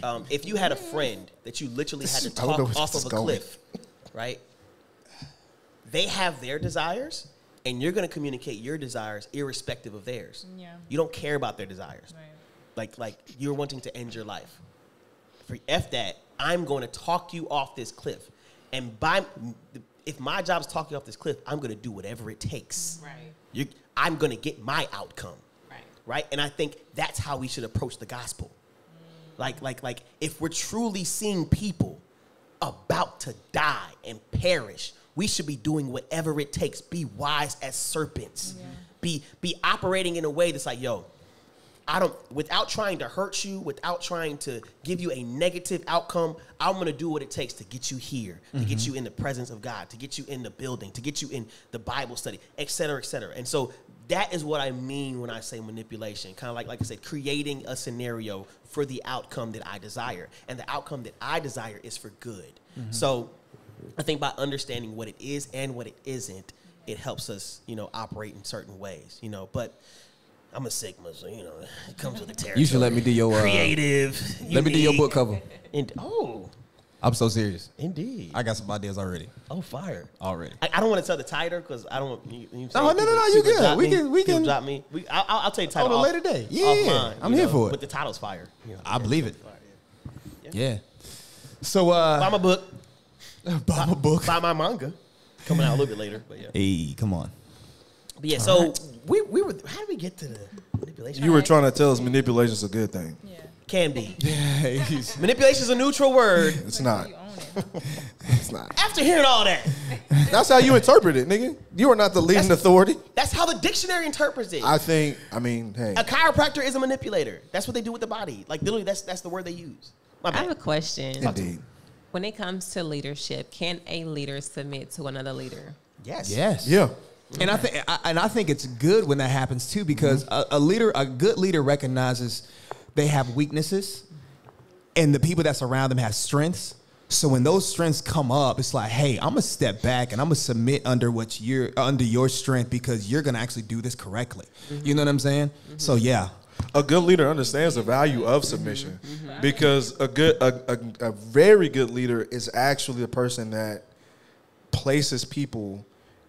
Speaker 4: Um, if you had a friend that you literally had to
Speaker 2: I don't know
Speaker 4: talk off of a
Speaker 2: going.
Speaker 4: cliff, right? They have their desires, and you're going to communicate your desires irrespective of theirs.
Speaker 5: Yeah.
Speaker 4: You don't care about their desires.
Speaker 5: Right.
Speaker 4: Like like you're wanting to end your life. For F that, I'm going to talk you off this cliff. And by if my job is talking off this cliff, I'm going to do whatever it takes.
Speaker 9: Right.
Speaker 4: You, I'm going to get my outcome.
Speaker 9: Right.
Speaker 4: Right? And I think that's how we should approach the gospel. Like like like if we're truly seeing people about to die and perish we should be doing whatever it takes. Be wise as serpents. Be be operating in a way that's like, yo, I don't without trying to hurt you, without trying to give you a negative outcome, I'm gonna do what it takes to get you here, to get mm-hmm. you in the presence of God, to get you in the building, to get you in the Bible study, et cetera, et cetera. And so that is what I mean when I say manipulation. Kind of like like I said, creating a scenario for the outcome that I desire. And the outcome that I desire is for good. Mm-hmm. So I think by understanding what it is and what it isn't, it helps us, you know, operate in certain ways, you know. But I'm a Sigma, so you know, it comes with the territory.
Speaker 1: You should let me do your uh,
Speaker 4: creative.
Speaker 1: Let me do your book cover.
Speaker 4: And, oh,
Speaker 1: I'm so serious.
Speaker 4: indeed.
Speaker 1: I got some ideas already.
Speaker 4: oh, fire.
Speaker 1: Already.
Speaker 4: I, I don't want to tell the title because I don't. You, you say
Speaker 1: No, no, no, no, you good. We
Speaker 4: me,
Speaker 1: can- we can-
Speaker 4: drop me. We, I'll, I'll tell you the title
Speaker 1: On a later day. Yeah,
Speaker 4: offline,
Speaker 1: I'm here
Speaker 4: know,
Speaker 1: for it.
Speaker 4: But the title's fire. You know,
Speaker 1: I believe it.
Speaker 4: fire, yeah.
Speaker 1: Yeah. So uh
Speaker 4: Buy my book.
Speaker 1: buy my book.
Speaker 4: Buy my manga. Coming out a little bit later, but yeah.
Speaker 1: Hey, come on.
Speaker 4: But yeah. So we we were. How did we get to the manipulation?
Speaker 2: You were trying to tell us manipulation is a good thing.
Speaker 5: Yeah.
Speaker 4: Can be.
Speaker 1: He's-
Speaker 4: Manipulation is a neutral word.
Speaker 2: It's not.
Speaker 5: It.
Speaker 2: It's not.
Speaker 4: After hearing all that,
Speaker 2: That's how you interpret it, nigga. You are not the leading
Speaker 4: That's-
Speaker 2: authority.
Speaker 4: that's how the dictionary interprets it.
Speaker 2: I think. I mean, hey.
Speaker 4: a chiropractor is a manipulator. That's what they do with the body. Like literally, that's that's the word they use. My
Speaker 9: I have a question.
Speaker 2: Indeed.
Speaker 9: When it comes to leadership, can a leader submit to another leader?
Speaker 4: Yes.
Speaker 1: yes.
Speaker 2: Yeah.
Speaker 1: And I think and I think it's good when that happens too because
Speaker 2: Mm-hmm.
Speaker 1: a, a leader, a good leader, recognizes they have weaknesses, and the people that surround them have strengths. So when those strengths come up, it's like, hey, I'm gonna step back and I'm gonna submit under what you're under your strength because you're gonna actually do this correctly. Mm-hmm. You know what I'm saying? Mm-hmm. So yeah,
Speaker 2: a good leader understands the value of submission mm-hmm. because a good a, a, a very good leader is actually the person that places people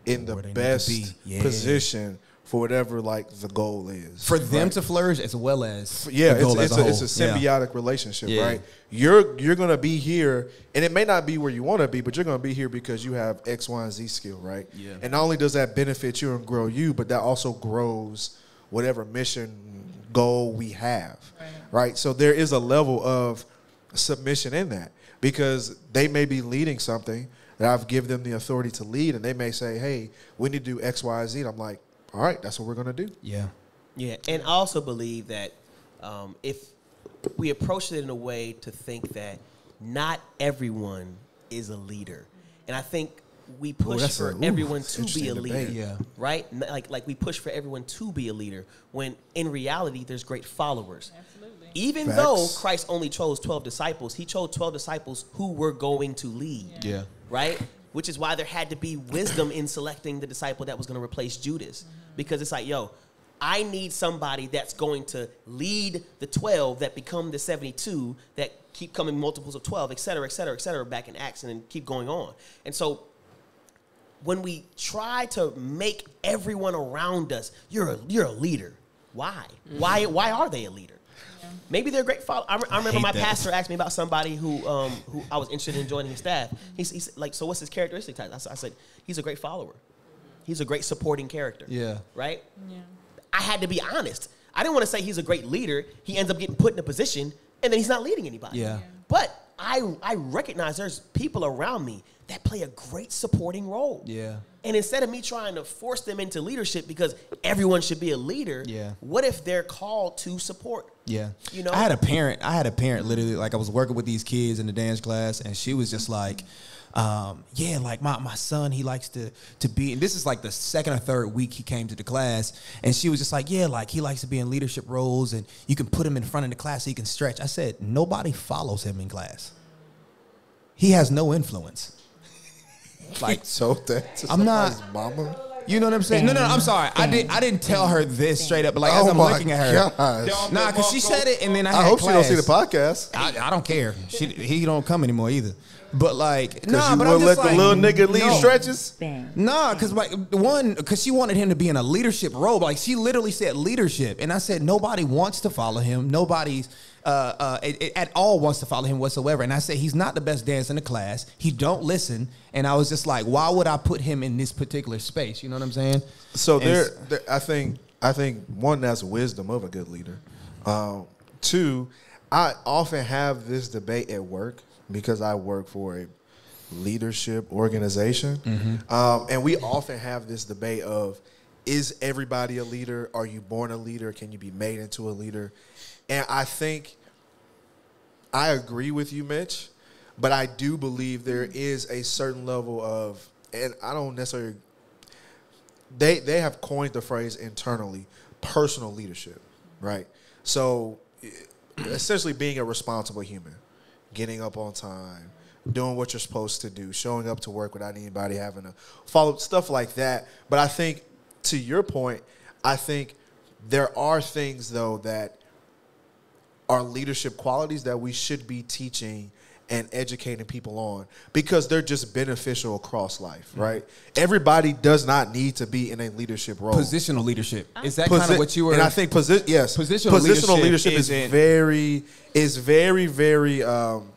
Speaker 2: in the
Speaker 1: Where they need to
Speaker 2: best
Speaker 1: be. Yeah.
Speaker 2: position for whatever like the goal is
Speaker 1: for them
Speaker 2: right?
Speaker 1: to flourish as well as
Speaker 2: yeah
Speaker 1: the goal
Speaker 2: it's,
Speaker 1: as
Speaker 2: it's, a,
Speaker 1: a
Speaker 2: it's a
Speaker 1: whole. Yeah.
Speaker 2: symbiotic relationship
Speaker 1: Yeah.
Speaker 2: right you're you're gonna be here and it may not be where you want to be but you're gonna be here because you have x y and z skill right
Speaker 1: Yeah.
Speaker 2: and not only does that benefit you and grow you but that also grows whatever mission goal we have right, so there is a level of submission in that because they may be leading something that I've given them the authority to lead and they may say hey we need to do x y z and I'm like all right that's what we're gonna do
Speaker 1: Yeah.
Speaker 4: Yeah, and I also believe that um, if we approach it in a way to think that not everyone is a leader, and I think we push
Speaker 2: that's
Speaker 4: for
Speaker 2: a-
Speaker 4: everyone to be a
Speaker 2: interesting
Speaker 4: leader.
Speaker 2: debate.
Speaker 1: Yeah.
Speaker 4: right? Like like we push for everyone to be a leader when in reality there's great followers.
Speaker 5: Absolutely.
Speaker 4: Even
Speaker 2: Facts.
Speaker 4: though Christ only chose 12 disciples, he chose 12 disciples who were going to lead
Speaker 1: Yeah.
Speaker 4: right? Which is why there had to be wisdom in selecting the disciple that was going to replace Judas. Mm-hmm. Because it's like, yo, I need somebody that's going to lead the 12 that become the 72 that keep coming multiples of 12, et cetera, et cetera, et cetera, back in Acts and then keep going on. And so when we try to make everyone around us, you're a, you're a leader. Why? Mm-hmm. Why? Why are they a leader? Maybe they're great follow. I, re- I remember
Speaker 1: hate
Speaker 4: my
Speaker 1: that.
Speaker 4: pastor asked me about somebody who um, who I was interested in joining his staff. He's, he's like, so what's his characteristic type? I said, he's a great follower. He's a great supporting character.
Speaker 1: Yeah.
Speaker 4: Right.
Speaker 5: Yeah.
Speaker 4: I had to be honest. I didn't want to say he's a great leader. He ends up getting put in a position, and then he's not leading anybody.
Speaker 1: Yeah.
Speaker 4: But I I recognize there's people around me that play a great supporting role.
Speaker 1: Yeah.
Speaker 4: And instead of me trying to force them into leadership because everyone should be a leader,
Speaker 1: Yeah.
Speaker 4: what if they're called to support?
Speaker 1: Yeah.
Speaker 4: You know?
Speaker 1: I had a parent, I had a parent literally, like I was working with these kids in the dance class, and she was just like, um, yeah, like my, my son, he likes to to be, and this is like the second or third week he came to the class, and she was just like, yeah, like he likes to be in leadership roles, and you can put him in front of the class so he can stretch. I said, nobody follows him in class. He has no influence. Like,
Speaker 2: so that's
Speaker 1: I'm not-
Speaker 2: mama
Speaker 1: you know what I'm saying? No, no, no I'm sorry. I didn't. I didn't tell her this straight up. But like as
Speaker 2: Oh
Speaker 1: I'm
Speaker 2: my
Speaker 1: looking at her,
Speaker 2: gosh.
Speaker 1: nah, because she said it, and then I,
Speaker 2: I
Speaker 1: had
Speaker 2: hope she don't see the podcast
Speaker 1: I, I don't care. She, he don't come anymore either. But like,
Speaker 2: because
Speaker 1: nah, but I'm
Speaker 2: let
Speaker 1: just
Speaker 2: the
Speaker 1: like,
Speaker 2: little nigga lead
Speaker 1: no.
Speaker 2: stretches.
Speaker 1: Nah, because like one, because she wanted him to be in a leadership role. Like she literally said leadership, and I said nobody wants to follow him. Nobody's uh, uh, at all wants to follow him whatsoever. And I said he's not the best dancer in the class. He don't listen. And I was just like, why would I put him in this particular space? You know what I'm saying?
Speaker 2: So
Speaker 1: And
Speaker 2: there, there, I think, I think one that's wisdom of a good leader. Um, two, I often have this debate at work because I work for a leadership, organization. Um, and we often have this debate of is everybody a leader? Are you born a leader? Can you be made into a leader? And I think I agree with you, Mitch, but I do believe there is a certain level of, and I don't necessarily. They they have coined the phrase internally, personal leadership, right? So, essentially, being a responsible human, getting up on time, doing what you're supposed to do, showing up to work without anybody having to follow stuff like that. But I think, to your point, I think there are things though that are leadership qualities that we should be teaching and educating people on because they're just beneficial across life, right? Everybody does not need to be in a leadership role.
Speaker 1: Positional leadership is that
Speaker 2: Posi-
Speaker 1: kind of what you were?
Speaker 2: And I think posi- yes,
Speaker 1: Positional
Speaker 2: positional
Speaker 1: leadership
Speaker 2: leadership, is
Speaker 1: isn't-
Speaker 2: very is very very um,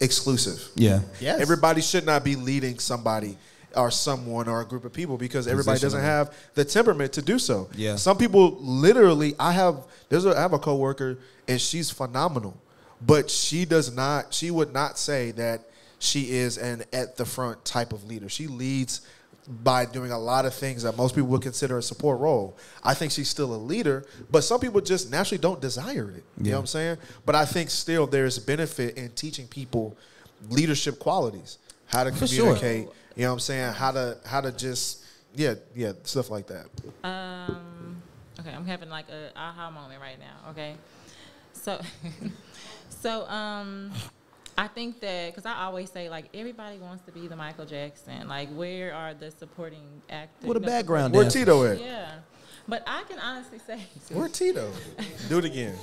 Speaker 2: exclusive.
Speaker 1: yeah,
Speaker 4: Yes.
Speaker 2: Everybody should not be leading somebody or someone or a group of people because everybody doesn't have the temperament to do so.
Speaker 1: Yeah.
Speaker 2: Some people literally I have there's a I have a coworker and she's phenomenal. But she does not she would not say that she is an at the front type of leader. She leads by doing a lot of things that most people would consider a support role. I think she's still a leader, but some people just naturally don't desire it. You know what I'm saying? But I think still there's benefit in teaching people leadership qualities, how to
Speaker 1: For sure.
Speaker 2: Communicate, you know what I'm saying? How to how to just yeah, yeah, stuff like that.
Speaker 5: Um, okay, I'm having like a aha moment right now. Okay, so, so um, I think that because I always say like everybody wants to be the Michael Jackson. Like, where are the supporting actors?
Speaker 1: What a
Speaker 5: you
Speaker 1: background
Speaker 2: Where
Speaker 1: dancer.
Speaker 2: Tito at?
Speaker 5: Yeah, but I can honestly say,
Speaker 2: Where Tito? Do it again.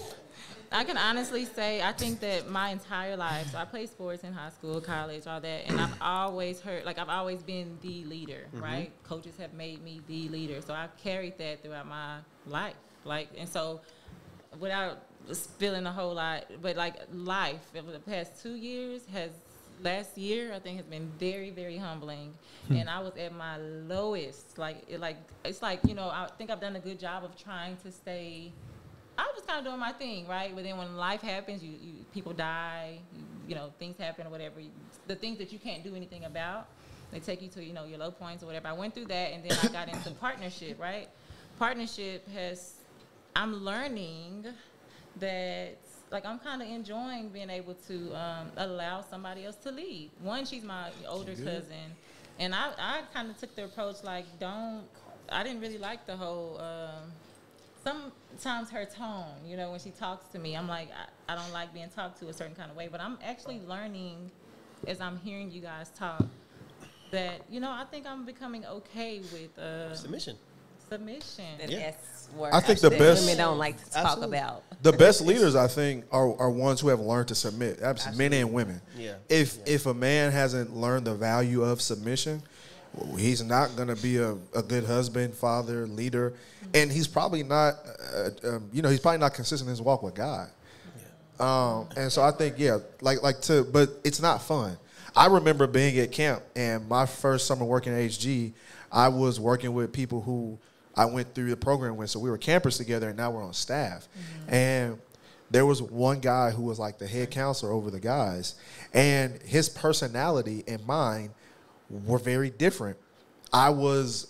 Speaker 5: I can honestly say I think that my entire life, so I played sports in high school, college, all that, and I've always heard, like I've always been the leader, mm-hmm. right? Coaches have made me the leader, so I've carried that throughout my life, like, and so without spilling a whole lot, but like life over the past two years has. Last year, I think has been very, very humbling, hmm. and I was at my lowest. Like, it, like it's like you know, I think I've done a good job of trying to stay I was just kind of doing my thing, right? But then when life happens, you, you people die, you, you know, things happen or whatever. The things that you can't do anything about, they take you to you know your low points or whatever. I went through that, and then I got into partnership, right? Partnership has, I'm learning that like I'm kind of enjoying being able to um, allow somebody else to lead. One, she's my older cousin, and I I kind of took the approach like don't. I didn't really like the whole. Um, sometimes her tone, you know, when she talks to me, I'm like, I, I don't like being talked to a certain kind of way. But I'm actually learning as I'm hearing you guys talk that, you know, I think I'm becoming okay with uh,
Speaker 4: Submission.
Speaker 5: submission.
Speaker 9: And
Speaker 4: Yeah.
Speaker 9: that's where
Speaker 2: I think the best-
Speaker 9: women don't like to talk
Speaker 4: Absolutely.
Speaker 9: about.
Speaker 2: The best leaders, I think, are, are ones who have learned to submit. Absolutely, men and women.
Speaker 4: Yeah.
Speaker 2: If if a man hasn't learned the value of submission, he's not going to be a, a good husband, father, leader, and he's probably not. Uh, um, you know, he's probably not consistent in his walk with God. Yeah. Um, and so I think, yeah, like like to, but it's not fun. I remember being at camp, and my first summer working at HG, I was working with people who I went through the program with. So we were campers together, and now we're on staff. And there was one guy who was like the head counselor over the guys, and his personality and mine were very different. I was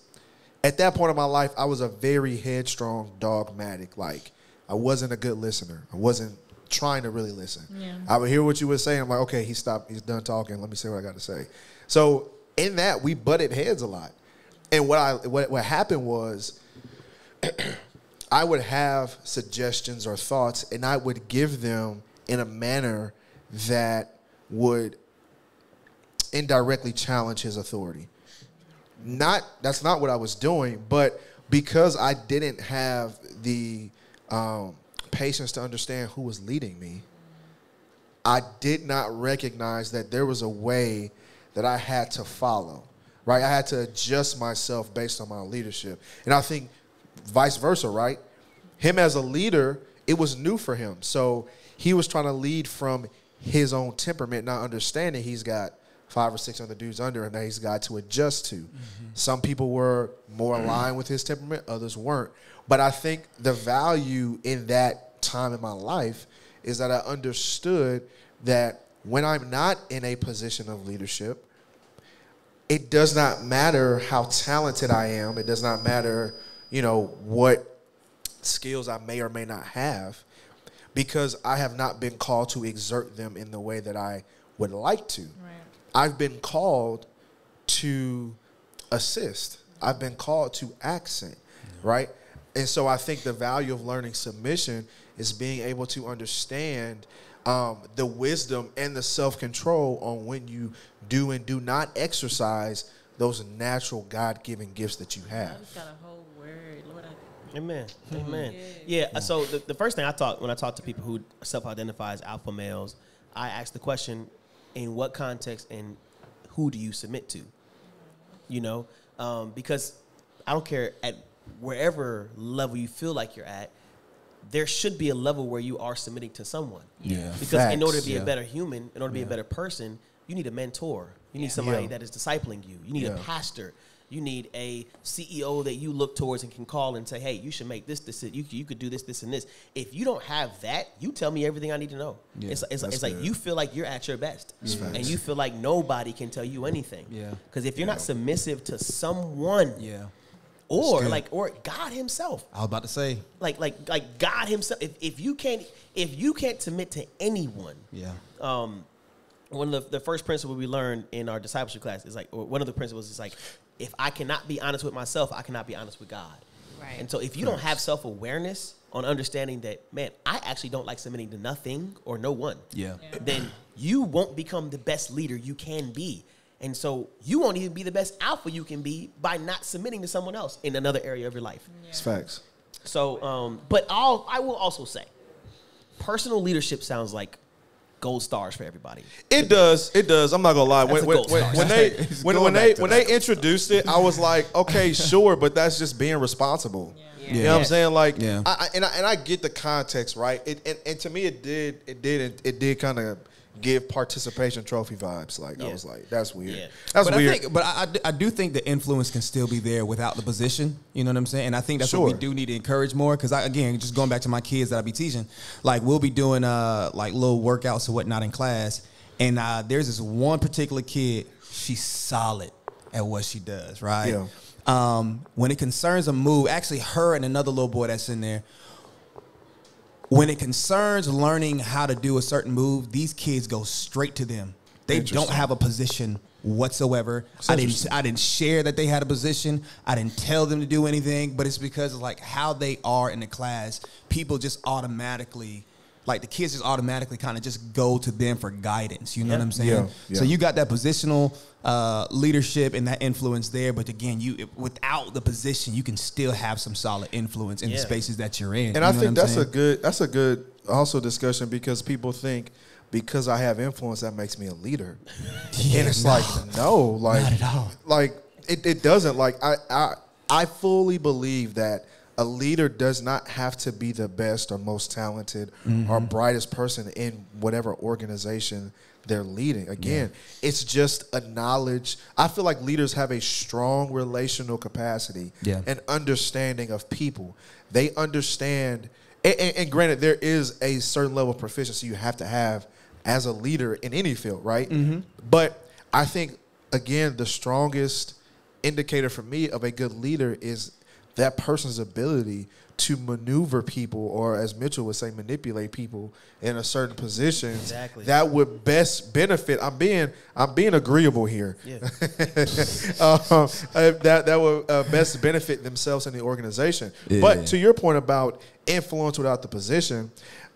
Speaker 2: at that point in my life, I was a very headstrong, dogmatic. Like I wasn't a good listener. I wasn't trying to really listen.
Speaker 5: Yeah.
Speaker 2: I would hear what you were saying. I'm like, okay, he stopped. He's done talking. Let me say what I got to say. So in that, we butted heads a lot. And what I what what happened was, I would have suggestions or thoughts, and I would give them in a manner that would indirectly challenge his authority. Not that's not what I was doing, but because I didn't have the um, patience to understand who was leading me, I did not recognize that there was a way that I had to follow. Right, I had to adjust myself based on my leadership, and I think vice versa. Right, him as a leader, it was new for him, so he was trying to lead from his own temperament, not understanding he's got five or six other dudes under him that he's got to adjust to. Some people were more aligned with his temperament, others weren't. But I think the value in that time in my life is that I understood that when I'm not in a position of leadership, it does not matter how talented I am. It does not matter, you know, what skills I may or may not have because I have not been called to exert them in the way that I would like to. I've been called to assist. I've been called to accent, right? And so I think the value of learning submission is being able to understand um, the wisdom and the self control on when you do and do not exercise those natural God given gifts that you have.
Speaker 5: Got a whole word, Lord. I,
Speaker 4: Amen. Amen. Yeah. uh, So the, the first thing I talk when I talk to people who self-identify as alpha males, I ask the question: In what context and who do you submit to? You know, um, because I don't care at wherever level you feel like you're at. There should be a level where you are submitting to someone.
Speaker 1: Yeah.
Speaker 4: Because in order to be
Speaker 1: Yeah.
Speaker 4: a better human, in order to be a better person, you need a mentor. You need somebody
Speaker 2: Yeah.
Speaker 4: that is discipling you. You need a pastor. You need a CEO that you look towards and can call and say, "Hey, you should make this decision. You could- you could do this, this, and this." If you don't have that, you tell me everything I need to know.
Speaker 1: Yeah,
Speaker 4: it's it's, it's like you feel like you're at your best, and you feel like nobody can tell you anything.
Speaker 1: Yeah.
Speaker 4: Because if you're not submissive to someone,
Speaker 1: Yeah.
Speaker 4: or like or God Himself,
Speaker 1: I was about to say.
Speaker 4: like like like God Himself, if if you can't if you can't submit to anyone,
Speaker 1: Yeah.
Speaker 4: um, one of the, the first principles we learned in our discipleship class is like, or one of the principles is like, if I cannot be honest with myself, I cannot be honest with God.
Speaker 9: Right.
Speaker 4: And so if you don't have self awareness on understanding that, man, I actually don't like submitting to nothing or no one,
Speaker 1: Yeah.
Speaker 4: then you won't become the best leader you can be. And so you won't even be the best alpha you can be by not submitting to someone else in another area of your life.
Speaker 2: It's facts.
Speaker 4: So, um, but I'll, I will also say, personal leadership sounds like gold stars for everybody.
Speaker 2: It does. It does. I'm not gonna lie. When when, when, when they when, when they when they introduced it, I was like, okay, sure, but that's just being responsible.
Speaker 5: Yeah.
Speaker 2: You know what I'm saying? Like,
Speaker 1: Yeah.
Speaker 2: I, I, and I and I get the context, right? It, and, and to me, it did it did it, did kind of give participation trophy vibes. Like I was like, that's weird.
Speaker 4: Yeah.
Speaker 2: That's
Speaker 1: but
Speaker 2: weird.
Speaker 1: I think, but I, I do- think the influence can still be there without the position. You know what I'm saying? And I think that's what we do need to encourage more. Because I, again, just going back to my kids that I be teaching, like we'll be doing uh like little workouts or whatnot in class, and uh, there's this one particular kid. She's solid at what she does. Right.
Speaker 2: Yeah.
Speaker 1: Um, when it concerns a move, actually, her and another little boy that's in there. When it concerns learning how to do a certain move, these kids go straight to them. They don't have a position whatsoever. I didn't. I didn't share that they had a position. I didn't tell them to do anything, but it's because of like how they are in the class. People just automatically like the kids just automatically kind of just go to them for guidance. You know what I'm saying?
Speaker 2: Yeah, yeah.
Speaker 1: So you got that positional uh, leadership and that influence there, but again, you without the position, you can still have some solid influence in
Speaker 4: Yeah.
Speaker 1: the spaces that you're in.
Speaker 2: And
Speaker 1: You
Speaker 2: I
Speaker 1: know
Speaker 2: think
Speaker 1: what I'm
Speaker 2: that's a good that's a good also discussion because people think because I have influence that makes me a leader. and it's like no, like
Speaker 1: Not at all.
Speaker 2: like it, it doesn't like I, I I fully believe that a leader does not have to be the best or most talented or
Speaker 1: Mm-hmm.
Speaker 2: brightest person in whatever organization they're leading. Again, it's just a knowledge. I feel like leaders have a strong relational capacity
Speaker 1: Yeah.
Speaker 2: and understanding of people. They understand, and, and- and granted, there is a certain level of proficiency you have to have as a leader in any field, right? But I think, again, the strongest indicator for me of a good leader is that person's ability to maneuver people, or as Mitchell would say, manipulate people in a certain position
Speaker 4: Exactly.
Speaker 2: that would best benefit. I'm being I'm being agreeable here.
Speaker 4: Yeah.
Speaker 2: um, uh, that that would uh, best benefit themselves and the organization.
Speaker 1: Yeah.
Speaker 2: But to your point about influence without the position,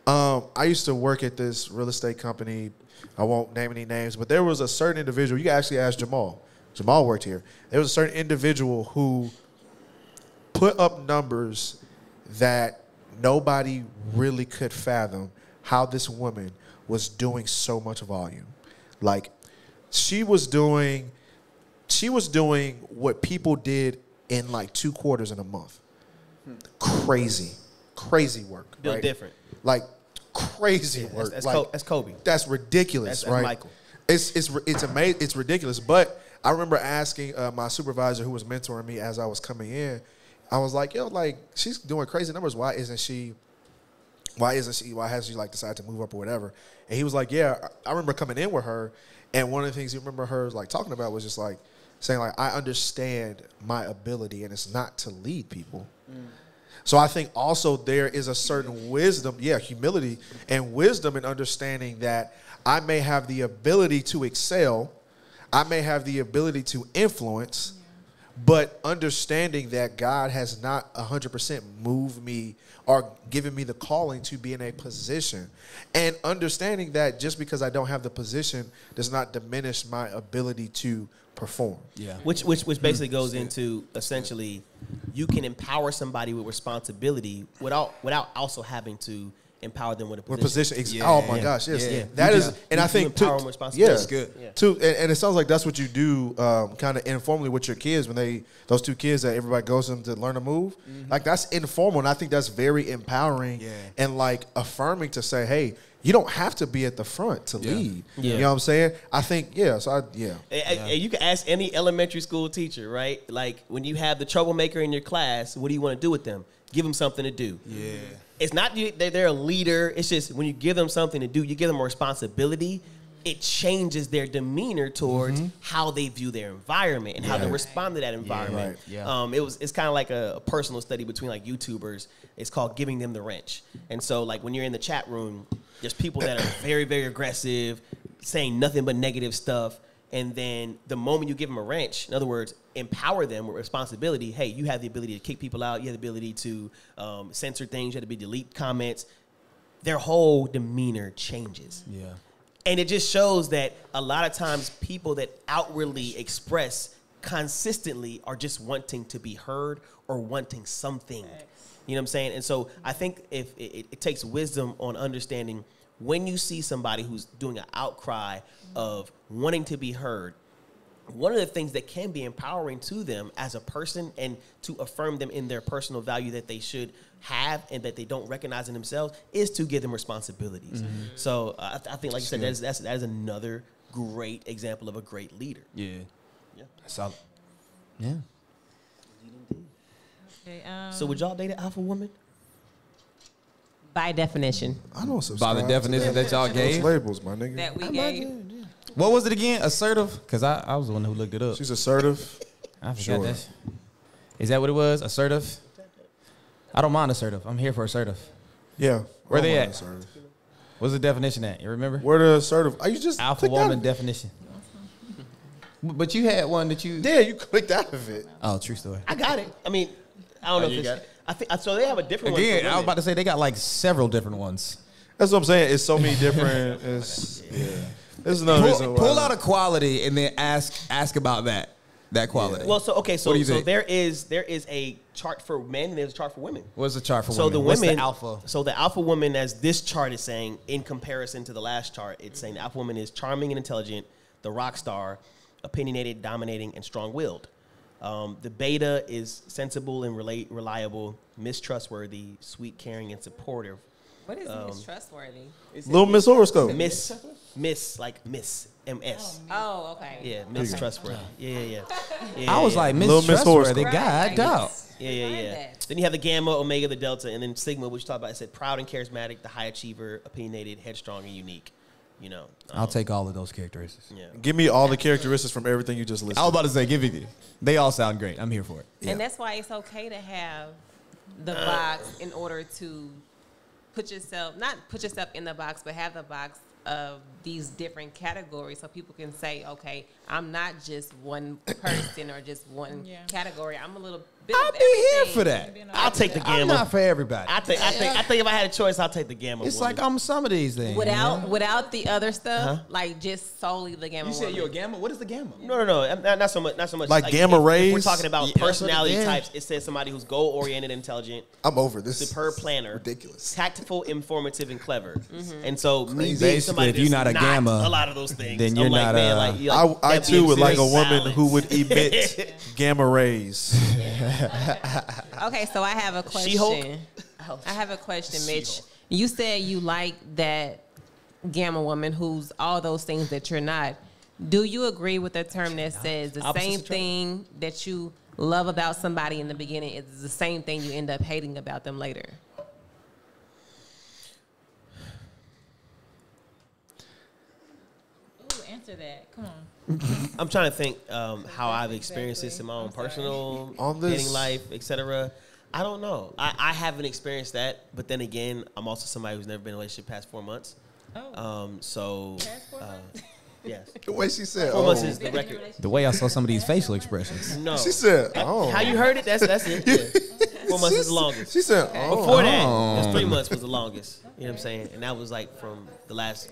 Speaker 2: um, I used to work at this real estate company. I won't name any names, but there was a certain individual. You can actually ask Jamal. Jamal worked here. There was a certain individual who put up numbers that nobody really could fathom how this woman was doing so much volume. Like she was doing she was doing what people did in like two quarters in a month. Crazy. Crazy work.
Speaker 4: Built
Speaker 2: right?
Speaker 4: different.
Speaker 2: Like crazy
Speaker 4: That's,
Speaker 2: work.
Speaker 4: that's,
Speaker 2: like,
Speaker 4: Ko- that's Kobe.
Speaker 2: that's ridiculous,
Speaker 4: That's- that's
Speaker 2: right?
Speaker 4: Michael.
Speaker 2: It's it's it's amazing. It's ridiculous. But I remember asking uh, my supervisor who was mentoring me as I was coming in. I was like, "Yo, like she's doing crazy numbers. Why isn't she why isn't she? Why hasn't she like decided to move up or whatever? And he was like, yeah, I remember coming in with her, and one of the things you remember her like talking about was just like saying like I understand my ability, and it's not to lead people. Mm. So I think also there is a certain wisdom, yeah, humility and wisdom and understanding that I may have the ability to excel, I may have the ability to influence, but understanding that God has not 100% moved me or given me the calling to be in a position. And understanding that just because I don't have the position does not diminish my ability to perform.
Speaker 1: Yeah.
Speaker 4: Which which which basically mm-hmm. goes into essentially you can empower somebody with responsibility without without also having to empower them with a
Speaker 2: With
Speaker 4: position.
Speaker 2: position, ex- oh my gosh, yes,
Speaker 1: Yeah.
Speaker 2: that
Speaker 1: You
Speaker 2: is,
Speaker 1: just-
Speaker 2: and
Speaker 4: you-
Speaker 2: I think
Speaker 4: empower
Speaker 2: too,
Speaker 4: them with responsibility.
Speaker 2: yeah,
Speaker 1: That's good.
Speaker 4: Yeah.
Speaker 2: Too, and, and it sounds like that's what you do, um, kind of informally with your kids when they those two kids that everybody goes to them to learn to move. Like that's informal, and I think that's very empowering
Speaker 1: Yeah.
Speaker 2: and like affirming to say, hey, you don't have to be at the front to
Speaker 1: Yeah.
Speaker 2: lead.
Speaker 4: Yeah.
Speaker 2: You know what I'm saying? I think yeah. So I yeah.
Speaker 4: And- and- and you can ask any elementary school teacher, right? Like when you have the troublemaker in your class, what do you want to do with them? Give them something to do.
Speaker 1: Yeah.
Speaker 4: It's not they're, a leader. It's just when you give them something to do, you give them a responsibility. It changes their demeanor towards how they view their environment and how they respond to that environment.
Speaker 2: right.
Speaker 1: Yeah.
Speaker 4: Um, it was it's kind of like a, a personal study between like YouTubers. It's called giving them the wrench. And so like when you're in the chat room, there's people that are very very aggressive, saying nothing but negative stuff. And then the moment you give them a wrench, in other words, empower them with responsibility. Hey, you have the ability to kick people out. You have the ability to um, censor things. You have the ability to delete comments. Their whole demeanor changes.
Speaker 1: Yeah.
Speaker 4: And it just shows that a lot of times people that outwardly express consistently are just wanting to be heard or wanting something. You know what I'm saying? And so I think if it, it takes wisdom on understanding when you see somebody who's doing an outcry of wanting to be heard, one of the things that can be empowering to them as a person and to affirm them in their personal value that they should have and that they don't recognize in themselves is to give them responsibilities. So uh, I, th- I think, like you said, that is, that's, that is another great example of a great leader.
Speaker 1: Yeah.
Speaker 4: Yeah.
Speaker 1: Solid. Yeah.
Speaker 5: Okay, um,
Speaker 4: So would y'all date an alpha woman?
Speaker 9: By definition.
Speaker 2: I don't
Speaker 1: By the definition that y'all
Speaker 2: those
Speaker 1: gave.
Speaker 2: labels, my nigga.
Speaker 6: that we gave.
Speaker 1: What was it again? Assertive? Because I, I was the one who looked it up.
Speaker 2: She's assertive.
Speaker 1: I forgot
Speaker 2: Sure.
Speaker 1: that. Is that what it was? Assertive? I don't mind assertive. I'm here for assertive.
Speaker 2: Yeah.
Speaker 1: Where
Speaker 2: I
Speaker 1: they at?
Speaker 2: Assertive.
Speaker 1: What's the definition at? You remember?
Speaker 2: Where the assertive? Are you just
Speaker 1: Alpha
Speaker 2: clicked out
Speaker 1: woman
Speaker 2: of-
Speaker 1: definition. But you had one that you.
Speaker 2: Yeah, you clicked out of it.
Speaker 1: Oh, true story.
Speaker 4: I got it. I mean, I don't oh, know
Speaker 1: Oh, you
Speaker 4: if
Speaker 1: got
Speaker 4: it's.
Speaker 1: It?
Speaker 4: I think so. They have a different one.
Speaker 1: Again,
Speaker 4: for
Speaker 1: I was about to say they got like several different ones.
Speaker 2: That's what I'm saying. It's so many different. It's, yeah. This is another reason
Speaker 1: Pull,
Speaker 2: why.
Speaker 1: pull out a quality and then ask ask about that that quality.
Speaker 4: Well, so okay, so
Speaker 1: What do you
Speaker 4: so
Speaker 1: think?
Speaker 4: there is there is a chart for men and there's a chart for women.
Speaker 1: What's the chart for
Speaker 4: so
Speaker 1: women?
Speaker 4: the
Speaker 1: What's
Speaker 4: women
Speaker 1: the alpha?
Speaker 4: So the alpha woman, as this chart is saying, in comparison to the last chart, it's saying the alpha woman is charming and intelligent, the rock star, opinionated, dominating, and strong-willed. Um, the beta is sensible and relate, reliable, mistrustworthy, sweet, caring, and supportive.
Speaker 6: What is
Speaker 4: Um,
Speaker 6: mistrustworthy?
Speaker 2: Little Miss Horoscope.
Speaker 4: Miss, miss, like miss, ms.
Speaker 6: Oh, okay.
Speaker 4: Yeah, mistrustworthy. Yeah, yeah, yeah. yeah
Speaker 1: I was
Speaker 4: yeah,
Speaker 1: like,
Speaker 2: Little
Speaker 1: Miss
Speaker 2: Miss
Speaker 1: Trustworthy.
Speaker 2: Horoscope.
Speaker 1: God,
Speaker 6: Right.
Speaker 1: doubt.
Speaker 4: Yeah, yeah, yeah.
Speaker 6: that.
Speaker 4: Then you have the gamma, omega, the delta, and then sigma, which you talked about. I said proud and charismatic, the high achiever, opinionated, headstrong, and unique. You know,
Speaker 1: I'll
Speaker 4: um,
Speaker 1: take all of those characteristics.
Speaker 4: Yeah,
Speaker 2: Give me all the characteristics from everything you just listed.
Speaker 1: I was about to say, give it. They all sound great. I'm here for it.
Speaker 2: Yeah.
Speaker 6: And that's why it's okay to have the box in order to put yourself not put yourself in the box, but have the box of these different categories so people can say, okay, I'm not just one person or just one
Speaker 5: Yeah.
Speaker 6: category. I'm a little bit.
Speaker 1: I'll
Speaker 6: of
Speaker 1: be here for that.
Speaker 4: I'll take the
Speaker 1: I'm not for everybody.
Speaker 4: I think, I think, I think if I had a choice, I'll take the gamma.
Speaker 1: it's
Speaker 4: woman.
Speaker 1: like I'm some of these things.
Speaker 6: Without
Speaker 1: man.
Speaker 6: without the other stuff,
Speaker 4: Uh-huh.
Speaker 6: like just solely the gamma.
Speaker 1: You said
Speaker 6: woman.
Speaker 1: you're a gamma. What is the gamma?
Speaker 4: No, no, no, not, not so much. Not so much.
Speaker 2: Like gamma
Speaker 4: if- if
Speaker 2: rays?
Speaker 4: we're talking about
Speaker 1: Yeah, that's what it
Speaker 4: personality types. It says somebody who's goal oriented, intelligent,
Speaker 2: I'm over this.
Speaker 4: superb planner,
Speaker 2: Ridiculous.
Speaker 4: tactful, informative, and clever.
Speaker 6: Mm-hmm.
Speaker 4: And so, me being
Speaker 1: Basically,
Speaker 4: somebody
Speaker 1: if you're
Speaker 4: that's
Speaker 1: not a gamma,
Speaker 4: a lot of those things,
Speaker 1: then
Speaker 4: I'm
Speaker 1: you're
Speaker 4: like,
Speaker 1: not
Speaker 4: man,
Speaker 1: a-
Speaker 4: like,
Speaker 2: I, I too would like a woman who would emit gamma rays.
Speaker 6: okay, so I have a question.
Speaker 4: She-Hulk?
Speaker 6: I have a question, Mitch. She-Hulk. You said you like that gamma woman who's all those things that you're not. Do you agree with the term that says the same thing that you love about somebody in the beginning is the same thing you end up hating about them later?
Speaker 5: Ooh, answer that. Come on.
Speaker 4: I'm trying to think um, how I've
Speaker 5: Exactly.
Speaker 4: experienced this in my own personal
Speaker 2: On this-
Speaker 4: dating life, etc. I don't know. I, I haven't experienced that, but then again, I'm also somebody who's never been in a relationship past four months.
Speaker 5: Oh.
Speaker 4: Um, so
Speaker 5: Past
Speaker 4: uh, yes,
Speaker 2: The way she said,
Speaker 4: four
Speaker 2: oh.
Speaker 4: months is the
Speaker 5: Been in a
Speaker 4: record.
Speaker 1: The way I saw some of these facial expressions.
Speaker 4: No,
Speaker 2: She said, oh.
Speaker 4: how you heard it? That's that's it. Yeah. Four months is the longest.
Speaker 2: She said, oh.
Speaker 4: Before that,
Speaker 1: Oh.
Speaker 4: it was three months was the longest. You know what I'm saying? And that was like from the last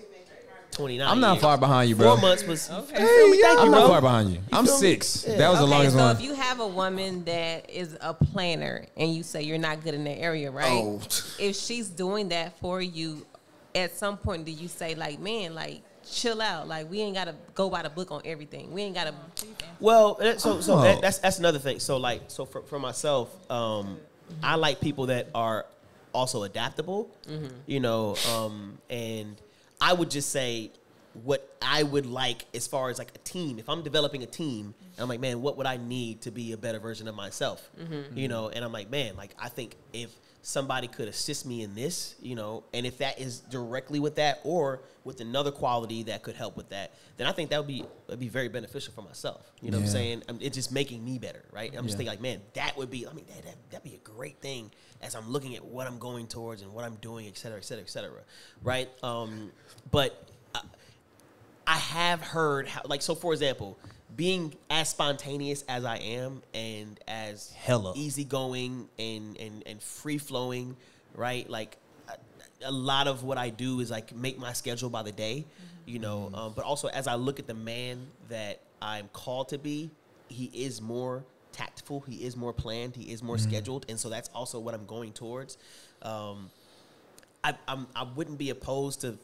Speaker 4: 29.
Speaker 1: I'm not
Speaker 4: years.
Speaker 1: far behind you, bro.
Speaker 4: Four months was.
Speaker 5: Okay.
Speaker 4: You feel me? Thank
Speaker 1: I'm
Speaker 4: you,
Speaker 1: not far behind you. I'm six.
Speaker 4: Yeah.
Speaker 1: That was the
Speaker 9: okay,
Speaker 1: longest
Speaker 9: so
Speaker 1: one.
Speaker 9: if you have a woman that is a planner and you say you're not good in that area, right?
Speaker 2: Oh.
Speaker 9: If she's doing that for you, at some point do you say like, man, like chill out, like we ain't gotta go by the book on everything. We ain't gotta.
Speaker 4: Well, so so
Speaker 1: Oh.
Speaker 4: that, that's that's another thing. So like so for, for myself, um, I like people that are also adaptable. You know, um, and I would just say what I would like as far as like a team. If I'm developing a team, and I'm like, man, what would I need to be a better version of myself? Mm-hmm. You know, and I'm like, man, like I think if somebody could assist me in this, you know, and if that is directly with that or with another quality that could help with that, then I think that would be would be very beneficial for myself. You know what I'm
Speaker 1: Yeah.
Speaker 4: saying? Um, It's just making me better, right? I'm just
Speaker 1: Yeah.
Speaker 4: thinking like, man, that would be. I mean, that, that that'd be a great thing as I'm looking at what I'm going towards and what I'm doing, et cetera, et cetera, et cetera, right? Um, but uh, I have heard how, like, so for example, being as spontaneous as I am and as
Speaker 1: Hella.
Speaker 4: easygoing and and and free flowing, right? Like a, a lot of what I do is like make my schedule by the day, you know. Um, but also as I look at the man that I'm called to be, he is more tactful. He is more planned. He is more scheduled, and so that's also what I'm going towards. Um, I, I'm, I wouldn't be opposed to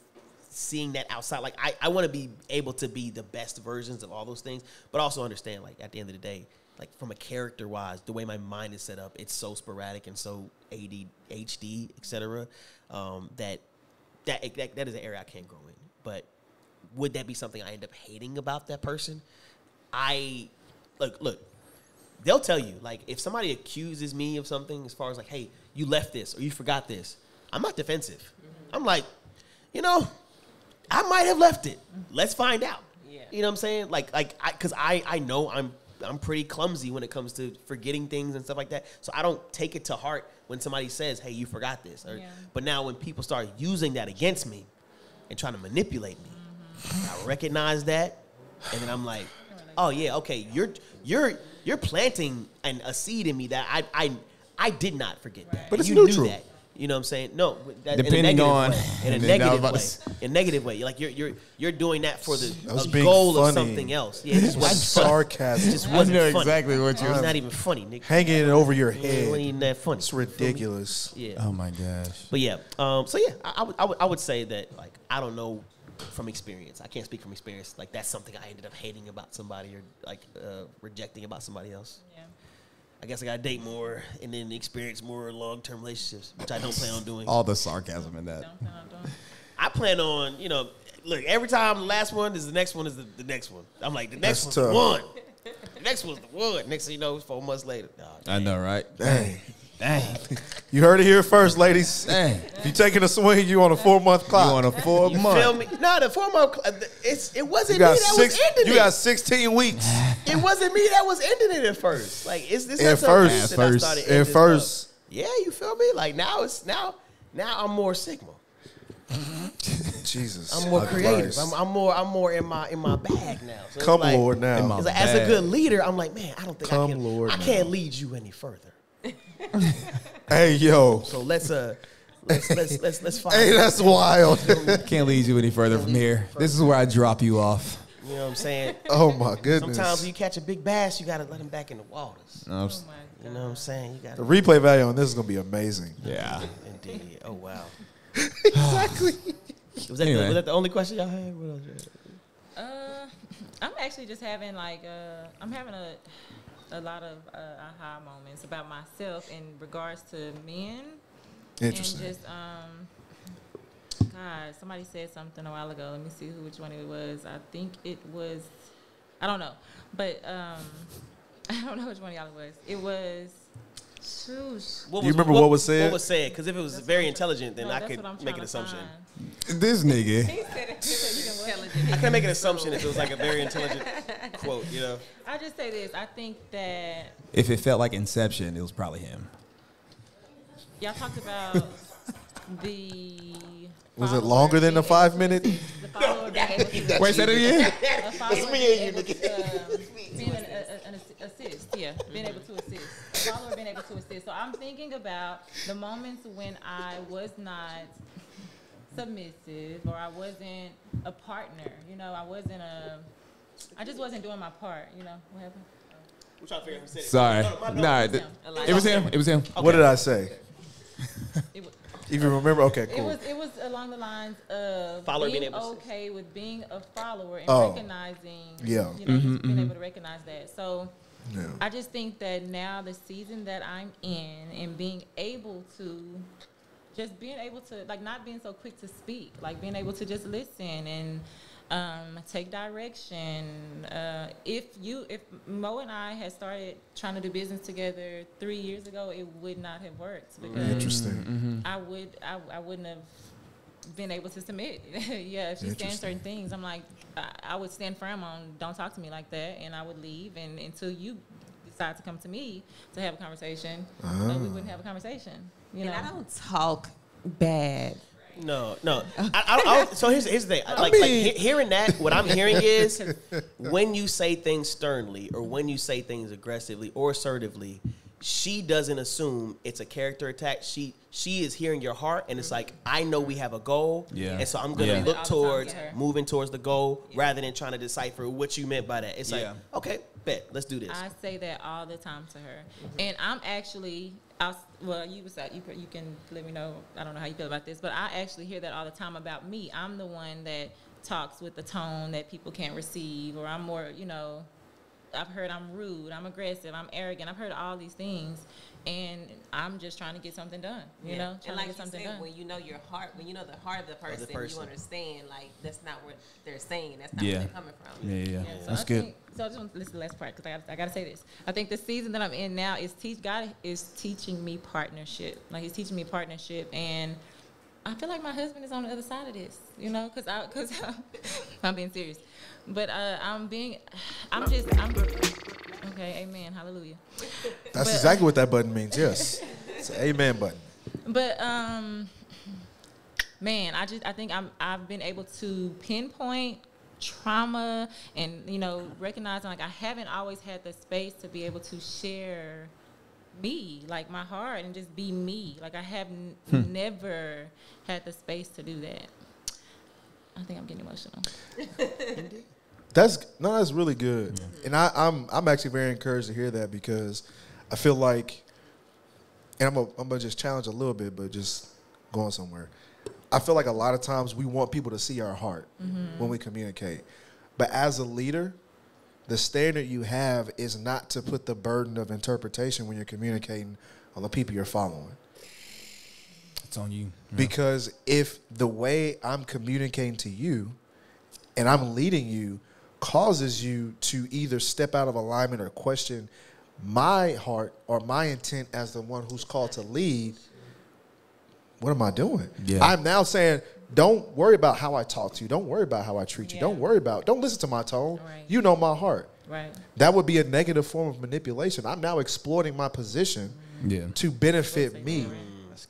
Speaker 4: seeing that outside. Like I, I want to be able to be the best versions of all those things, but also understand like at the end of the day, like from a character wise, the way my mind is set up, it's so sporadic and so ADHD, etc. Um, that, that that that is an area I can't grow in. But would that be something I end up hating about that person? I look look. They'll tell you like if somebody accuses me of something as far as like, hey, you left this or you forgot this. I'm not defensive. I'm like, you know, I might have left it. Mm-hmm. Let's find out.
Speaker 9: Yeah.
Speaker 4: You know what I'm saying? Like like I cuz I I know I'm I'm pretty clumsy when it comes to forgetting things and stuff like that. So I don't take it to heart when somebody says, "Hey, you forgot this." Or,
Speaker 5: Yeah.
Speaker 4: But now when people start using that against me and trying to manipulate me, mm-hmm. I recognize that, and then I'm like, "Oh yeah, okay, you're you're you're planting an, a seed in me that I I I did not forget that,
Speaker 2: But it's
Speaker 4: you
Speaker 2: neutral.
Speaker 4: Knew that. You know what I'm saying? No, that,
Speaker 1: Depending
Speaker 4: in a negative
Speaker 1: on-
Speaker 4: way. In a
Speaker 1: Then I was
Speaker 4: negative way.
Speaker 1: s-
Speaker 4: In a negative way. Like you're you're you're doing that for the
Speaker 2: I was
Speaker 4: a
Speaker 2: being
Speaker 4: goal of something else. Yeah, it just wasn't.
Speaker 2: Sarcasm.
Speaker 4: It just wasn't
Speaker 1: know
Speaker 4: funny.
Speaker 1: exactly what you're.
Speaker 4: It's not even funny, Nick.
Speaker 2: hanging it over your
Speaker 4: It wasn't
Speaker 2: head.
Speaker 4: even that funny.
Speaker 2: It's ridiculous.
Speaker 4: Yeah.
Speaker 1: Oh my gosh.
Speaker 4: But yeah, um, so yeah, I, I would, I would I would say that like I don't know from experience. I can't speak from experience. Like that's something I ended up hating about somebody or like uh, rejecting about somebody else.
Speaker 5: Yeah.
Speaker 4: I guess I got to date more and then experience more long term relationships, which I don't plan on doing.
Speaker 1: All the sarcasm in that.
Speaker 5: Don't plan on doing.
Speaker 4: I plan on you know, look every time the last one is the next one is the, the next one. I'm like the next
Speaker 2: That's
Speaker 4: one's the one. The next one's the one. Next thing you know, it's four months later. Nah,
Speaker 1: I know, right?
Speaker 2: Dang.
Speaker 1: Dang.
Speaker 2: You heard it here first, ladies.
Speaker 1: Dang.
Speaker 2: If you're taking a swing, you on a four month clock.
Speaker 1: You
Speaker 2: clock.
Speaker 1: on a four
Speaker 4: You
Speaker 1: month.
Speaker 4: feel me? No, the four month. cl- It's it wasn't me that
Speaker 2: six.
Speaker 4: was ending
Speaker 2: You
Speaker 4: it.
Speaker 2: got sixteen weeks.
Speaker 4: It wasn't me that was ending it at first. Like it's this
Speaker 2: At first.
Speaker 1: At
Speaker 4: that I
Speaker 1: first.
Speaker 2: At first.
Speaker 4: stuff. Yeah, you feel me? Like now it's now now I'm more Sigma.
Speaker 2: Jesus.
Speaker 4: I'm more creative. I'm, I'm more I'm more in my in my bag now. So
Speaker 2: Come
Speaker 4: like-
Speaker 2: Lord now.
Speaker 4: like, as a good leader, I'm like, man, I don't think I
Speaker 2: Come
Speaker 4: can.
Speaker 2: Lord
Speaker 4: I can't lead you any further.
Speaker 2: Hey yo.
Speaker 4: So let's uh let's let's let's let's find.
Speaker 2: Hey, that's wild.
Speaker 1: Can't lead you any further from here. This is where I drop you off.
Speaker 4: you know what I'm saying?
Speaker 2: oh my goodness.
Speaker 4: Sometimes when you catch a big bass, you gotta let him back in the waters.
Speaker 5: Oh my
Speaker 4: You know what I'm saying? You gotta The
Speaker 2: replay value on this is gonna be amazing.
Speaker 1: yeah.
Speaker 4: indeed. Oh wow.
Speaker 2: exactly.
Speaker 4: Was that,
Speaker 1: Anyway.
Speaker 4: the, was that the only question y'all had? What else?
Speaker 5: Uh, I'm actually just having like uh, I'm having a a lot of uh, aha moments about myself in regards to men
Speaker 2: Interesting.
Speaker 5: and just um. God, somebody said something a while ago. Let me see who which one it was. I think it was. I don't know, but um, I don't know which one of y'all it was. It was. Shoosh.
Speaker 4: What
Speaker 2: Do you remember what was said?
Speaker 4: What was said? Because if it was
Speaker 5: That's
Speaker 4: very intelligent, then
Speaker 5: No,
Speaker 4: I could make an assumption.
Speaker 5: find.
Speaker 1: This nigga.
Speaker 5: He said it. He said, "You know
Speaker 6: intelligent.
Speaker 4: I can't make an assumption if it was like a very intelligent quote, you know.
Speaker 5: I just say this. I think that
Speaker 1: If it felt like Inception, it was probably him.
Speaker 5: y'all talked about the.
Speaker 2: Was it longer than the five
Speaker 5: able
Speaker 2: minute?
Speaker 5: to- The follower being able.
Speaker 1: Wait, say that again.
Speaker 5: a follower being able to, um, being an, a, an assist, yeah, being able to assist. A follower being able to assist. So I'm thinking about the moments when I was not submissive or I wasn't a partner. You know, I wasn't a. I just wasn't doing my part. You know, what happened?
Speaker 4: I'm trying to figure out who said it.
Speaker 1: Sorry.
Speaker 4: No, no, no,
Speaker 1: Nah,
Speaker 5: It was
Speaker 1: th-
Speaker 5: him.
Speaker 1: it was him. It was him.
Speaker 2: What did I say?
Speaker 5: It was,
Speaker 2: If you remember, okay,
Speaker 5: It
Speaker 2: cool.
Speaker 5: was it was along the lines of
Speaker 4: Follower
Speaker 5: being,
Speaker 4: being
Speaker 5: okay with being a follower and
Speaker 2: Oh.
Speaker 5: recognizing,
Speaker 2: Yeah.
Speaker 5: you know, just being mm-hmm, able mm-hmm. to recognize that. So
Speaker 2: Yeah.
Speaker 5: I just think that now the season that I'm in and being able to just being able to like not being so quick to speak, like being able to just listen and um, take direction. Uh, if you, if Mo and I had started trying to do business together three years ago, it would not have worked because
Speaker 2: Interesting.
Speaker 5: I would, I, I wouldn't have been able to submit. yeah, if she
Speaker 2: stands
Speaker 5: certain things, I'm like, I, I would stand firm on, don't talk to me like that, and I would leave, and until you decide to come to me to have a conversation, uh, we wouldn't have a conversation. You know,
Speaker 9: And I don't talk bad.
Speaker 4: No, no. I, I, I, so here's, here's the thing. Like, like
Speaker 2: mean-
Speaker 4: he- hearing that, what I'm hearing is when you say things sternly or when you say things aggressively or assertively, she doesn't assume it's a character attack. She she is hearing your heart, and it's like I know we have a goal,
Speaker 1: Yeah.
Speaker 4: and so I'm gonna
Speaker 1: Yeah.
Speaker 4: look
Speaker 5: All the time
Speaker 4: towards
Speaker 5: with
Speaker 4: moving towards the goal rather than trying to decipher what you meant by that. It's
Speaker 1: Yeah.
Speaker 4: like okay, bet, let's do this.
Speaker 5: I say that all the time to her, and I'm actually, I was, well, you was you you can let me know. I don't know how you feel about this, but I actually hear that all the time about me. I'm the one that talks with the tone that people can't receive, or I'm more, you know. I've heard I'm rude, I'm aggressive, I'm arrogant. I've heard all these things, and I'm just trying to get something done. You
Speaker 9: Yeah.
Speaker 5: know,
Speaker 9: and
Speaker 5: trying
Speaker 9: like
Speaker 5: to
Speaker 9: you
Speaker 5: get something
Speaker 9: said,
Speaker 5: done.
Speaker 9: when you know your heart, when you know the heart of the person,
Speaker 4: person.
Speaker 9: you understand like that's not what they're saying. That's not
Speaker 1: Yeah.
Speaker 9: where they're coming from.
Speaker 1: Yeah, yeah, yeah.
Speaker 5: Yeah, so
Speaker 1: That's
Speaker 5: I
Speaker 1: good.
Speaker 5: Think, so I just want to listen to the last part because I got I got to say this. I think the season that I'm in now is teach God is teaching me partnership. Like He's teaching me partnership, and I feel like my husband is on the other side of this. You know, because I because I'm being serious, but uh, I'm being I'm just I'm okay. Amen. Hallelujah.
Speaker 2: That's
Speaker 5: But-
Speaker 2: exactly what that button means. Yes, it's an amen button.
Speaker 5: But um, man, I just I think I'm I've been able to pinpoint trauma and you know recognizing like I haven't always had the space to be able to share me like my heart and just be me like I have n- never had the space to do that. I think I'm getting emotional.
Speaker 2: That's no, that's really good, and I, I'm I'm actually very encouraged to hear that because I feel like, and I'm gonna, I'm gonna just challenge a little bit, but just going somewhere. I feel like a lot of times we want people to see our heart mm-hmm. when we communicate, but as a leader, the standard you have is not to put the burden of interpretation when you're communicating on the people you're following.
Speaker 1: It's on you.
Speaker 2: Because if the way I'm communicating to you and I'm leading you causes you to either step out of alignment or question my heart or my intent as the one who's called to lead, what am I doing?
Speaker 1: Yeah.
Speaker 2: I'm now saying, don't worry about how I talk to you. Don't worry about how I treat you.
Speaker 5: Yeah.
Speaker 2: Don't worry about, don't listen to my tone.
Speaker 5: Right.
Speaker 2: You know my heart.
Speaker 5: Right.
Speaker 2: That would be a negative form of manipulation. I'm now exploiting my position mm.
Speaker 1: Yeah.
Speaker 2: to benefit me.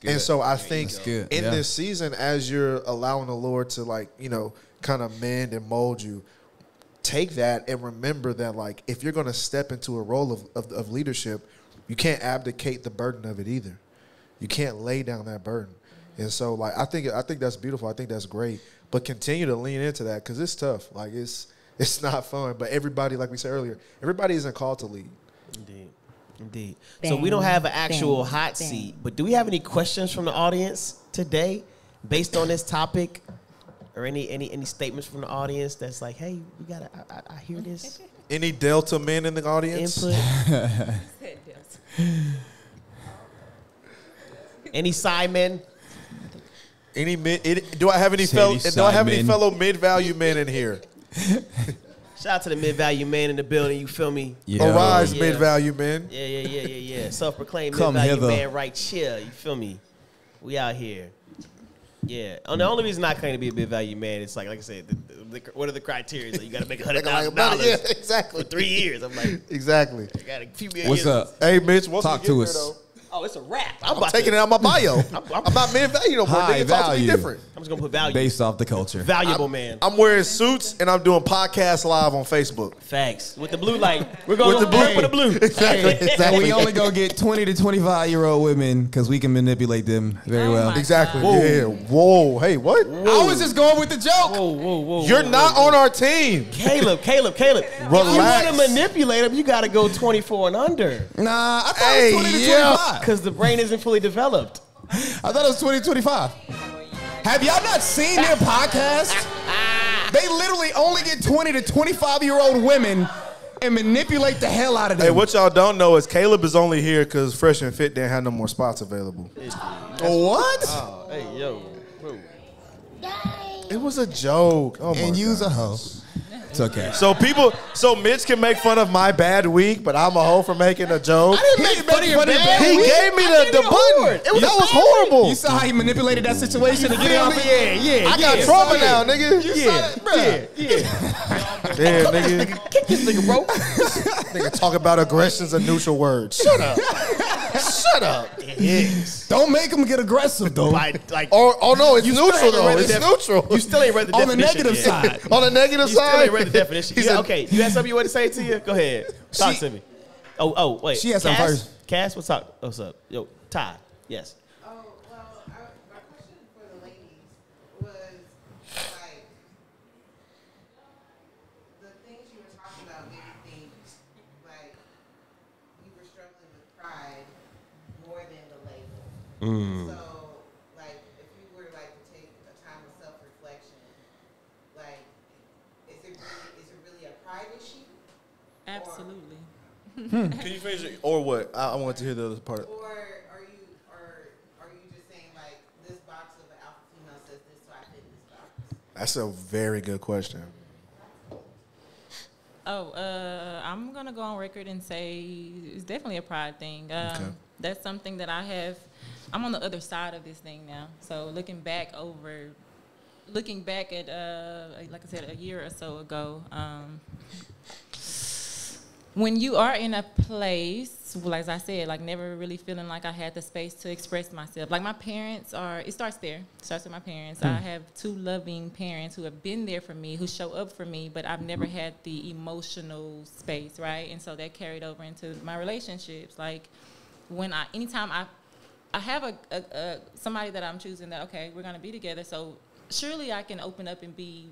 Speaker 1: Good.
Speaker 2: And so I think
Speaker 1: good,
Speaker 2: in
Speaker 1: yeah.
Speaker 2: this season, as you're allowing the Lord to like, you know, kind of mend and mold you, take that and remember that like if you're gonna step into a role of, of, of leadership, you can't abdicate the burden of it either. You can't lay down that burden. And so like I think I think that's beautiful. I think that's great. But continue to lean into that because it's tough. Like it's it's not fun. But everybody, like we said earlier, everybody isn't called to lead.
Speaker 4: Indeed. Indeed. so we don't have an actual hot seat, but do we have any questions from the audience today based on this topic? Or any any any statements from the audience that's like, hey, we gotta I, I, I hear this
Speaker 2: Any Delta men in the audience?
Speaker 4: input. any Simon?
Speaker 2: Any mid? Any, do I have any fellow? Do I have any fellow mid-value men in here?
Speaker 4: Shout out to the mid value man in the building. You feel me?
Speaker 1: Yeah.
Speaker 2: Arise,
Speaker 4: Yeah.
Speaker 2: mid-value man.
Speaker 4: Yeah, yeah, yeah, yeah, yeah. Self proclaimed mid
Speaker 1: Come
Speaker 4: value
Speaker 1: hither.
Speaker 4: man right here. You feel me? We out here. Yeah. And the only reason I claim to be a big value man is like, like I said, the, the the, what are the criteria? So you got to make a hundred
Speaker 2: Like,
Speaker 4: thousand
Speaker 2: like,
Speaker 4: dollars
Speaker 2: yeah, exactly.
Speaker 4: for three years. I'm like,
Speaker 2: Exactly.
Speaker 4: I got a few million.
Speaker 1: What's up?
Speaker 2: Hey, Mitch, once
Speaker 1: Talk to us.
Speaker 2: though,
Speaker 4: Oh, it's a wrap. I'm,
Speaker 2: I'm
Speaker 4: about
Speaker 2: taking
Speaker 4: to,
Speaker 2: it out my bio.
Speaker 4: I'm-
Speaker 2: I'm,
Speaker 4: I'm-
Speaker 2: not men value no more.
Speaker 1: High
Speaker 2: Nigga, talk to me different.
Speaker 4: I'm just gonna put value.
Speaker 1: Based off the culture.
Speaker 4: Valuable man.
Speaker 2: I'm wearing suits and I'm doing podcast live on Facebook.
Speaker 4: Facts with the blue light. We're going
Speaker 2: With the blue.
Speaker 4: with the blue.
Speaker 2: Exactly. Exactly.
Speaker 1: we only go get 20 to 25 year old women because we can manipulate them very
Speaker 5: Oh
Speaker 1: well.
Speaker 2: Exactly.
Speaker 5: God.
Speaker 2: Yeah. Whoa. Hey, what?
Speaker 1: I was just going with the joke.
Speaker 4: Whoa, whoa, whoa.
Speaker 2: You're
Speaker 4: whoa,
Speaker 2: not
Speaker 4: whoa,
Speaker 2: on our team.
Speaker 4: Caleb, Caleb, Caleb. If you want to manipulate him, you got to go 24 and under
Speaker 1: Nah, I thought
Speaker 2: Hey,
Speaker 1: it was 20 to
Speaker 2: yeah.
Speaker 1: 25.
Speaker 4: Because the brain isn't fully developed.
Speaker 1: I thought it was 2025. Have y'all not seen their podcast? They literally only get 20 to 25 year old women and manipulate the hell out of them.
Speaker 2: Hey, what y'all don't know is Caleb is only here because Fresh and Fit didn't have no more spots available.
Speaker 1: What?
Speaker 4: Oh, hey, yo.
Speaker 2: It was a joke. Oh my
Speaker 1: and use
Speaker 2: God.
Speaker 1: a hoe. It's okay.
Speaker 2: So people, so Mitch can make fun of my bad week, but I'm a hoe for making a joke.
Speaker 1: He made fun of your bad
Speaker 2: He
Speaker 1: week.
Speaker 2: gave me the, the button.
Speaker 4: It was
Speaker 2: that was horrible.
Speaker 1: You saw how he manipulated that situation to get it off?
Speaker 4: Yeah, yeah.
Speaker 2: I got
Speaker 4: yeah.
Speaker 2: trauma now, nigga.
Speaker 1: You Yeah,
Speaker 4: Yeah, yeah.
Speaker 2: Damn, nigga.
Speaker 4: Kick this nigga, bro.
Speaker 2: nigga talk about aggression's a neutral word. Shut up. Shut up. Yes.
Speaker 1: Don't make him get aggressive, though.
Speaker 4: like, like
Speaker 2: Or, oh no, it's neutral though. It's
Speaker 4: def-
Speaker 2: neutral.
Speaker 4: you still ain't read the definition.
Speaker 1: On the negative
Speaker 4: yet.
Speaker 1: side.
Speaker 2: On the negative side?
Speaker 4: You still ain't read the definition. Yeah,
Speaker 2: said-
Speaker 4: okay. You had something you want to say to you? Go ahead. Talk
Speaker 1: She-
Speaker 4: to me. Oh, oh, wait.
Speaker 1: She has something first.
Speaker 4: Cass, what's up? What's up? Yo, Ty. Yes.
Speaker 10: Oh, well, I, my question for the ladies was like the things you were talking about made me think like you were struggling with pride more than the label. So, like, if you were like to take a time of self reflection, like, is it really is it really a pride issue?
Speaker 5: Absolutely.
Speaker 2: Can you finish it? Or what? I, I want to hear the other part.
Speaker 10: Or are you or are you just saying like this box of an alpha female says this, so I fit in this box?
Speaker 2: That's a very good question.
Speaker 5: Oh, uh, I'm gonna go on record and say it's definitely a pride thing. Um,
Speaker 2: Okay.
Speaker 5: That's something that I have. I'm on the other side of this thing now. So looking back over, looking back at, uh, like I said, a year or so ago, um, when you are in a place, well, as I said, like never really feeling like I had the space to express myself. Like my parents are, it starts there. It starts with my parents. I have two loving parents who have been there for me, who show up for me, but I've never had the emotional space, right? And so that carried over into my relationships. Like when I, anytime I, I have a, a, a somebody that I'm choosing that okay, we're gonna be together. So surely I can open up and be,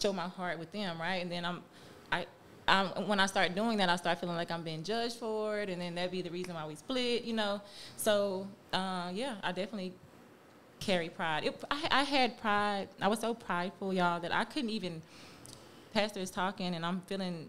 Speaker 5: show my heart with them, right? And then I'm, I, um, when I start doing that, I start feeling like I'm being judged for it, and then that'd be the reason why we split, you know. So uh, yeah, I definitely carry pride. It, I, I had pride. I was so prideful, y'all, that I couldn't even. Pastor is talking, and I'm feeling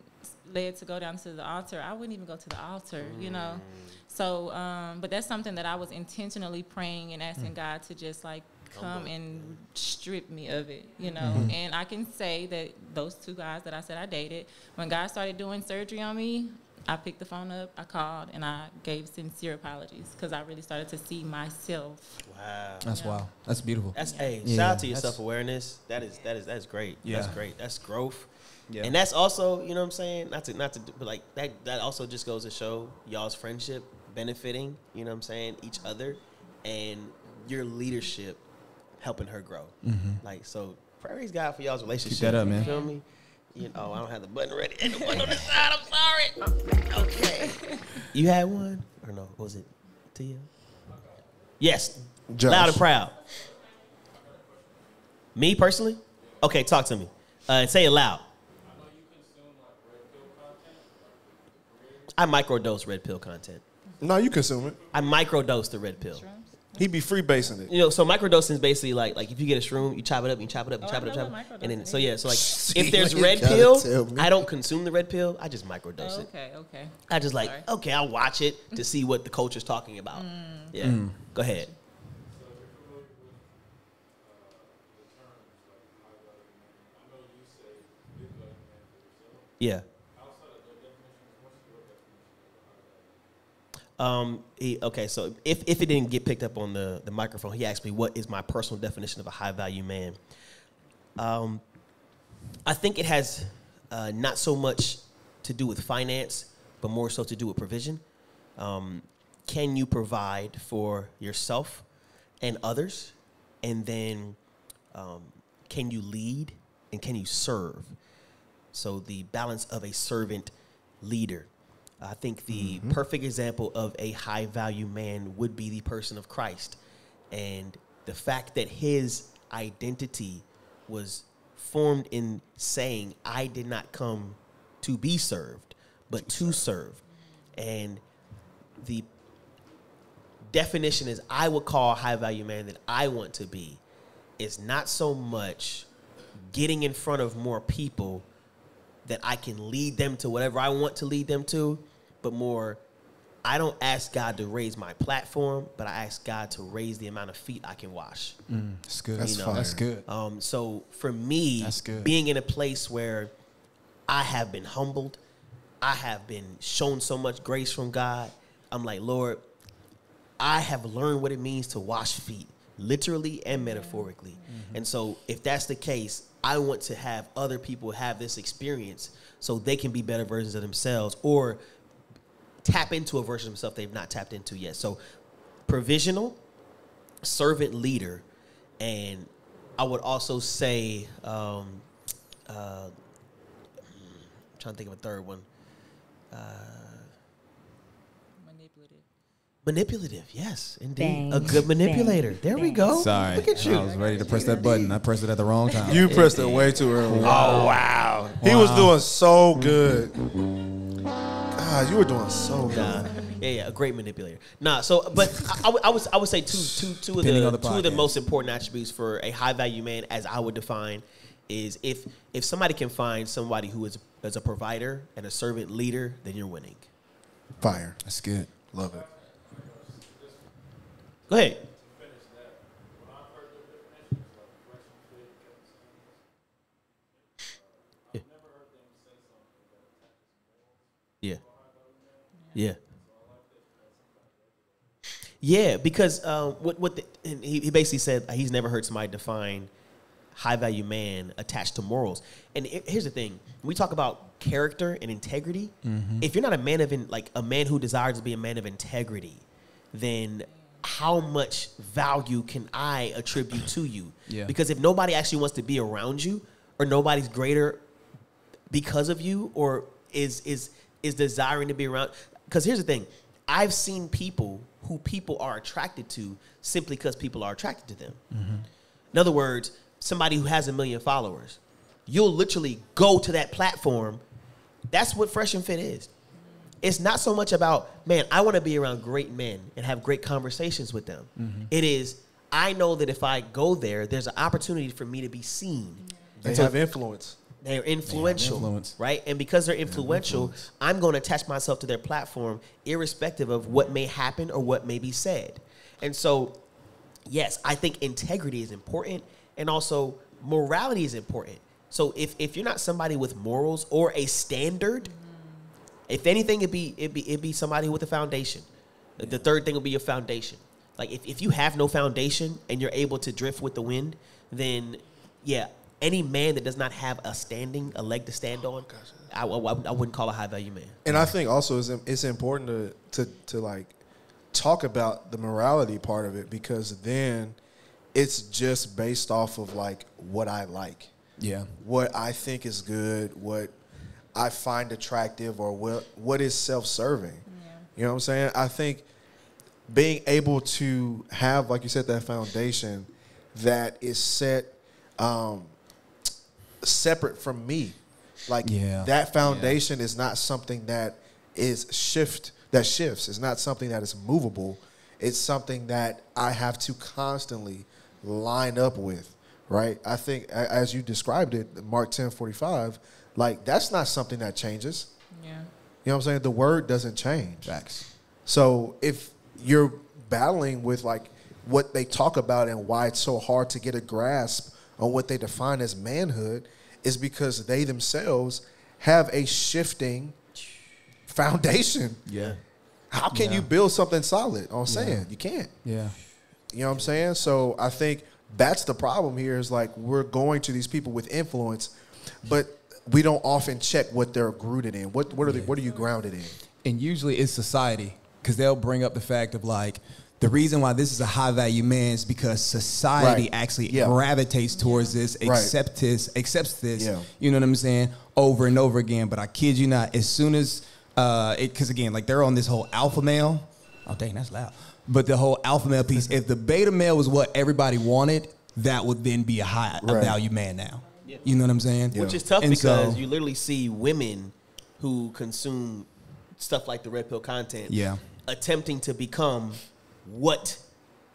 Speaker 5: led to go down to the altar. I wouldn't even go to the altar, you mm. know. So, um, but that's something that I was intentionally praying and asking mm. God to just like come and strip me of it, you know. Mm-hmm. And I can say that those two guys that I said I dated, when God started doing surgery on me, I picked the phone up, I called, and I gave sincere apologies because I really started to see myself.
Speaker 4: Wow.
Speaker 1: That's wow. That's beautiful.
Speaker 4: That's hey,
Speaker 1: Yeah,
Speaker 4: shout out to your self awareness. That is that is that's great.
Speaker 1: Yeah.
Speaker 4: That's great. That's growth.
Speaker 1: Yeah.
Speaker 4: And that's also, you know what I'm saying? Not to not to but like that that also just goes to show y'all's friendship benefiting, you know what I'm saying, each other and your leadership helping her grow. Like so praise God for y'all's relationship.
Speaker 1: that up,
Speaker 4: you
Speaker 1: man.
Speaker 4: feel me? You know, I don't have the button ready. And the button on the side, I'm sorry. Okay. You had one? Or no? What was it? Tia? Yes.
Speaker 2: Josh.
Speaker 4: Loud and proud. Me personally? Okay, talk to me. Uh, and say it loud. I microdose red pill content.
Speaker 2: No, you consume it.
Speaker 4: I microdose the red pill.
Speaker 2: He be freebasing it.
Speaker 4: You know, so microdosing is basically like like if you get a shroom, you chop it up, you chop it up, you
Speaker 5: Oh,
Speaker 4: chop
Speaker 5: I
Speaker 4: it up,
Speaker 5: know
Speaker 4: chop
Speaker 5: what
Speaker 4: it,
Speaker 5: microdosing
Speaker 4: and then so yeah, so like
Speaker 2: See,
Speaker 4: if there's
Speaker 2: you
Speaker 4: red
Speaker 2: gotta
Speaker 4: pill,
Speaker 2: me.
Speaker 4: I don't consume the red pill. I just microdose
Speaker 5: Oh,
Speaker 4: it.
Speaker 5: okay, okay.
Speaker 4: I just like
Speaker 5: Sorry.
Speaker 4: okay, I'll watch it to see what the culture's talking about. Mm. Yeah, mm. go ahead. Yeah. Um. He, okay. So if if it didn't get picked up on the the microphone, he asked me what is my personal definition of a high value man. Um. I think it has uh, not so much to do with finance, but more so to do with provision. Um, can you provide for yourself and others? And then um, can you lead and can you serve? So the balance of a servant leader. I think the mm-hmm. perfect example of a high value man would be the person of Christ. And the fact that his identity was formed in saying, I did not come to be served, but to serve. And the definition is I would call a high value man that I want to be is not so much getting in front of more people that I can lead them to whatever I want to lead them to, but more I don't ask God to raise my platform, but I ask God to raise the amount of feet I can wash.
Speaker 1: That's good.
Speaker 2: That's fire.
Speaker 1: That's good.
Speaker 4: Um, so for me,
Speaker 1: That's good.
Speaker 4: being in a place where I have been humbled, I have been shown so much grace from God. I'm like, Lord, I have learned what it means to wash feet, literally and metaphorically.
Speaker 1: Mm-hmm.
Speaker 4: And so, if that's the case, I want to have other people have this experience so they can be better versions of themselves or tap into a version of themselves they've not tapped into yet. So, provisional, servant leader, and I would also say, um, uh, I'm trying to think of a third one.
Speaker 5: Manipulative.
Speaker 4: Manipulative, yes, indeed.
Speaker 9: Bang.
Speaker 4: A good manipulator. There we go.
Speaker 1: Sorry.
Speaker 4: Look at you.
Speaker 1: I was ready to press that button. I pressed it at the wrong time.
Speaker 2: You pressed it way too early.
Speaker 4: Oh wow.
Speaker 2: He was doing so good. God, you were doing so good.
Speaker 4: Nah. Yeah, yeah, a great manipulator. Nah, so but I, I would I would I would say two two two of
Speaker 1: Depending
Speaker 4: the,
Speaker 1: the
Speaker 4: two of the most important attributes for a high value man, as I would define, is if if somebody can find somebody who is as a provider and a servant leader, then you're winning.
Speaker 2: Fire.
Speaker 1: That's good.
Speaker 2: Love it.
Speaker 4: Go ahead. Yeah. Yeah. Yeah, because um, what what the, and he, he basically said he's never heard somebody define high value man attached to morals. And he- here's the thing: when we talk about character and integrity. If you're not a man of in, like a man who desires to be a man of integrity, then how much value can I attribute to you?
Speaker 1: Yeah.
Speaker 4: Because if nobody actually wants to be around you, or nobody's greater because of you or is is is desiring to be around because here's the thing. I've seen people who people are attracted to simply because people are attracted to them. Mm-hmm. In other words somebody who has a million followers you'll literally go to that platform. That's what fresh and fit is. It's not so much about man i want to be around great men and have great conversations with them. Mm-hmm. It is i know that if i go there there's an opportunity for me to be seen.
Speaker 2: They
Speaker 4: And so-
Speaker 2: have influence.
Speaker 4: They're influential,
Speaker 1: influence.
Speaker 4: right? And because they're influential, I'm going to attach myself to their platform, irrespective of what may happen or what may be said. And so, yes, I think integrity is important, and also morality is important. So if if you're not somebody with morals or a standard, if anything, it'd be it'd be it'd be somebody with a foundation. The- The third thing would be your foundation. Like if, if you have no foundation and you're able to drift with the wind, then yeah, any man that does not have a standing, a leg to stand on, I, I, I wouldn't call a high value man.
Speaker 2: And I think also it's, it's important to, to to like talk about the morality part of it because then it's just based off of like what I like,
Speaker 1: Yeah.
Speaker 2: what I think is good, what I find attractive, or what what is self serving. You know what I'm saying? I think being able to have, like you said, that foundation that is set um, separate from me. Like
Speaker 1: Yeah.
Speaker 2: that foundation is not something that is shift that shifts. It's not something that is movable. It's something that I have to constantly line up with. Right? I think as you described it, Mark ten forty five, like that's not something that changes.
Speaker 5: Yeah.
Speaker 2: You know what I'm saying? The word doesn't change.
Speaker 1: Facts.
Speaker 2: So if you're battling with like what they talk about and why it's so hard to get a grasp on what they define as manhood is because they themselves have a shifting foundation.
Speaker 1: Yeah.
Speaker 2: How can
Speaker 1: Yeah.
Speaker 2: you build something solid on sand? You can't.
Speaker 1: Yeah.
Speaker 2: You know what I'm saying? So I think that's the problem here is like we're going to these people with influence but we don't often check what they're rooted in. What what are they, what are you grounded in?
Speaker 1: and usually it's society because they'll bring up the fact of like the reason why this is a high value man is because society
Speaker 2: Right.
Speaker 1: actually
Speaker 2: Yeah.
Speaker 1: gravitates towards this,
Speaker 2: Right.
Speaker 1: this, accepts this.
Speaker 2: Yeah.
Speaker 1: You know what I'm saying? Over and over again. But I kid you not, as soon as uh, it, because again, like they're on this whole alpha male. Oh dang, that's loud. But the whole alpha male piece, if the beta male was what everybody wanted, that would then be a high a
Speaker 2: Right.
Speaker 1: value man now. You know what I'm saying?
Speaker 4: Which is tough
Speaker 1: And
Speaker 4: because
Speaker 1: so-
Speaker 4: you literally see women who consume stuff like the red pill content,
Speaker 1: Yeah.
Speaker 4: attempting to become what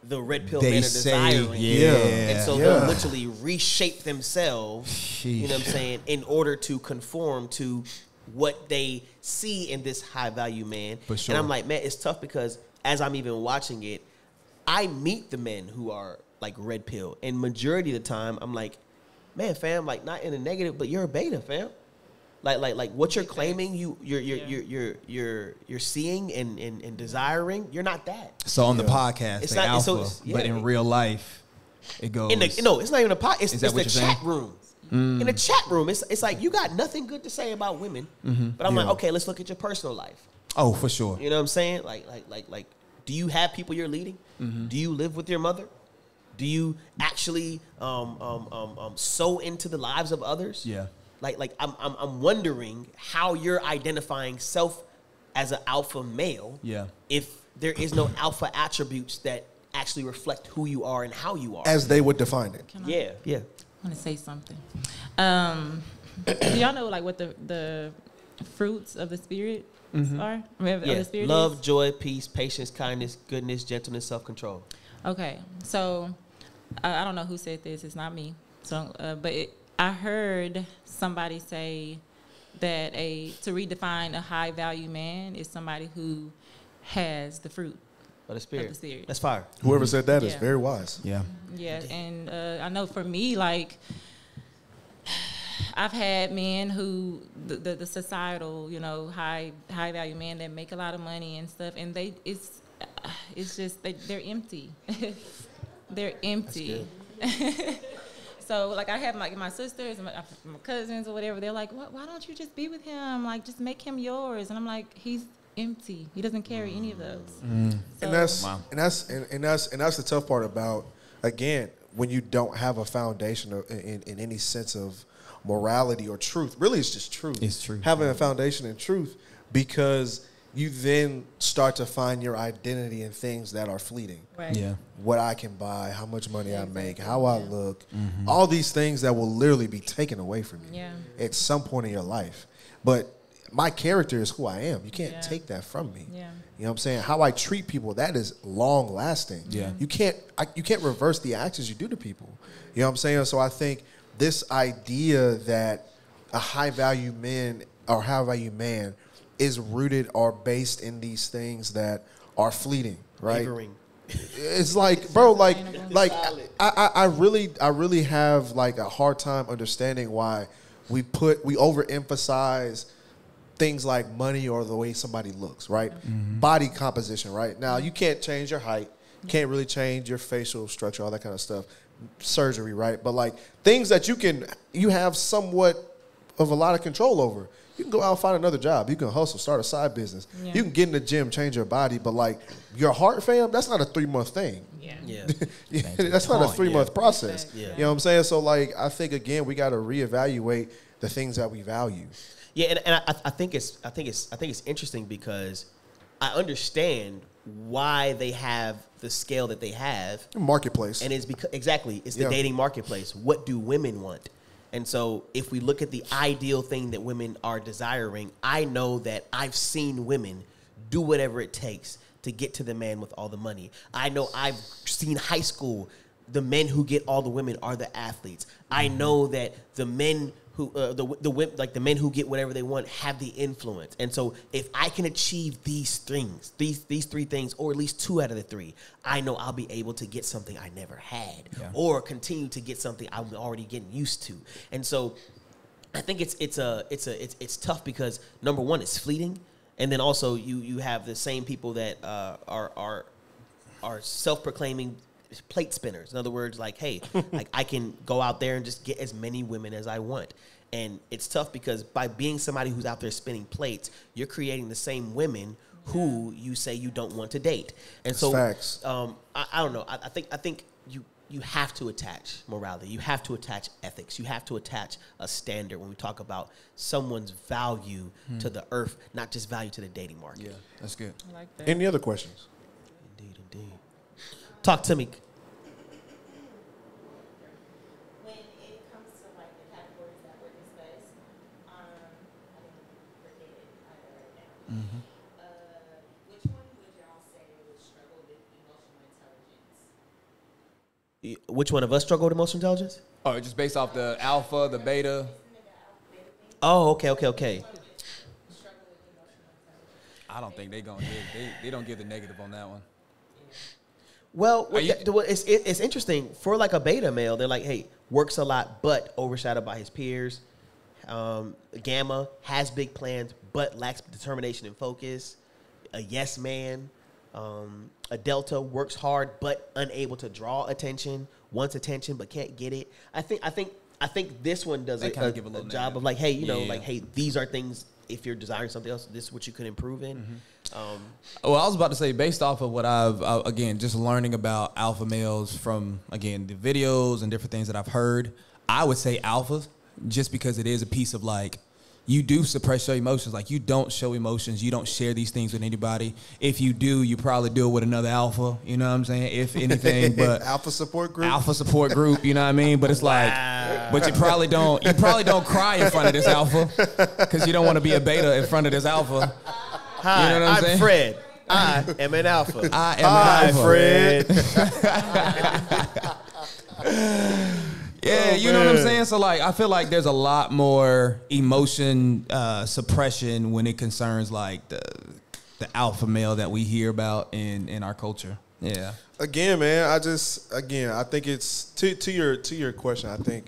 Speaker 4: the red pill
Speaker 1: They
Speaker 4: men are
Speaker 1: say,
Speaker 4: desiring.
Speaker 1: yeah.
Speaker 4: And so
Speaker 2: Yeah.
Speaker 4: they'll literally reshape themselves, you know what I'm saying, in order to conform to what they see in this high value man.
Speaker 1: Sure.
Speaker 4: And I'm like, man, it's tough because as I'm even watching it, I meet the men who are like red pill, and majority of the time, I'm like, man, fam, like not in a negative, but you're a beta, fam. Like, like, like what you're claiming, you, you're, you're,
Speaker 5: Yeah.
Speaker 4: you're, you're, you're, you're seeing and, and, and desiring. You're not that.
Speaker 1: So on the podcast,
Speaker 4: It's
Speaker 1: they
Speaker 4: not- so
Speaker 1: alpha,
Speaker 4: it's-
Speaker 1: but in real life, it goes.
Speaker 4: In the, no, it's not even a pot. It's, it's the chat
Speaker 1: saying?
Speaker 4: room. In the chat room, it's it's like you got nothing good to say about women, but I'm like, okay, let's look at your personal life.
Speaker 1: oh, for sure.
Speaker 4: You know what I'm saying? Like, like, like, like, do you have people you're leading?
Speaker 1: Mm-hmm.
Speaker 4: Do you live with your mother? Do you actually um, um, um, um, sow into the lives of others?
Speaker 1: Yeah.
Speaker 4: Like, like I'm, I'm, I'm wondering how you're identifying self as an alpha male.
Speaker 1: Yeah.
Speaker 4: If there is no alpha attributes that actually reflect who you are and how you are.
Speaker 2: As they would define it.
Speaker 5: Can I-
Speaker 4: yeah, yeah.
Speaker 5: I want to say something. Um, do y'all know like what the the fruits of the spirit are? I mean,
Speaker 4: Yeah.
Speaker 5: spirit
Speaker 4: Love,
Speaker 5: is?
Speaker 4: joy, peace, patience, kindness, goodness, gentleness, self control.
Speaker 5: Okay, so I I don't know who said this. It's not me. So, uh, but it, I heard somebody say that a to redefine a high value man is somebody who has the fruit.
Speaker 4: Of the spirit.
Speaker 5: the spirit.
Speaker 4: That's fire.
Speaker 2: Whoever said that is
Speaker 5: Yeah.
Speaker 2: very wise.
Speaker 1: Yeah.
Speaker 5: Yeah, and uh, I know for me, like I've had men who the, the the societal, you know, high high value men that make a lot of money and stuff, and they it's it's just they they're empty. they're empty. so like I have like my sisters and my, uh, my cousins or whatever. They're like, why, why don't you just be with him? Like just make him yours. And I'm like, he's empty. He doesn't carry any of mm. those. Mm. So,
Speaker 2: and that's
Speaker 1: Wow.
Speaker 2: and that's and, and that's and that's the tough part about again when you don't have a foundation of, in, in any sense of morality or truth. Really, it's just truth.
Speaker 1: It's true.
Speaker 2: Having a foundation in truth because you then start to find your identity in things that are fleeting.
Speaker 5: right.
Speaker 1: Yeah.
Speaker 2: What I can buy, how much money I make, how I look, mm-hmm. all these things that will literally be taken away from you
Speaker 5: Yeah.
Speaker 2: at some point in your life. But my character is who I am. You can't
Speaker 5: Yeah.
Speaker 2: take that from me.
Speaker 5: Yeah.
Speaker 2: You know what I'm saying? How I treat people, that is long lasting.
Speaker 1: Yeah.
Speaker 2: You can't I, you can't reverse the actions you do to people. You know what I'm saying? So I think this idea that a high value man or high value man is rooted or based in these things that are fleeting, right?
Speaker 4: Wavering.
Speaker 2: It's like, bro, like, like I, I, I really, I really have like a hard time understanding why we put, we overemphasize things like money or the way somebody looks, right? Mm-hmm. Body composition, right? Now you can't change your height, can't really change your facial structure, all that kind of stuff. Surgery, right? But like things that you can, you have somewhat of a lot of control over. You can go out and find another job. You can hustle, start a side business.
Speaker 5: Yeah.
Speaker 2: You can get in the gym, change your body, but like your heart, fam, that's not a three month thing.
Speaker 5: Yeah.
Speaker 4: Yeah.
Speaker 2: Yeah, that's not a three month process.
Speaker 5: Yeah.
Speaker 2: You know what I'm saying? So like I think again we gotta reevaluate the things that we value.
Speaker 4: Yeah, and, and I, I think it's I think it's I think it's interesting because I understand why they have the scale that they have,
Speaker 2: Marketplace.
Speaker 4: and it's because exactly it's the
Speaker 2: Yeah.
Speaker 4: dating marketplace. What do women want? And so, if we look at the ideal thing that women are desiring, I know that I've seen women do whatever it takes to get to the man with all the money. I know I've seen high school. The men who get all the women are the athletes. I mm-hmm. know that the men who uh, the the like the men who get whatever they want have the influence. And so if I can achieve these things, these these three things, or at least two out of the three, I know I'll be able to get something I never had, or continue to get something I'm already getting used to. And so I think it's it's a it's a it's, it's tough because number one, it's fleeting, and then also you you have the same people that uh, are are are self proclaiming plate spinners. In other words, like, hey, like I can go out there and just get as many women as I want. And it's tough because by being somebody who's out there spinning plates, you're creating the same women who you say you don't want to date. And so,
Speaker 2: Facts.
Speaker 4: um, I, I don't know. I, I think I think you you have to attach morality. You have to attach ethics. You have to attach a standard when we talk about someone's value to the earth, not just value to the dating market.
Speaker 1: Yeah, that's good.
Speaker 5: I like that.
Speaker 2: Any other questions?
Speaker 4: Indeed, indeed. Talk to me.
Speaker 11: when it comes to like the categories that were discussed, um, I didn't forget it either right now. Uh, which one would y'all say would struggle with emotional intelligence?
Speaker 4: Y- Which one of us struggle with emotional intelligence?
Speaker 1: Oh, just based off the alpha, the beta.
Speaker 4: Oh, okay, okay, okay.
Speaker 1: I don't think they're gonna give. They, they don't give the negative on that one.
Speaker 4: Well,
Speaker 1: you-
Speaker 4: it's it's interesting for like a beta male. They're like, hey, works a lot, but overshadowed by his peers. Um, Gamma has big plans, but lacks determination and focus. A yes man. Um, a Delta works hard, but unable to draw attention. Wants attention, but can't get it. I think I think I think this one does a, a-
Speaker 1: give a
Speaker 4: job
Speaker 1: negative.
Speaker 4: of like, hey, you know,
Speaker 1: Yeah.
Speaker 4: like, hey, these are things. If you're desiring something else, this is what you could improve in.
Speaker 1: Mm-hmm.
Speaker 4: Um,
Speaker 1: Well, I was about to say, based off of what I've uh, again just learning about alpha males from again the videos and different things that I've heard, I would say alphas, just because it is a piece of like you do suppress your emotions. Like you don't show emotions, you don't share these things with anybody. If you do, you probably do it with another alpha. You know what I'm saying? If anything, but
Speaker 2: Alpha support group.
Speaker 1: alpha support group. You know what I mean? But it's like, but you probably don't. You probably don't cry in front of this alpha because you don't want to be a beta in front of this alpha.
Speaker 4: Hi,
Speaker 1: You know what I'm
Speaker 4: I'm
Speaker 1: saying?
Speaker 4: Fred. I am an alpha.
Speaker 1: I am
Speaker 2: Hi,
Speaker 1: an alpha.
Speaker 2: Fred.
Speaker 1: Yeah,
Speaker 2: Oh,
Speaker 1: you know what I'm saying. So like, I feel like there's a lot more emotion uh, suppression when it concerns like the the alpha male that we hear about in in our culture. Yeah,
Speaker 2: again, man, I just again, I think it's to to your to your question. I think,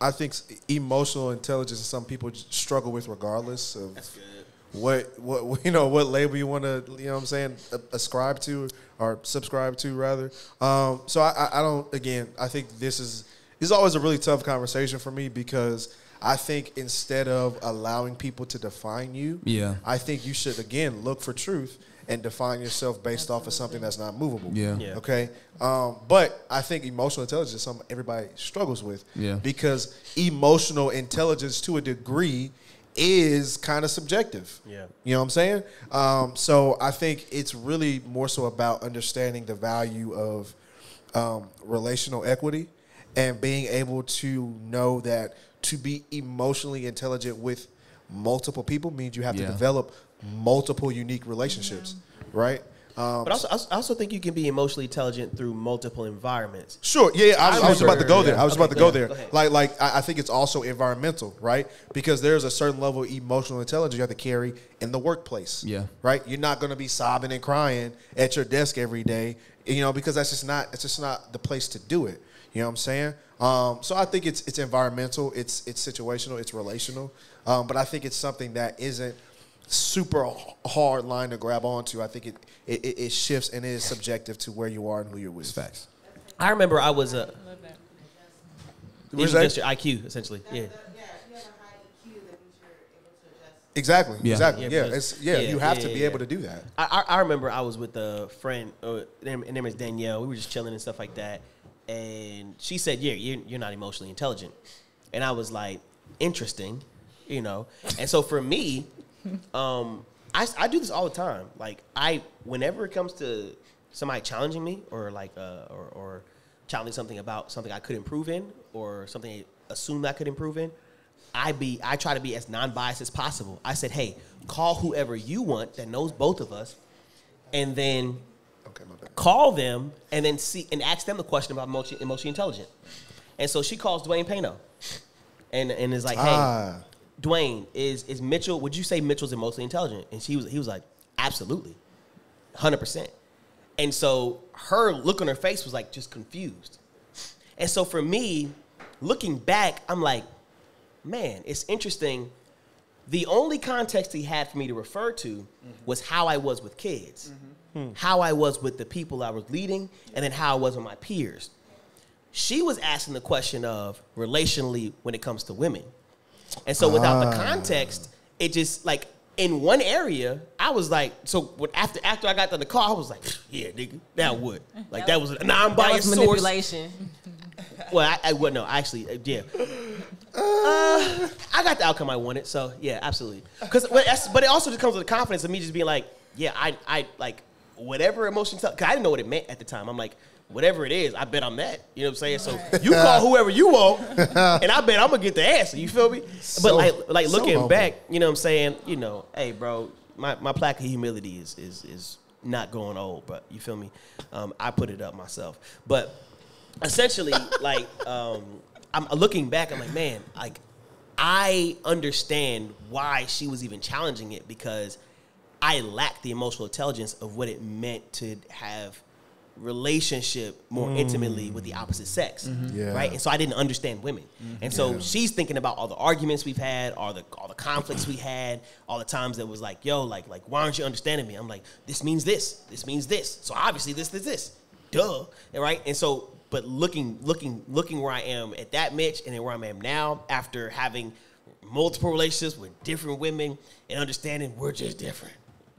Speaker 2: I think emotional intelligence is something people struggle with regardless of what what you know what label you want to you know what I'm saying a- ascribe to or subscribe to rather. Um, so I, I I don't again. I think this is this is always a really tough conversation for me because. I think instead of allowing people to define you,
Speaker 1: Yeah.
Speaker 2: I think you should again look for truth and define yourself based off of something that's not movable.
Speaker 1: Yeah.
Speaker 4: Yeah.
Speaker 2: Okay. Um, but I think emotional intelligence is something everybody struggles with.
Speaker 1: Yeah.
Speaker 2: Because emotional intelligence to a degree is kind of subjective.
Speaker 4: Yeah.
Speaker 2: You know what I'm saying? Um, so I think it's really more so about understanding the value of um, relational equity and being able to know that to be emotionally intelligent with multiple people means you have
Speaker 1: Yeah.
Speaker 2: to develop multiple unique relationships, right? Um,
Speaker 4: But also, I also- I also think you can be emotionally intelligent through multiple environments.
Speaker 2: Sure. Yeah, yeah, I, was, I was about to go there. I was
Speaker 4: Okay,
Speaker 2: about to
Speaker 4: go
Speaker 2: go there.
Speaker 4: go.
Speaker 2: Like, like I, I think it's also environmental, right? Because there's a certain level of emotional intelligence you have to carry in the workplace.
Speaker 1: Yeah.
Speaker 2: Right. You're not going to be sobbing and crying at your desk every day, you know, because that's just not. It's just not the place to do it. You know what I'm saying? Um, so I think it's it's environmental. It's it's situational. It's relational. Um, but I think it's something that isn't super hard line to grab onto. I think it it, it- it shifts and it is subjective to where you are and who you're with.
Speaker 1: facts.
Speaker 4: I remember I was a
Speaker 5: Love that.
Speaker 2: Where's
Speaker 4: just
Speaker 2: that?
Speaker 4: your IQ essentially. Yeah.
Speaker 10: Yeah, if you have a high EQ, that means you're able to adjust.
Speaker 2: Exactly.
Speaker 1: Yeah.
Speaker 2: Exactly.
Speaker 4: Yeah,
Speaker 2: Yeah. it's, yeah,
Speaker 4: yeah,
Speaker 2: You have
Speaker 4: yeah,
Speaker 2: to be
Speaker 4: yeah,
Speaker 2: able to do that.
Speaker 4: I, I I remember I was with a friend, uh, her her name is Danielle. We were just chilling and stuff like that, and she said, "Yeah, you're, you're not emotionally intelligent," and I was like, "Interesting," you know. And so for me, um, I I do this all the time. Like I, whenever it comes to somebody challenging me or like uh, or or challenging something about something I could improve in or something I assume I could improve in, I be I try to be as non-biased as possible. I said, "Hey, call whoever you want that knows both of us, and then
Speaker 2: Okay, my bad.
Speaker 4: call them and then see and ask them the question about emotion, emotionally intelligent." And so she calls Dwayne Payno, and and is like, "Hey,
Speaker 2: Ah.
Speaker 4: Dwayne, is is Mitchell? Would you say Mitchell's emotionally intelligent?" And she was he was like, "Absolutely, hundred percent." And so her look on her face was like just confused. And so for me, looking back, I'm like, man, it's interesting. The only context he had for me to refer to was how I was with kids, how I was with the people I was leading, and then how I was with my peers. She was asking the question of relationally when it comes to women. And so without the
Speaker 2: Ah.
Speaker 4: context, it just like in one area, I was like, so when, after after I got to the car, I was like, yeah, nigga, now what? Like that was a non-biased
Speaker 9: was
Speaker 4: source.
Speaker 9: manipulation.
Speaker 4: Well, I, I well, no, actually, uh, yeah. Uh, I got the outcome I wanted, so yeah, absolutely. Because, but, but it also just comes with the confidence of me just being like, yeah, I, I like whatever emotion. Because I didn't know what it meant at the time. I'm like, whatever it is, I bet I'm that. You know what I'm saying? So you call whoever you want, and I bet I'm gonna get the answer. You feel me? but like, like looking
Speaker 2: humble.
Speaker 4: back, you know what I'm saying? You know, hey, bro, my, my plaque of humility is is is not going old, but you feel me? Um, I put it up myself, but essentially, like, um, I'm looking back. I'm like, man, like, I understand why she was even challenging it because I lacked the emotional intelligence of what it meant to have relationship more intimately with the opposite sex, mm-hmm.
Speaker 2: Yeah.
Speaker 4: right? And so I didn't understand women, mm-hmm. and so she's thinking about all the arguments we've had, all the all the conflicts we had, all the times that was like, yo, like like why aren't you understanding me? I'm like, this means this, this means this, so obviously this this this, duh, and right? And so, but looking looking looking where I am at that Mitch, and then where I am now after having multiple relationships with different women and understanding we're just different.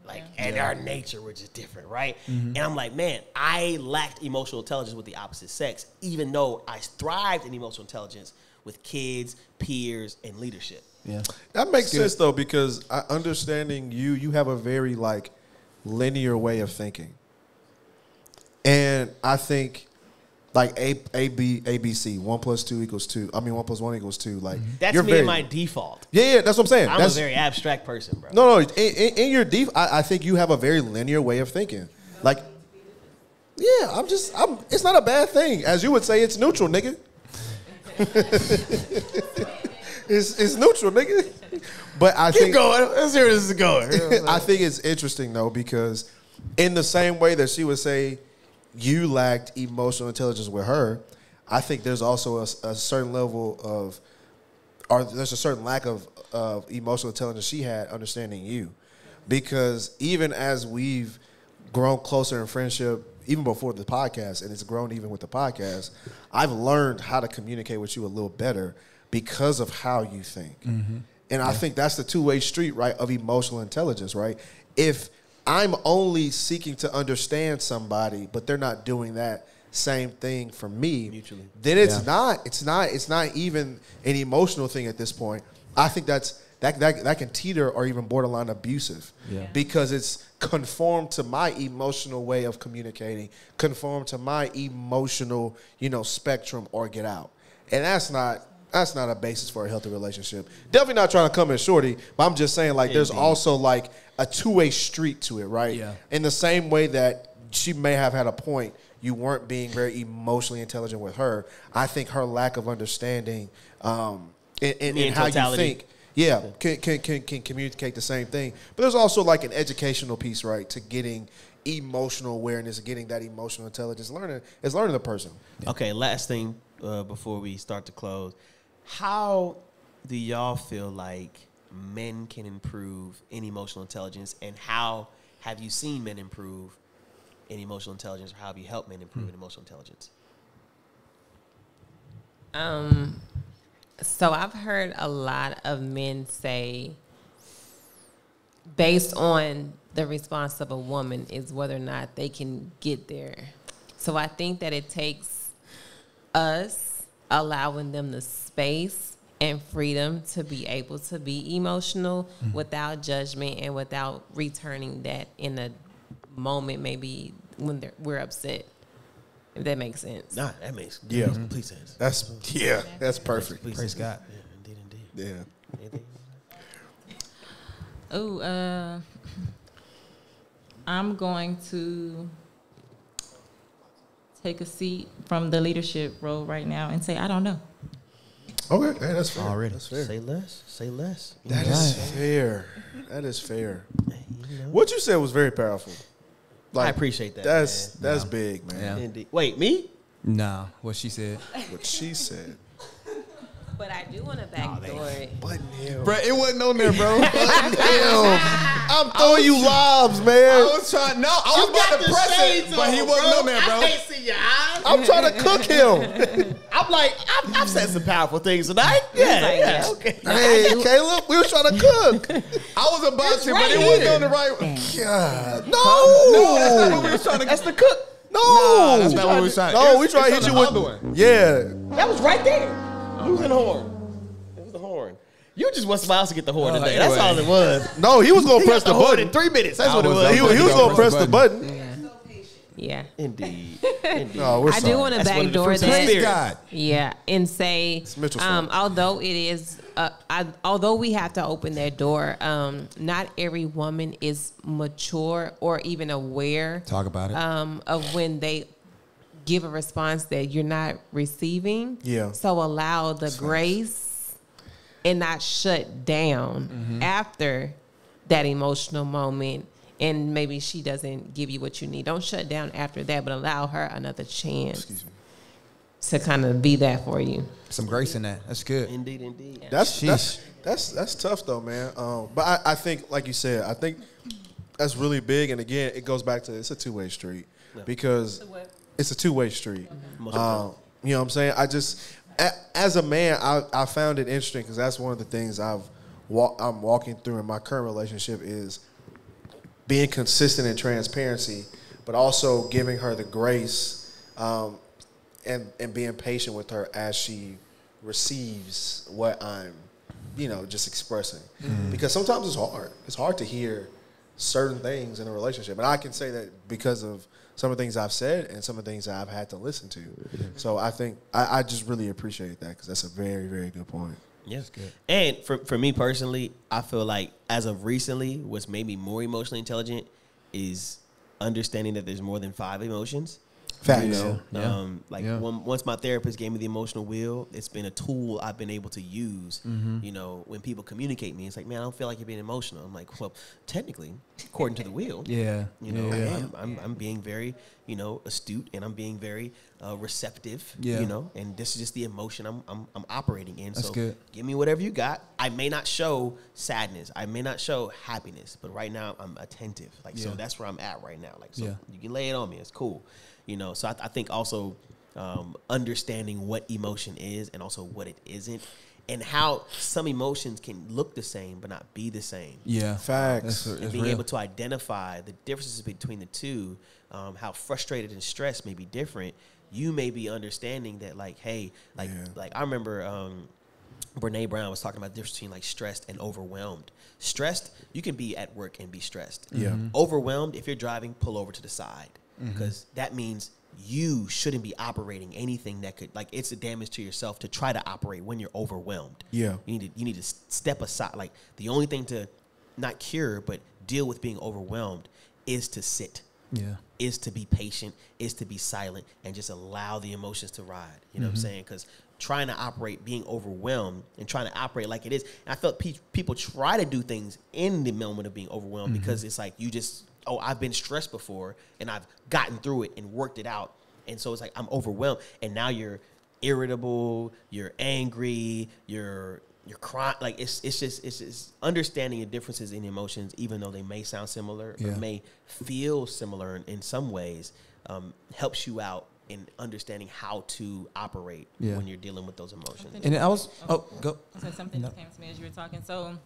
Speaker 4: Like, and our nature, we're just different, right? Mm-hmm. And I'm like, man, I lacked emotional intelligence with the opposite sex, even though I thrived in emotional intelligence with kids, peers, and leadership.
Speaker 1: Yeah.
Speaker 2: That makes
Speaker 1: Good.
Speaker 2: sense though, because I, understanding you, you have a very like linear way of thinking, and I think like A A B A B C one plus two equals two. I mean one plus one equals two. Like mhm.
Speaker 4: That's
Speaker 2: you're
Speaker 4: me
Speaker 2: very,
Speaker 4: and my default.
Speaker 2: yeah, yeah. That's what I'm saying.
Speaker 4: I'm
Speaker 2: that's,
Speaker 4: a very abstract person, bro.
Speaker 2: no, no. In, in, in your deep, I, I think you have a very linear way of thinking. Like, yeah, I'm just, I'm. It's not a bad thing, as you would say. It's neutral, nigga. it's it's neutral, nigga. But I think
Speaker 4: going. Let's hear where this is going.
Speaker 2: I think it's interesting though because in the same way that she would say you lacked emotional intelligence with her, I think there's also a, a certain level of, or there's a certain lack of of emotional intelligence she had understanding you, because even as we've grown closer in friendship, even before the podcast, and it's grown even with the podcast, I've learned how to communicate with you a little better because of how you think. Mm-hmm. And I think that's the two way street, right, of emotional intelligence, right? If I'm only seeking to understand somebody, but they're not doing that same thing for me,
Speaker 4: Mutually.
Speaker 2: then it's
Speaker 1: Yeah.
Speaker 2: not. It's not. It's not even an emotional thing at this point. I think that's that that that can teeter or even borderline abusive,
Speaker 1: Yeah.
Speaker 2: because it's conformed to my emotional way of communicating, conformed to my emotional, you know, spectrum or get out, and that's not. That's not a basis for a healthy relationship. Definitely not trying to come in shorty, but I'm just saying like there's also like a two way street to it, right?
Speaker 1: Yeah.
Speaker 2: In the same way that she may have had a point, you weren't being very emotionally intelligent with her. I think her lack of understanding um, in, in,
Speaker 4: In
Speaker 2: how you think, yeah, can, can, can, can communicate the same thing. But there's also like an educational piece, right, to getting emotional awareness, getting that emotional intelligence. Learning is learning the person.
Speaker 4: Okay, last thing uh, before we start to close. How do y'all feel like men can improve in emotional intelligence, and how have you seen men improve in emotional intelligence, or how have you helped men improve in emotional intelligence?
Speaker 9: Um, so I've heard a lot of men say, based on the response of a woman, is whether or not they can get there. So I think that it takes us allowing them the space and freedom to be able to be emotional without judgment and without returning that in a moment, maybe when they're, we're upset. If that makes sense.
Speaker 4: Nah, that makes
Speaker 2: Yeah.
Speaker 4: complete sense.
Speaker 2: That's yeah, that's perfect.
Speaker 4: Complete
Speaker 1: Praise. God.
Speaker 4: Yeah, indeed, indeed.
Speaker 2: Yeah.
Speaker 5: Oh, uh, I'm going to take a seat from the leadership role right now and say I don't know.
Speaker 2: Okay, hey, that's fair.
Speaker 1: Already.
Speaker 2: That's fair.
Speaker 4: Say less. Say less. You
Speaker 2: That
Speaker 4: know?
Speaker 2: is fair. That is fair.
Speaker 4: You know?
Speaker 2: What you said was very powerful.
Speaker 4: I appreciate that.
Speaker 2: That's
Speaker 4: man.
Speaker 2: that's big, man.
Speaker 1: Yeah.
Speaker 4: Indeed. Wait, me?
Speaker 1: Nah, what she said.
Speaker 2: What she said.
Speaker 6: But I do want to backdoor it.
Speaker 2: Button him.
Speaker 1: Bro, it wasn't on there, bro.
Speaker 2: Damn. I'm throwing you lobs, man.
Speaker 1: I was trying. No, I was about to press it, but he wasn't on there, bro.
Speaker 4: I can't see your eyes.
Speaker 2: I'm trying to cook him.
Speaker 4: I'm like, I've, I've said some powerful things tonight. Yeah,
Speaker 6: like,
Speaker 4: yeah,
Speaker 6: yeah.
Speaker 4: okay.
Speaker 2: Hey, Caleb, we were trying to cook.
Speaker 1: I was about to, but
Speaker 4: right
Speaker 1: it wasn't on the right.
Speaker 2: God,
Speaker 1: No,
Speaker 2: no,
Speaker 1: that's not what we were trying to.
Speaker 4: That's the cook.
Speaker 2: no.
Speaker 1: Nah, that's not what we was trying.
Speaker 2: No,
Speaker 1: It's-
Speaker 2: we trying to hit
Speaker 1: on
Speaker 2: you
Speaker 1: the
Speaker 2: with.
Speaker 1: other one.
Speaker 2: Yeah,
Speaker 4: That was right there. Using the horn. It was the horn. You just want somebody else to get the horn
Speaker 1: Oh,
Speaker 4: today. That's all it was.
Speaker 2: no, he was gonna
Speaker 4: He
Speaker 2: press
Speaker 4: got
Speaker 2: the
Speaker 4: the horn
Speaker 2: button.
Speaker 4: in three minutes. That's
Speaker 1: I
Speaker 4: what it
Speaker 1: was
Speaker 4: was.
Speaker 2: He, he was gonna press the button.
Speaker 6: Yeah.
Speaker 4: Indeed. Indeed.
Speaker 2: No, we're
Speaker 6: I
Speaker 2: sorry.
Speaker 6: do want to
Speaker 4: That's one of the
Speaker 6: backdoor
Speaker 4: fruits of the
Speaker 6: that.
Speaker 4: spirit.
Speaker 1: God.
Speaker 6: Yeah, and say, um, although it is, uh, I, although we have to open that door, um, not every woman is mature or even aware
Speaker 1: Talk about it.
Speaker 6: um, of when they give a response that you're not receiving.
Speaker 2: Yeah.
Speaker 6: So allow the grace and not shut down
Speaker 2: Mm-hmm.
Speaker 6: after that emotional moment. And maybe she doesn't give you what you need. Don't shut down after that, but allow her another chance to kind of be that for you.
Speaker 1: Some grace in that. That's good.
Speaker 4: Indeed, indeed.
Speaker 2: That's that's that's that's tough though, man. Um, but I, I think, like you said, I think that's really big. And again, it goes back to it's a two way street because it's a two way street.
Speaker 4: Most
Speaker 2: Um, you know what I'm saying? I just, as a man, I, I found it interesting because that's one of the things I've wa- I'm walking through in my current relationship is being consistent in transparency, but also giving her the grace um, and and being patient with her as she receives what I'm, you know, just expressing. Because sometimes it's hard. It's hard to hear certain things in a relationship, and I can say that because of some of the things I've said and some of the things that I've had to listen to. So I think I, I just really appreciate that because that's a very very good point.
Speaker 4: Yeah. And for, for me personally, I feel like as of recently, what's made me more emotionally intelligent is understanding that there's more than five emotions.
Speaker 2: Facts.
Speaker 4: You know,
Speaker 1: Yeah.
Speaker 4: um, like
Speaker 1: Yeah.
Speaker 4: one, once my therapist gave me the emotional wheel, it's been a tool I've been able to use.
Speaker 1: Mm-hmm.
Speaker 4: You know, when people communicate me, it's like, man, I don't feel like you're being emotional. I'm like, well, technically, according to the wheel,
Speaker 1: Yeah.
Speaker 4: you know,
Speaker 1: yeah.
Speaker 4: I am. I'm, I'm being very, you know, astute and I'm being very uh, receptive.
Speaker 1: Yeah.
Speaker 4: You know, and this is just the emotion I'm I'm, I'm operating in.
Speaker 1: That's
Speaker 4: so
Speaker 1: good.
Speaker 4: give me whatever you got. I may not show sadness. I may not show happiness, but right now I'm attentive. Like so, that's where I'm at right now. Like so,
Speaker 1: Yeah.
Speaker 4: you can lay it on me. It's cool. You know. So I, I think also um, understanding what emotion is and also what it isn't. And how some emotions can look the same but not be the same
Speaker 1: Yeah.
Speaker 2: Facts.
Speaker 1: That's,
Speaker 4: and being
Speaker 1: real.
Speaker 4: able to identify the differences between the two, um, how frustrated and stressed may be different. You may be understanding that, like, hey, like,
Speaker 2: Yeah.
Speaker 4: like I remember um, Brene Brown was talking about the difference between like stressed and overwhelmed. Stressed, you can be at work and be stressed.
Speaker 2: Yeah.
Speaker 1: Mm-hmm.
Speaker 2: Mhm.
Speaker 4: Overwhelmed, if you're driving, pull over to the side Mm-hmm. because that means you shouldn't be operating anything that could like it's a damage to yourself to try to operate when you're overwhelmed.
Speaker 2: Yeah.
Speaker 4: You need to you need to step aside. Like the only thing to not cure but deal with being overwhelmed is to sit,
Speaker 1: Yeah.
Speaker 4: is to be patient, is to be silent, and just allow the emotions to ride. You know what I'm mm-hmm. saying? Because trying to operate, being overwhelmed, and trying to operate like it is, and I felt pe- people try to do things in the moment of being overwhelmed mm-hmm. because it's like you just oh I've been stressed before and I've gotten through it and worked it out, and so it's like I'm overwhelmed, and now you're irritable, you're angry, you're you're crying. Like it's it's just it's just understanding the differences in emotions, even though they may sound similar
Speaker 1: Yeah.
Speaker 4: or may feel similar in, in some ways, um, helps you out in understanding how to operate
Speaker 1: Yeah.
Speaker 4: when you're dealing with those emotions.
Speaker 1: And I was oh go.
Speaker 5: So something
Speaker 1: No.
Speaker 5: just came to me as you were talking. So,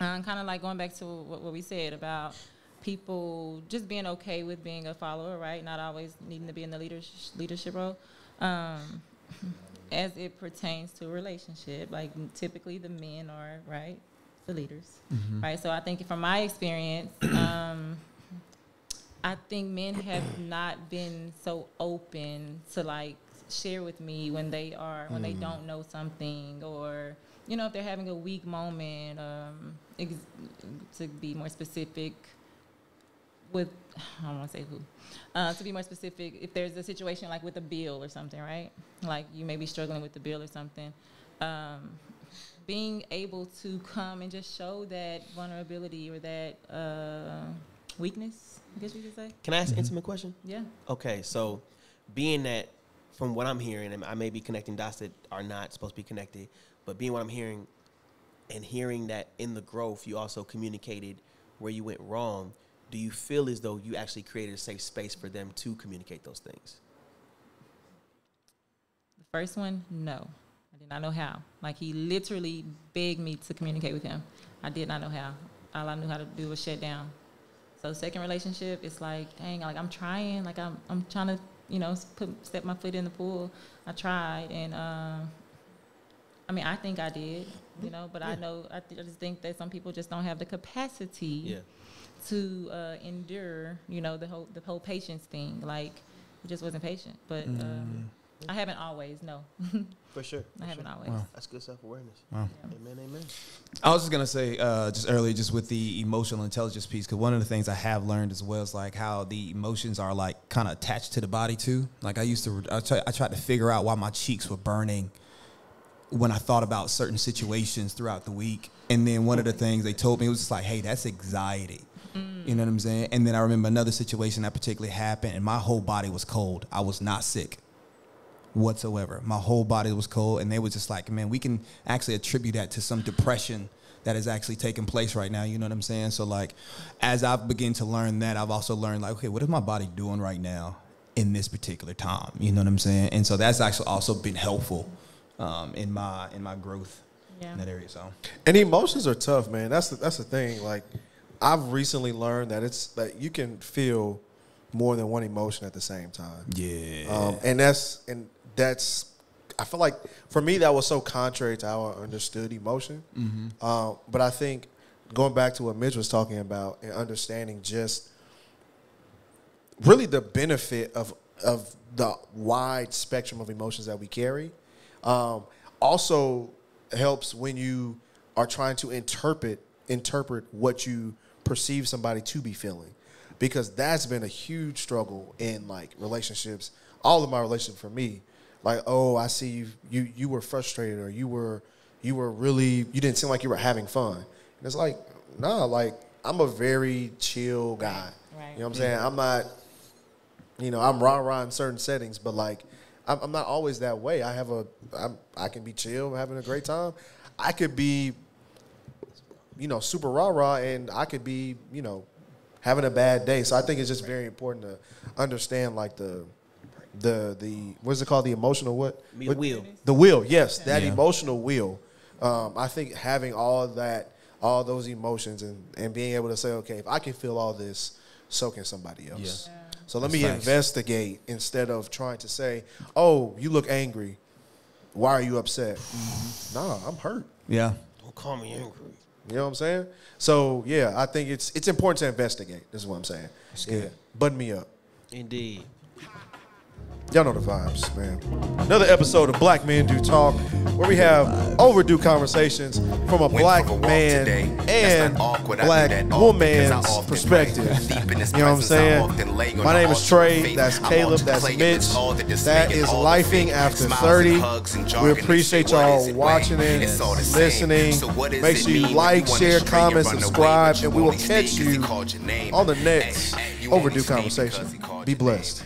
Speaker 5: um, kind of like going back to what, what we said about people just being okay with being a follower, right? Not always needing to be in the leadership leadership role. Um, as it pertains to a relationship, like typically the men are right, the leaders, right? So I think from my experience, um, I think men have not been so open to like share with me when they are when they don't know something or you know if they're having a weak moment um ex- to be more specific with I don't want to say who uh, to be more specific if there's a situation like with a bill or something right like you may be struggling with the bill or something um, being able to come and just show that vulnerability or that uh, weakness I guess you could say
Speaker 4: Can I ask an intimate question?
Speaker 5: yeah
Speaker 4: Okay, so being that
Speaker 12: from what I'm hearing, and I may be connecting dots that are not supposed to be connected, but being what I'm hearing, and hearing that in the growth, you also communicated where you went wrong. Do you feel as though you actually created a safe space for them to communicate those things?
Speaker 5: The first one, no. I did not know how. Like he literally begged me to communicate with him. I did not know how. All I knew how to do was shut down. So second relationship, it's like, dang, like I'm trying, like I'm I'm trying to, you know, put step my foot in the pool. I tried, and um, I mean, I think I did, you know, but I know I, th- I just think that some people just don't have the capacity
Speaker 12: Yeah.
Speaker 5: To uh, endure, you know, the whole the whole patience thing. Like, I just wasn't patient. But um, I haven't always. No,
Speaker 12: For sure.
Speaker 5: I haven't always.
Speaker 1: Wow.
Speaker 12: That's good self awareness.
Speaker 1: Wow.
Speaker 12: Amen. Amen.
Speaker 1: I was just gonna say uh, just earlier, just with the emotional intelligence piece, because one of the things I have learned as well is like how the emotions are like kind of attached to the body too. Like I used to, I, try, I tried to figure out why my cheeks were burning when I thought about certain situations throughout the week, and then one of the things they told me was just like, "Hey, that's anxiety." You know what I'm saying? And then I remember another situation that particularly happened, and my whole body was cold. I was not sick whatsoever. My whole body was cold, and they were just like, "Man, we can actually attribute that to some depression that is actually taking place right now." You know what I'm saying? So like, as I've begun to learn that, I've also learned like, okay, what is my body doing right now in this particular time? You know what I'm saying? And so that's actually also been helpful um, in my in my growth
Speaker 5: Yeah.
Speaker 1: in that area. So
Speaker 2: And emotions are tough, man. That's the, that's the thing. Like, I've recently learned that it's that you can feel more than one emotion at the same time.
Speaker 1: yeah,
Speaker 2: Um, and that's and that's I feel like for me that was so contrary to how I understood emotion. Um, but I think going back to what Mitch was talking about and understanding just really the benefit of of the wide spectrum of emotions that we carry um, also helps when you are trying to interpret interpret what you perceive somebody to be feeling. Because that's been a huge struggle in like relationships. All of my relationships for me. Like oh i see you you you were frustrated or you were you were really you didn't seem like you were having fun. And it's like nah like i'm a very chill guy.
Speaker 5: Right.
Speaker 2: you know what i'm saying? I'm not you know, I'm rah rah in certain settings, but like, I'm, I'm not always that way. I have a, I'm, I can be chill, having a great time. I could be, you know, super rah rah, and I could be, you know, having a bad day. So I think it's just very important to understand like the, the the what's it called? The emotional what?
Speaker 12: the
Speaker 2: What-
Speaker 12: wheel.
Speaker 2: The wheel. Yes, that
Speaker 1: Yeah.
Speaker 2: emotional wheel. Um, I think having all that, all those emotions, and and being able to say, okay, if I can feel all this, so can somebody else.
Speaker 1: Yeah.
Speaker 2: So let
Speaker 1: That's
Speaker 2: me
Speaker 1: facts.
Speaker 2: investigate instead of trying to say, "Oh, you look angry. Why are you upset?"
Speaker 1: Mm-hmm.
Speaker 2: Nah, I'm hurt.
Speaker 1: yeah.
Speaker 12: Don't call me angry.
Speaker 2: You know what I'm saying? So yeah, I think it's it's important to investigate. This is what I'm saying. yeah, button me up.
Speaker 12: Indeed.
Speaker 2: Y'all know the vibes, man. Another episode of Black Men Due Talk, where we have overdue conversations from a black
Speaker 8: a
Speaker 2: man
Speaker 8: today.
Speaker 2: And
Speaker 8: awkward.
Speaker 2: Black
Speaker 8: that often 'cause I
Speaker 2: woman's perspective.
Speaker 8: Deep in his
Speaker 2: You know what I'm saying?
Speaker 8: often lay on
Speaker 2: My name is Trey. That's Caleb. That's Mitch.
Speaker 8: That is all the dismay
Speaker 2: That
Speaker 8: and
Speaker 2: is
Speaker 8: all the Life'ing
Speaker 2: After 30.
Speaker 8: and hugs and
Speaker 2: We appreciate y'all watching
Speaker 8: wait?
Speaker 2: in,
Speaker 8: It's all the same.
Speaker 2: listening.
Speaker 8: So what does
Speaker 2: Make sure you like, share,
Speaker 8: and
Speaker 2: comment, subscribe, and we will catch you
Speaker 8: called your name?
Speaker 2: on the next
Speaker 8: Hey, you only
Speaker 2: overdue conversation. Be blessed.